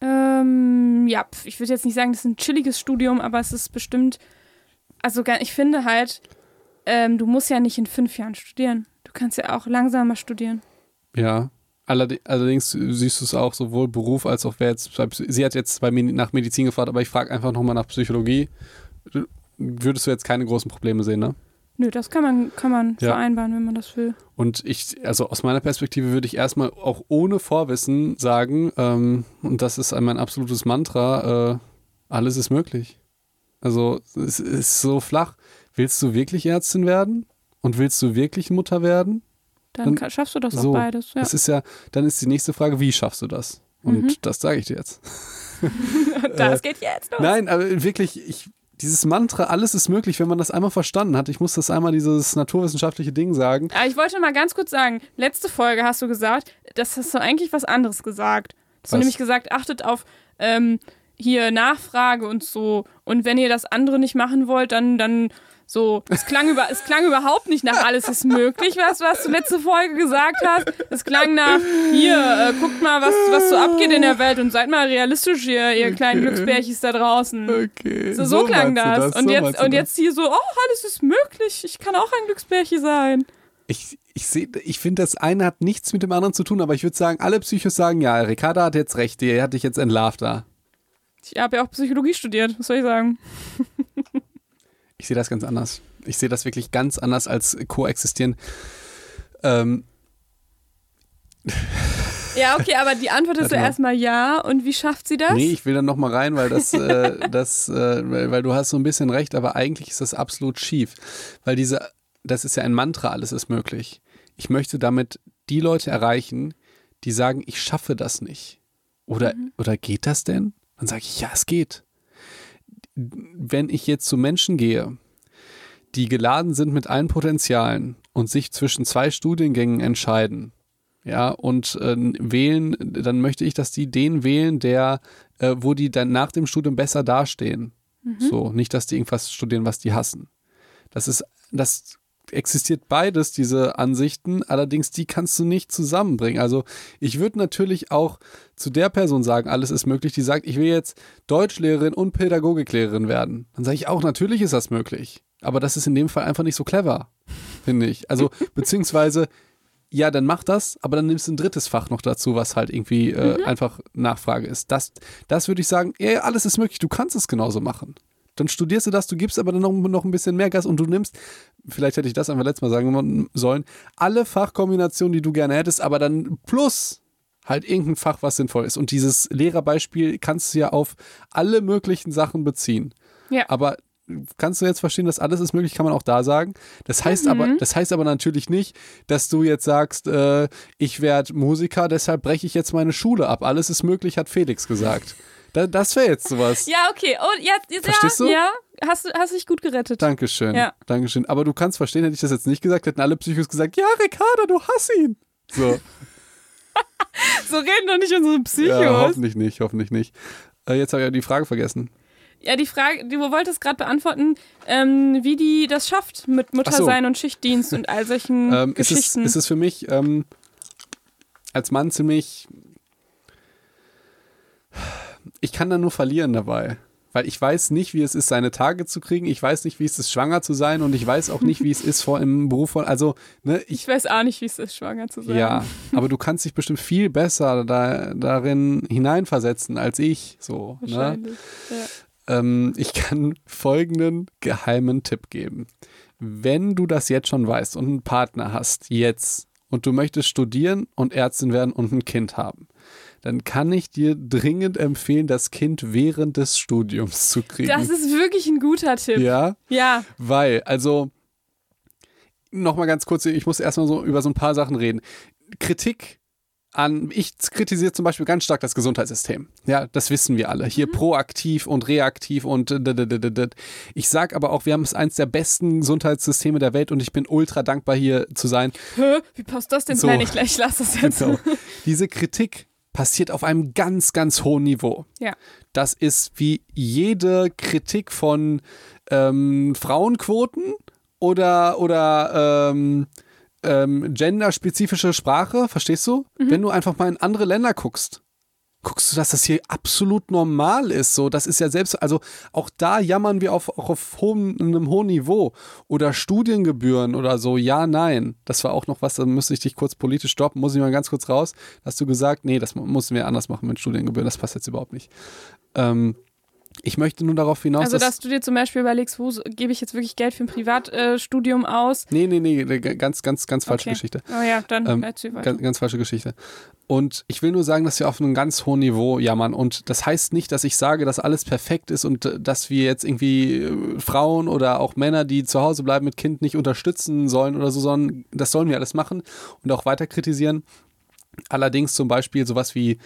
Ähm, ja, ich würde jetzt nicht sagen, das ist ein chilliges Studium, aber es ist bestimmt, also ich finde halt, ähm, du musst ja nicht in fünf Jahren studieren. Du kannst ja auch langsamer studieren. Ja. Allerdings siehst du es auch sowohl Beruf als auch wer jetzt. Sie hat jetzt bei nach Medizin gefragt, aber ich frage einfach nochmal nach Psychologie. Würdest du jetzt keine großen Probleme sehen, ne? Nö, das kann man, kann man Ja. vereinbaren, wenn man das will. Und ich, also aus meiner Perspektive würde ich erstmal auch ohne Vorwissen sagen, ähm, und das ist mein absolutes Mantra, äh, alles ist möglich. Also es ist so flach. Willst du wirklich Ärztin werden? Und willst du wirklich Mutter werden? Dann Dann- schaffst du das so. auch beides. Ja. Das ist ja, dann ist die nächste Frage, wie schaffst du das? Und Mhm. das sage ich dir jetzt. <laughs> das geht jetzt los. Nein, aber wirklich, ich, dieses Mantra, alles ist möglich, wenn man das einmal verstanden hat. Ich muss das einmal dieses naturwissenschaftliche Ding sagen. Aber ich wollte mal ganz kurz sagen, letzte Folge hast du gesagt, das hast du eigentlich was anderes gesagt. Hast du Was? nämlich gesagt, achtet auf ähm, hier Nachfrage und so. Und wenn ihr das andere nicht machen wollt, dann, dann so. Es klang, über, es klang überhaupt nicht nach alles ist möglich, was, was du letzte Folge gesagt hast. Es klang nach, hier, äh, guckt mal, was, was so abgeht in der Welt und seid mal realistisch, ihr, ihr kleinen Glücksbärchis da draußen. Okay. So, so, klang meinst du das. Und, so jetzt, und das. jetzt hier so, oh, alles ist möglich. Ich kann auch ein Glücksbärchen sein. Ich, ich, seh- ich finde, das eine hat nichts mit dem anderen zu tun, aber ich würde sagen, alle Psychos sagen, ja, Ricarda hat jetzt recht, die hat dich jetzt entlarvt da. Ich habe ja auch Psychologie studiert, was soll ich sagen? <laughs> Ich sehe das ganz anders. Ich sehe das wirklich ganz anders als koexistieren. Ähm, Ja, okay, aber die Antwort ist ja mal. erstmal ja. Und wie schafft sie das? Nee, ich will dann noch mal rein, weil das, <laughs> äh, das, äh, weil, weil du hast so ein bisschen recht, aber eigentlich ist das absolut schief, weil diese, das ist ja ein Mantra, alles ist möglich. Ich möchte damit die Leute erreichen, die sagen, ich schaffe das nicht. Oder, oder geht das denn? Dann sage ich, ja, es geht. Wenn ich jetzt zu Menschen gehe, die geladen sind mit allen Potenzialen und sich zwischen zwei Studiengängen entscheiden, ja, und äh, wählen, dann möchte ich, dass die den wählen, der, äh, wo die dann nach dem Studium besser dastehen. So, nicht, dass die irgendwas studieren, was die hassen. Das ist, das existiert beides, diese Ansichten, allerdings die kannst du nicht zusammenbringen. Also ich würde natürlich auch zu der Person sagen, alles ist möglich, die sagt, ich will jetzt Deutschlehrerin und Pädagogiklehrerin werden. Dann sage ich auch, natürlich ist das möglich. Aber das ist in dem Fall einfach nicht so clever, finde ich. Also, <laughs> beziehungsweise, ja, dann mach das, aber dann nimmst du ein drittes Fach noch dazu, was halt irgendwie äh, einfach Nachfrage ist. Das, das würde ich sagen, ja, alles ist möglich, du kannst es genauso machen. Dann studierst du das, du gibst aber dann noch, noch ein bisschen mehr Gas und du nimmst, vielleicht hätte ich das einfach letztes Mal sagen sollen, alle Fachkombinationen, die du gerne hättest, aber dann plus halt irgendein Fach, was sinnvoll ist. Und dieses Lehrerbeispiel kannst du ja auf alle möglichen Sachen beziehen. Ja. Aber kannst du jetzt verstehen, dass alles ist möglich, kann man auch da sagen. Das heißt aber, das heißt aber natürlich nicht, dass du jetzt sagst, äh, ich werde Musiker, deshalb breche ich jetzt meine Schule ab. Alles ist möglich, hat Felix gesagt. Da, das wäre jetzt sowas. Ja, okay. Oh, ja, ja, Verstehst du? ja, hast du hast dich gut gerettet. Dankeschön. Ja. Dankeschön. Aber du kannst verstehen, hätte ich das jetzt nicht gesagt, hätten alle Psychos gesagt, ja, Ricarda, du hast ihn. So. <laughs> So reden doch nicht unsere Psychos. Ja, Ja, hoffentlich nicht, hoffentlich nicht. Äh, jetzt habe ich ja die Frage vergessen. die Frage, du wolltest gerade beantworten, ähm, wie die das schafft mit Ach so. Muttersein und Schichtdienst und all solchen <laughs> Ähm, ist, es, Geschichten. ist es für mich ähm, als Mann ziemlich. Ich kann da nur verlieren dabei. Weil ich weiß nicht, wie es ist, seine Tage zu kriegen. Ich weiß nicht, wie es ist, schwanger zu sein. Und ich weiß auch nicht, wie es ist, vor im Beruf von. Also, ne, ich. ich weiß auch nicht, wie es ist, schwanger zu sein. Ja, aber du kannst dich bestimmt viel besser da, darin hineinversetzen als ich. So, ne? Wahrscheinlich. Ähm, ich kann folgenden geheimen Tipp geben. Wenn du das jetzt schon weißt und einen Partner hast, jetzt, und du möchtest studieren und Ärztin werden und ein Kind haben, dann kann ich dir dringend empfehlen, das Kind während des Studiums zu kriegen. Das ist wirklich ein guter Tipp. ja, Ja. weil, also, nochmal ganz kurz, ich muss erstmal so über so ein paar Sachen reden. Kritik an, ich kritisiere zum Beispiel ganz stark das Gesundheitssystem. Ja, das wissen wir alle. Hier proaktiv und reaktiv und ich sag aber auch, wir haben es eins der besten Gesundheitssysteme der Welt und ich bin ultra dankbar hier zu sein. Hä? Wie passt das denn? So. Nein, ich, ich lasse das jetzt. Genau. <laughs> Diese Kritik passiert auf einem ganz, ganz hohen Niveau. Ja. Das ist wie jede Kritik von ähm, Frauenquoten oder, oder ähm, ähm, genderspezifische Sprache, verstehst du? Wenn du einfach mal in andere Länder guckst, guckst du, dass das hier absolut normal ist. So, das ist ja selbst, also auch da jammern wir auf, auch auf hohem, einem hohen Niveau. Oder Studiengebühren oder so, ja, nein. Das war auch noch was, da müsste ich dich kurz politisch stoppen, muss ich mal ganz kurz raus. Hast du gesagt, nee, das müssen wir anders machen mit Studiengebühren, das passt jetzt überhaupt nicht. Ähm, ich möchte nur darauf hinaus, Also, dass. dass du dir zum Beispiel überlegst, wo gebe ich jetzt wirklich Geld für ein Privatstudium aus? Nee, nee, nee, ganz, ganz, ganz falsche Okay. Geschichte. Oh ja, dann Ähm, erzähl weiter. Ganz, ganz falsche Geschichte. Und ich will nur sagen, dass wir auf einem ganz hohen Niveau jammern. Und das heißt nicht, dass ich sage, dass alles perfekt ist und äh, dass wir jetzt irgendwie äh, Frauen oder auch Männer, die zu Hause bleiben mit Kind, nicht unterstützen sollen oder so, sondern das sollen wir alles machen und auch weiter kritisieren. Allerdings zum Beispiel sowas wie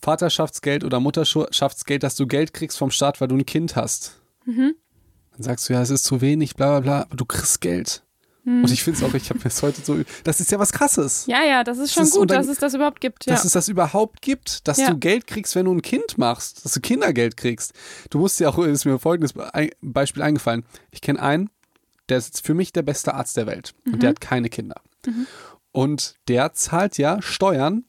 Vaterschaftsgeld oder Mutterschaftsgeld, dass du Geld kriegst vom Staat, weil du ein Kind hast. Mhm. Dann sagst du, ja, es ist zu wenig, bla bla bla, aber du kriegst Geld. Und ich finde es auch, ich habe mir das heute so, das ist ja was Krasses. Ja, ja, das ist schon ist- gut, und dann- dass es das überhaupt gibt. Ja. dass es das überhaupt gibt, dass Ja. du Geld kriegst, wenn du ein Kind machst, dass du Kindergeld kriegst. Du musst ja auch, ist mir folgendes Be- Beispiel eingefallen. Ich kenne einen, der ist für mich der beste Arzt der Welt und Mhm. der hat keine Kinder. Und der zahlt ja Steuern,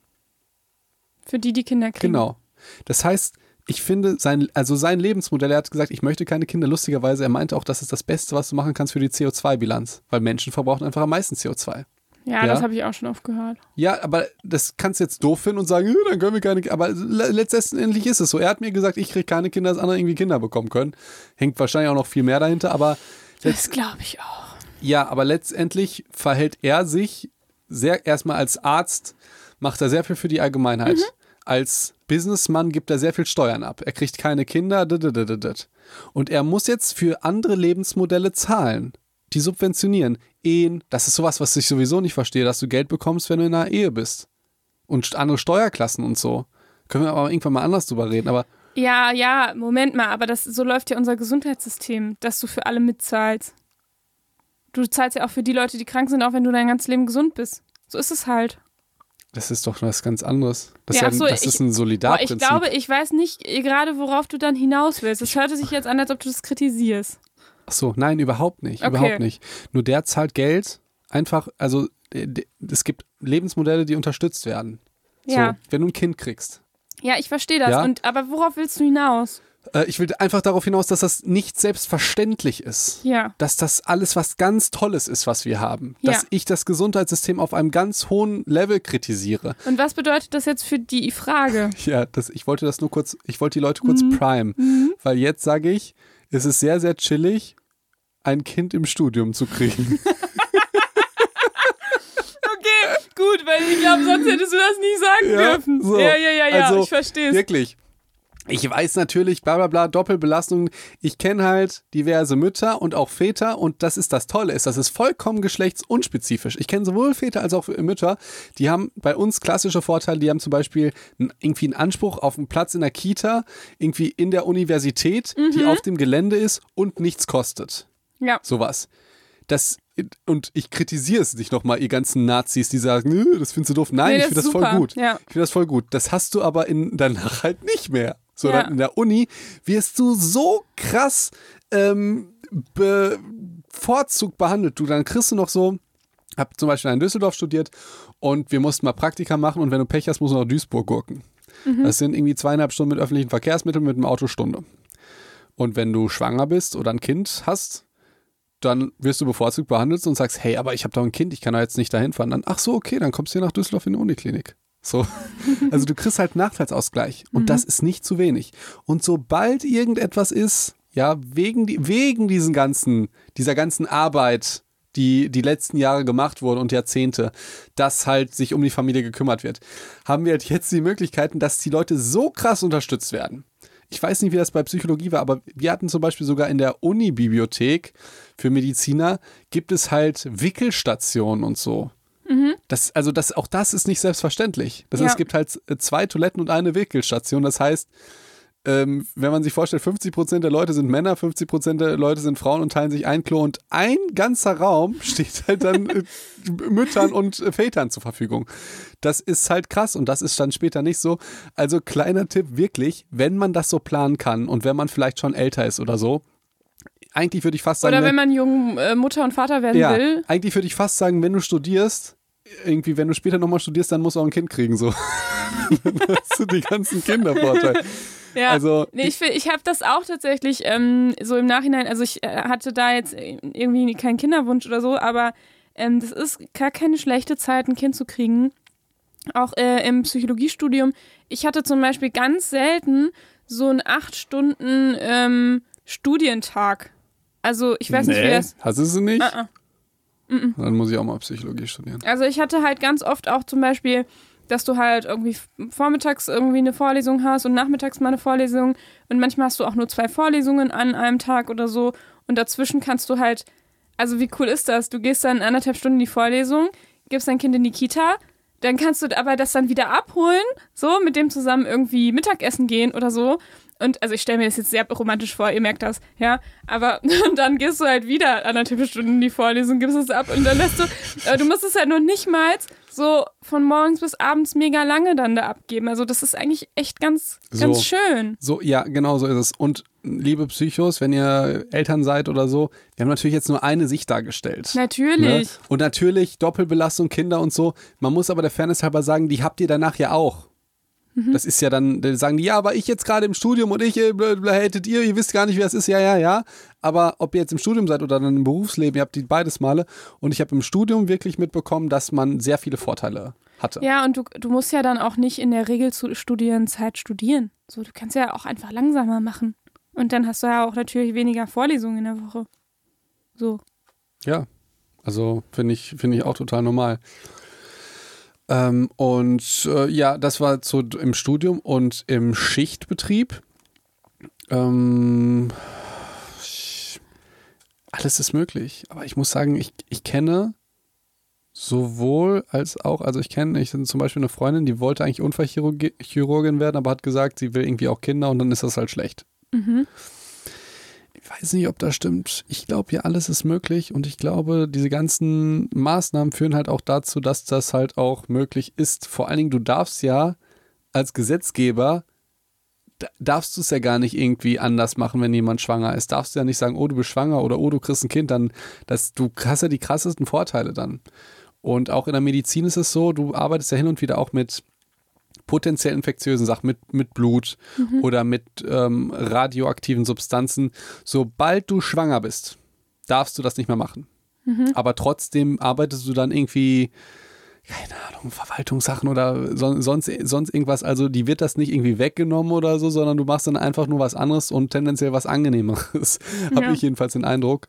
Für die, die Kinder kriegen. genau. Das heißt, ich finde sein, also sein Lebensmodell, er hat gesagt, ich möchte keine Kinder. Lustigerweise, er meinte auch, das ist das Beste, was du machen kannst für die CO2-Bilanz, weil Menschen verbrauchen einfach am meisten CO2. Ja, Ja. das habe ich auch schon oft gehört. Ja, aber das kannst du jetzt doof finden und sagen, "Äh, dann können wir keine Kinder. Aber le- letztendlich ist es so. Er hat mir gesagt, ich kriege keine Kinder, dass andere irgendwie Kinder bekommen können. Hängt wahrscheinlich auch noch viel mehr dahinter, aber Das glaube ich auch. ja, aber letztendlich verhält er sich sehr erstmal als Arzt, macht er sehr viel für die Allgemeinheit. Als Businessmann gibt er sehr viel Steuern ab. Er kriegt keine Kinder. Und er muss jetzt für andere Lebensmodelle zahlen. Die subventionieren. Ehen, das ist sowas, was ich sowieso nicht verstehe, dass du Geld bekommst, wenn du in einer Ehe bist. Und andere Steuerklassen und so. Können wir aber irgendwann mal anders drüber reden. Aber Ja, ja, Moment mal, aber das, so läuft ja unser Gesundheitssystem, dass du für alle mitzahlst. Du zahlst ja auch für die Leute, die krank sind, auch wenn du dein ganzes Leben gesund bist. So ist es halt. Das ist doch was ganz anderes. Das, Ja, ist, ach so, ja, das ich- ist ein Boah, Solidarprinzip. ich glaube, ich weiß nicht gerade, worauf du dann hinaus willst. Es hörte sich jetzt an, als ob du das kritisierst. Ach so, nein, überhaupt nicht. Okay. Überhaupt nicht. Nur der zahlt Geld einfach, also äh, es gibt Lebensmodelle, die unterstützt werden. Ja. So, wenn du ein Kind kriegst. Ja, ich verstehe das. Ja? Und, aber worauf willst du hinaus? Äh, ich will einfach darauf hinaus, dass das nicht selbstverständlich ist. Ja. Dass das alles was ganz Tolles ist, was wir haben. Ja. Dass ich das Gesundheitssystem auf einem ganz hohen Level kritisiere. Und was bedeutet das jetzt für die Frage? <laughs> Ja, das, ich wollte das nur kurz, ich wollte die Leute kurz Mhm. prime. Weil jetzt sage ich, es ist sehr, sehr chillig, ein Kind im Studium zu kriegen. <laughs> Okay, gut, weil ich glaube, sonst hättest du das nicht sagen Ja, dürfen. so. Ja, ja, ja, ja, Also, ich verstehe es. Wirklich. Ich weiß natürlich, bla bla bla, Doppelbelastung. Ich kenne halt diverse Mütter und auch Väter und das ist das Tolle, ist, das ist vollkommen geschlechtsunspezifisch. Ich kenne sowohl Väter als auch Mütter, die haben bei uns klassische Vorteile, die haben zum Beispiel irgendwie einen Anspruch auf einen Platz in der Kita, irgendwie in der Universität, die auf dem Gelände ist und nichts kostet. Ja. Sowas. Das, und ich kritisiere es nicht nochmal, ihr ganzen Nazis, die sagen, Nö, das findest du doof. Nein, Nee, ich das finde ist das voll gut. Ja. Ich finde das voll gut. Das hast du aber in, danach halt nicht mehr. Sondern Ja. in der Uni wirst du so krass ähm, bevorzugt behandelt. Du, dann kriegst du noch so, hab zum Beispiel in Düsseldorf studiert und wir mussten mal Praktika machen und wenn du Pech hast, musst du nach Duisburg gurken. Das sind irgendwie zweieinhalb Stunden mit öffentlichen Verkehrsmitteln mit dem Auto Stunde. Und wenn du schwanger bist oder ein Kind hast, dann wirst du bevorzugt behandelt und sagst, hey, aber ich habe doch ein Kind, ich kann da jetzt nicht dahin fahren. Dann, ach so, okay, dann kommst du hier nach Düsseldorf in die Uniklinik. So. <laughs> Also du kriegst halt Nachteilsausgleich und das ist nicht zu wenig. Und sobald irgendetwas ist, ja, wegen, die, wegen diesen ganzen, dieser ganzen Arbeit, die die letzten Jahre gemacht wurde und Jahrzehnte, dass halt sich um die Familie gekümmert wird, haben wir halt jetzt die Möglichkeiten, dass die Leute so krass unterstützt werden. Ich weiß nicht, wie das bei Psychologie war, aber wir hatten zum Beispiel sogar in der Uni-Bibliothek für Mediziner gibt es halt Wickelstationen und so. Das, also das, auch das ist nicht selbstverständlich. Das Ja. heißt, es gibt halt äh, zwei Toiletten und eine Wickelstation. Das heißt, ähm, wenn man sich vorstellt, 50% der Leute sind Männer, 50% der Leute sind Frauen und teilen sich ein Klo und ein ganzer Raum <laughs> steht halt dann äh, Müttern und äh, Vätern zur Verfügung. Das ist halt krass und das ist dann später nicht so. Also kleiner Tipp, wirklich, wenn man das so planen kann und wenn man vielleicht schon älter ist oder so, eigentlich würde ich fast sagen, Oder wenn man jung äh, Mutter und Vater werden ja, will. eigentlich würde ich fast sagen, wenn du studierst, irgendwie, wenn du später nochmal studierst, dann musst du auch ein Kind kriegen, so. dann hast du die ganzen Kindervorteile. Ja. Also, Nee, ich ich habe das auch tatsächlich ähm, so im Nachhinein, also ich äh, hatte da jetzt irgendwie keinen Kinderwunsch oder so, aber ähm, das ist gar keine schlechte Zeit, ein Kind zu kriegen. Auch äh, im Psychologiestudium. Ich hatte zum Beispiel ganz selten so einen acht Stunden ähm, Studientag. Also ich weiß nicht, wie das. Hast du sie nicht? Ah, ah. Dann muss ich auch mal Psychologie studieren. Also ich hatte halt ganz oft auch zum Beispiel, dass du halt irgendwie vormittags irgendwie eine Vorlesung hast und nachmittags mal eine Vorlesung und manchmal hast du auch nur zwei Vorlesungen an einem Tag oder so und dazwischen kannst du halt, also wie cool ist das? Du gehst dann anderthalb Stunden in die Vorlesung, gibst dein Kind in die Kita, dann kannst du aber das dann wieder abholen, so mit dem zusammen irgendwie Mittagessen gehen oder so. Und also ich stelle mir das jetzt sehr romantisch vor, ihr merkt das, ja. Aber <laughs> und dann gehst du halt wieder anderthalb Stunden in die Vorlesung, gibst es ab und dann lässt du, aber du musst es halt nur nicht mal so von morgens bis abends mega lange dann da abgeben. Also das ist eigentlich echt ganz, ganz So. schön. So, ja, genau so ist es. Und liebe Psychos, wenn ihr Eltern seid oder so, wir haben natürlich jetzt nur eine Sicht dargestellt. Natürlich. Ne? Und natürlich Doppelbelastung, Kinder und so. Man muss aber der Fairness halber sagen, die habt ihr danach ja auch. Mhm. Das ist ja dann, dann sagen die, ja, aber ich jetzt gerade im Studium und ich, äh, hättet ihr, ihr wisst gar nicht, wie das ist, ja, ja, ja. Aber ob ihr jetzt im Studium seid oder dann im Berufsleben, ihr habt die beides Male. Und ich habe im Studium wirklich mitbekommen, dass man sehr viele Vorteile hatte. Ja, und du, du musst ja dann auch nicht in der Regel zu Studienzeit studieren. So, du kannst ja auch einfach langsamer machen. Und dann hast du ja auch natürlich weniger Vorlesungen in der Woche. So. Ja, also finde ich, finde ich auch total normal. Ähm, und äh, ja, das war so im Studium und im Schichtbetrieb. Ähm, alles ist möglich. Aber ich muss sagen, ich, ich kenne sowohl als auch, also ich kenne, ich zum Beispiel eine Freundin, die wollte eigentlich Unfallchirurgin werden, aber hat gesagt, sie will irgendwie auch Kinder und dann ist das halt schlecht. Mhm. Ich weiß nicht, ob das stimmt. Ich glaube ja, alles ist möglich und ich glaube, diese ganzen Maßnahmen führen halt auch dazu, dass das halt auch möglich ist. Vor allen Dingen, du darfst ja als Gesetzgeber, da- darfst du es ja gar nicht irgendwie anders machen, wenn jemand schwanger ist. Darfst du ja nicht sagen, oh, du bist schwanger oder oh, du kriegst ein Kind, dann, das, du hast ja die krassesten Vorteile dann. Und auch in der Medizin ist es so, du arbeitest ja hin und wieder auch mit potenziell infektiösen Sachen, mit, mit Blut oder mit ähm, radioaktiven Substanzen. Sobald du schwanger bist, darfst du das nicht mehr machen. Aber trotzdem arbeitest du dann irgendwie, keine Ahnung, Verwaltungssachen oder son sonst, sonst irgendwas. Also die wird das nicht irgendwie weggenommen oder so, sondern du machst dann einfach nur was anderes und tendenziell was Angenehmeres. <laughs> Habe Ja. ich jedenfalls den Eindruck.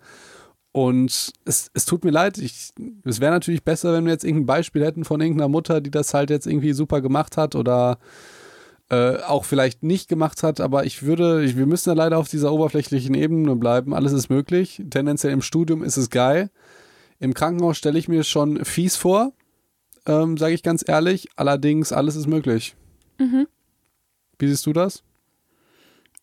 Und es, es tut mir leid, ich, es wäre natürlich besser, wenn wir jetzt irgendein Beispiel hätten von irgendeiner Mutter, die das halt jetzt irgendwie super gemacht hat oder äh, auch vielleicht nicht gemacht hat, aber ich würde, ich, wir müssen ja leider auf dieser oberflächlichen Ebene bleiben. Alles ist möglich. Tendenziell im Studium ist es geil. Im Krankenhaus stelle ich mir schon fies vor, ähm, sage ich ganz ehrlich. Allerdings, alles ist möglich. Mhm. Wie siehst du das?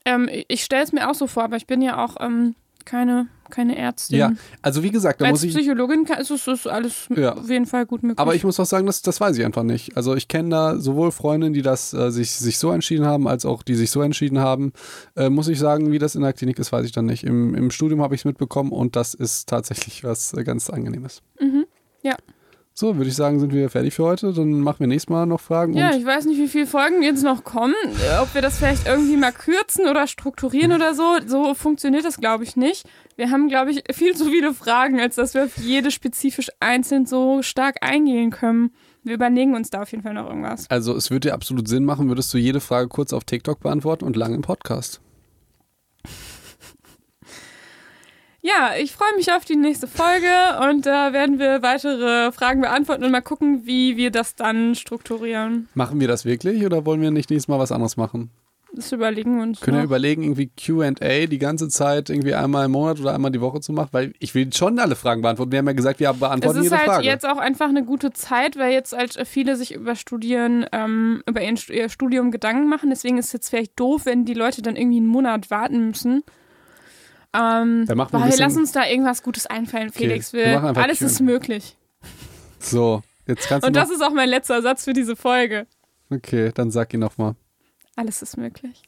Ähm, ich stelle es mir auch so vor, aber ich bin ja auch ähm, keine, keine Ärztin. Ja, also wie gesagt, da Als muss ich. Psychologin kann, ist es alles Ja. auf jeden Fall gut möglich. Aber ich muss auch sagen, das, das weiß ich einfach nicht. Also ich kenne da sowohl Freundinnen, die das äh, sich, sich so entschieden haben, als auch die sich so entschieden haben. Äh, muss ich sagen, wie das in der Klinik ist, weiß ich dann nicht. Im, im Studium habe ich es mitbekommen und das ist tatsächlich was äh, ganz Angenehmes. Mhm. Ja. So, würde ich sagen, sind wir fertig für heute. Dann machen wir nächstes Mal noch Fragen. Ja, ich weiß nicht, wie viele Folgen jetzt noch kommen. Äh, Ob wir das vielleicht irgendwie mal kürzen oder strukturieren oder so. So funktioniert das, glaube ich, nicht. Wir haben, glaube ich, viel zu viele Fragen, als dass wir auf jede spezifisch einzeln so stark eingehen können. Wir überlegen uns da auf jeden Fall noch irgendwas. Also es würde dir absolut Sinn machen, würdest du jede Frage kurz auf TikTok beantworten und lang im Podcast. Ja, ich freue mich auf die nächste Folge und da werden wir weitere Fragen beantworten und mal gucken, wie wir das dann strukturieren. Machen wir das wirklich oder wollen wir nicht nächstes Mal was anderes machen? Das überlegen wir uns. Können wir noch. überlegen, irgendwie QA die ganze Zeit irgendwie einmal im Monat oder einmal die Woche zu machen? Weil ich will schon alle Fragen beantworten. Wir haben ja gesagt, wir Es beantworten ist jede halt Frage. jetzt auch einfach eine gute Zeit, weil jetzt halt viele sich über Studieren, ähm, über ihr Studium Gedanken machen. Deswegen ist es jetzt vielleicht doof, wenn die Leute dann irgendwie einen Monat warten müssen. Ähm, Dann machen wir ein bisschen- lass uns da irgendwas Gutes einfallen, Felix. wir Wir, einfach alles ist möglich. So, jetzt kannst du Und das ist auch mein letzter Satz für diese Folge. Okay, dann sag ihn nochmal. Alles ist möglich.